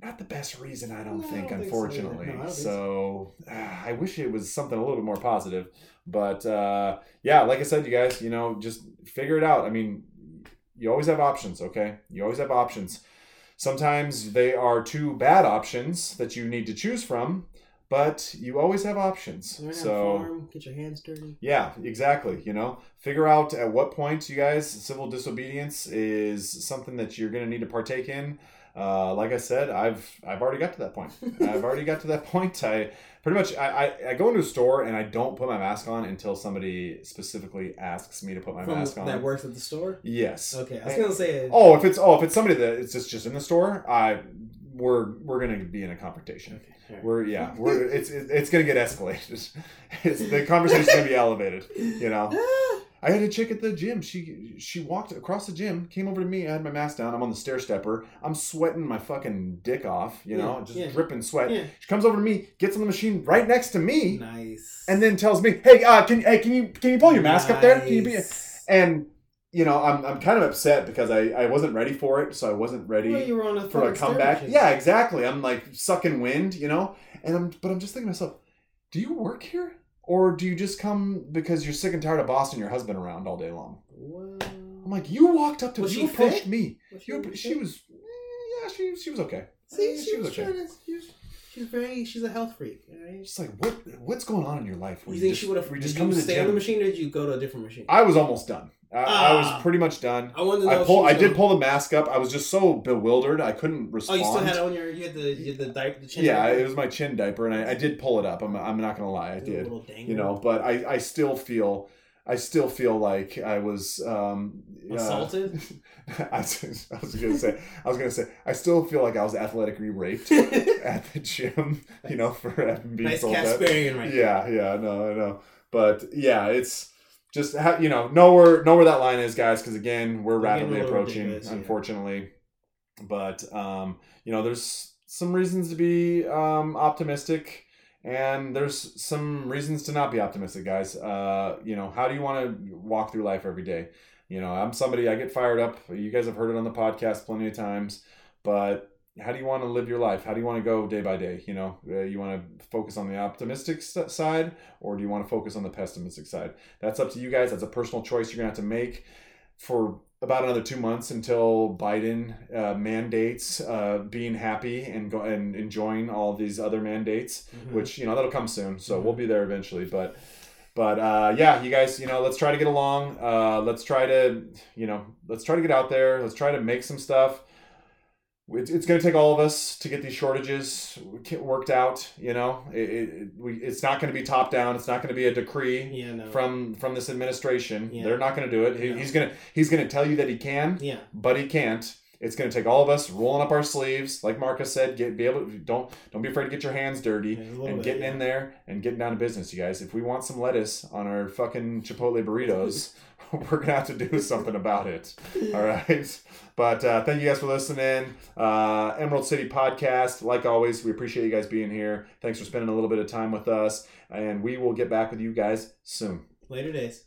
[SPEAKER 3] not the best reason, I don't
[SPEAKER 4] No, I
[SPEAKER 3] think,
[SPEAKER 4] don't think so
[SPEAKER 3] unfortunately.
[SPEAKER 4] No, I don't
[SPEAKER 3] so ah, I wish it was something a little bit more positive, but uh, yeah, like I said, you guys, you know, just figure it out. I mean, you always have options, okay? You always have options. Sometimes they are two bad options that you need to choose from, but you always have options.
[SPEAKER 4] Learn
[SPEAKER 3] So
[SPEAKER 4] farm, get your hands dirty.
[SPEAKER 3] yeah, exactly. You know, figure out at what point you guys civil disobedience is something that you're going to need to partake in. Uh, like I said, I've I've already got to that point. I've already got to that point. I pretty much I, I, I go into a store and I don't put my mask on until somebody specifically asks me to put my
[SPEAKER 4] From
[SPEAKER 3] mask on.
[SPEAKER 4] that works at the store.
[SPEAKER 3] Yes.
[SPEAKER 4] Okay, I was gonna say.
[SPEAKER 3] Oh, if it's oh if it's somebody that it's just just in the store, I we're we're gonna be in a confrontation.
[SPEAKER 4] Okay, right.
[SPEAKER 3] We're yeah, we're it's it's gonna get escalated. It's, the conversation's gonna be elevated. You know, I had a chick at the gym. She she walked across the gym, came over to me. I had my mask down. I'm on the stair stepper. I'm sweating my fucking dick off. You know,
[SPEAKER 4] Yeah,
[SPEAKER 3] just
[SPEAKER 4] yeah.
[SPEAKER 3] dripping sweat.
[SPEAKER 4] Yeah.
[SPEAKER 3] She comes over to me, gets on the machine right next to me,
[SPEAKER 4] nice.
[SPEAKER 3] and then tells me, "Hey, uh, can hey can you can you pull your mask up there? Can you be?" And you know, I'm I'm kind of upset because I I wasn't ready for it, so I wasn't ready
[SPEAKER 4] Well, you were on a
[SPEAKER 3] for a comeback. Yeah, exactly. I'm like sucking wind, you know. And I'm, but I'm just thinking to myself, do you work here, or do you just come because you're sick and tired of bossing your husband around all day long?
[SPEAKER 4] Well,
[SPEAKER 3] I'm like, you walked up to
[SPEAKER 4] Was
[SPEAKER 3] me,
[SPEAKER 4] she
[SPEAKER 3] you approached
[SPEAKER 4] fit?
[SPEAKER 3] me.
[SPEAKER 4] was
[SPEAKER 3] You, she was, eh, yeah, she she was okay.
[SPEAKER 4] See,
[SPEAKER 3] Eh,
[SPEAKER 4] she, was, trying to. She was, she's very. She's a health freak. Right.
[SPEAKER 3] Just like what what's going on in your life? where
[SPEAKER 4] You think
[SPEAKER 3] just,
[SPEAKER 4] she would have? Did
[SPEAKER 3] just
[SPEAKER 4] you
[SPEAKER 3] come to the
[SPEAKER 4] stay on the machine, or did you go to a different machine?
[SPEAKER 3] I was almost done. I, I
[SPEAKER 4] Ah.
[SPEAKER 3] was pretty much done.
[SPEAKER 4] I wanted to know.
[SPEAKER 3] I pull. I did pull the mask up. I was just so bewildered. I couldn't respond.
[SPEAKER 4] Oh, you still had it on your. You had the. You had the diaper. The chin.
[SPEAKER 3] Yeah,
[SPEAKER 4] diaper?
[SPEAKER 3] it was my chin diaper, and I, I did pull it up. I'm, I'm not gonna lie, I did. You know, but I, I still feel, I still feel like I was um, uh,
[SPEAKER 4] Assaulted?
[SPEAKER 3] I, was, I was gonna say, I was gonna say, I still feel like I was athletically raped at the gym. You know, for being
[SPEAKER 4] nice. Kasparian right
[SPEAKER 3] Yeah, yeah, no, I know, but yeah, it's just ha- you know know where know where that line is, guys, because again, we're rapidly approaching,
[SPEAKER 4] ridiculous, yeah.
[SPEAKER 3] unfortunately. But um, you know, there's some reasons to be um, optimistic, and there's some reasons to not be optimistic, guys. Uh, you know, how do you want to walk through life every day? You know, I'm somebody I get fired up. You guys have heard it on the podcast plenty of times, but how do you want to live your life? How do you want to go day by day? You know, uh, you want to focus on the optimistic side, or do you want to focus on the pessimistic side? That's up to you guys. That's a personal choice you're gonna have to make for about another two months until Biden uh, mandates uh, being happy and go and enjoying all these other mandates,
[SPEAKER 4] Mhm.
[SPEAKER 3] which you know that'll come soon. So
[SPEAKER 4] Mhm.
[SPEAKER 3] we'll be there eventually, but. But uh, yeah, you guys, you know, let's try to get along. Uh, let's try to, you know, let's try to get out there. Let's try to make some stuff. It's, it's going to take all of us to get these shortages worked out. You know, it, it, we, it's not going to be top down. It's not going to be a decree
[SPEAKER 4] yeah, no.
[SPEAKER 3] from from this administration.
[SPEAKER 4] Yeah.
[SPEAKER 3] They're not going to do it. He,
[SPEAKER 4] No.
[SPEAKER 3] He's gonna he's gonna tell you that he can,
[SPEAKER 4] yeah,
[SPEAKER 3] but he can't. It's going to take all of us rolling up our sleeves, like Marcus said. Get be able don't don't be afraid to get your hands dirty
[SPEAKER 4] Yeah,
[SPEAKER 3] and
[SPEAKER 4] bit,
[SPEAKER 3] getting in there and getting down to business, you guys. If we want some lettuce on our fucking Chipotle burritos, we're gonna have to do something about it. All right. But uh, thank you guys for listening. Uh, Emerald City Podcast. Like always, we appreciate you guys being here. Thanks for spending a little bit of time with us, and we will get back with you guys soon.
[SPEAKER 4] later days.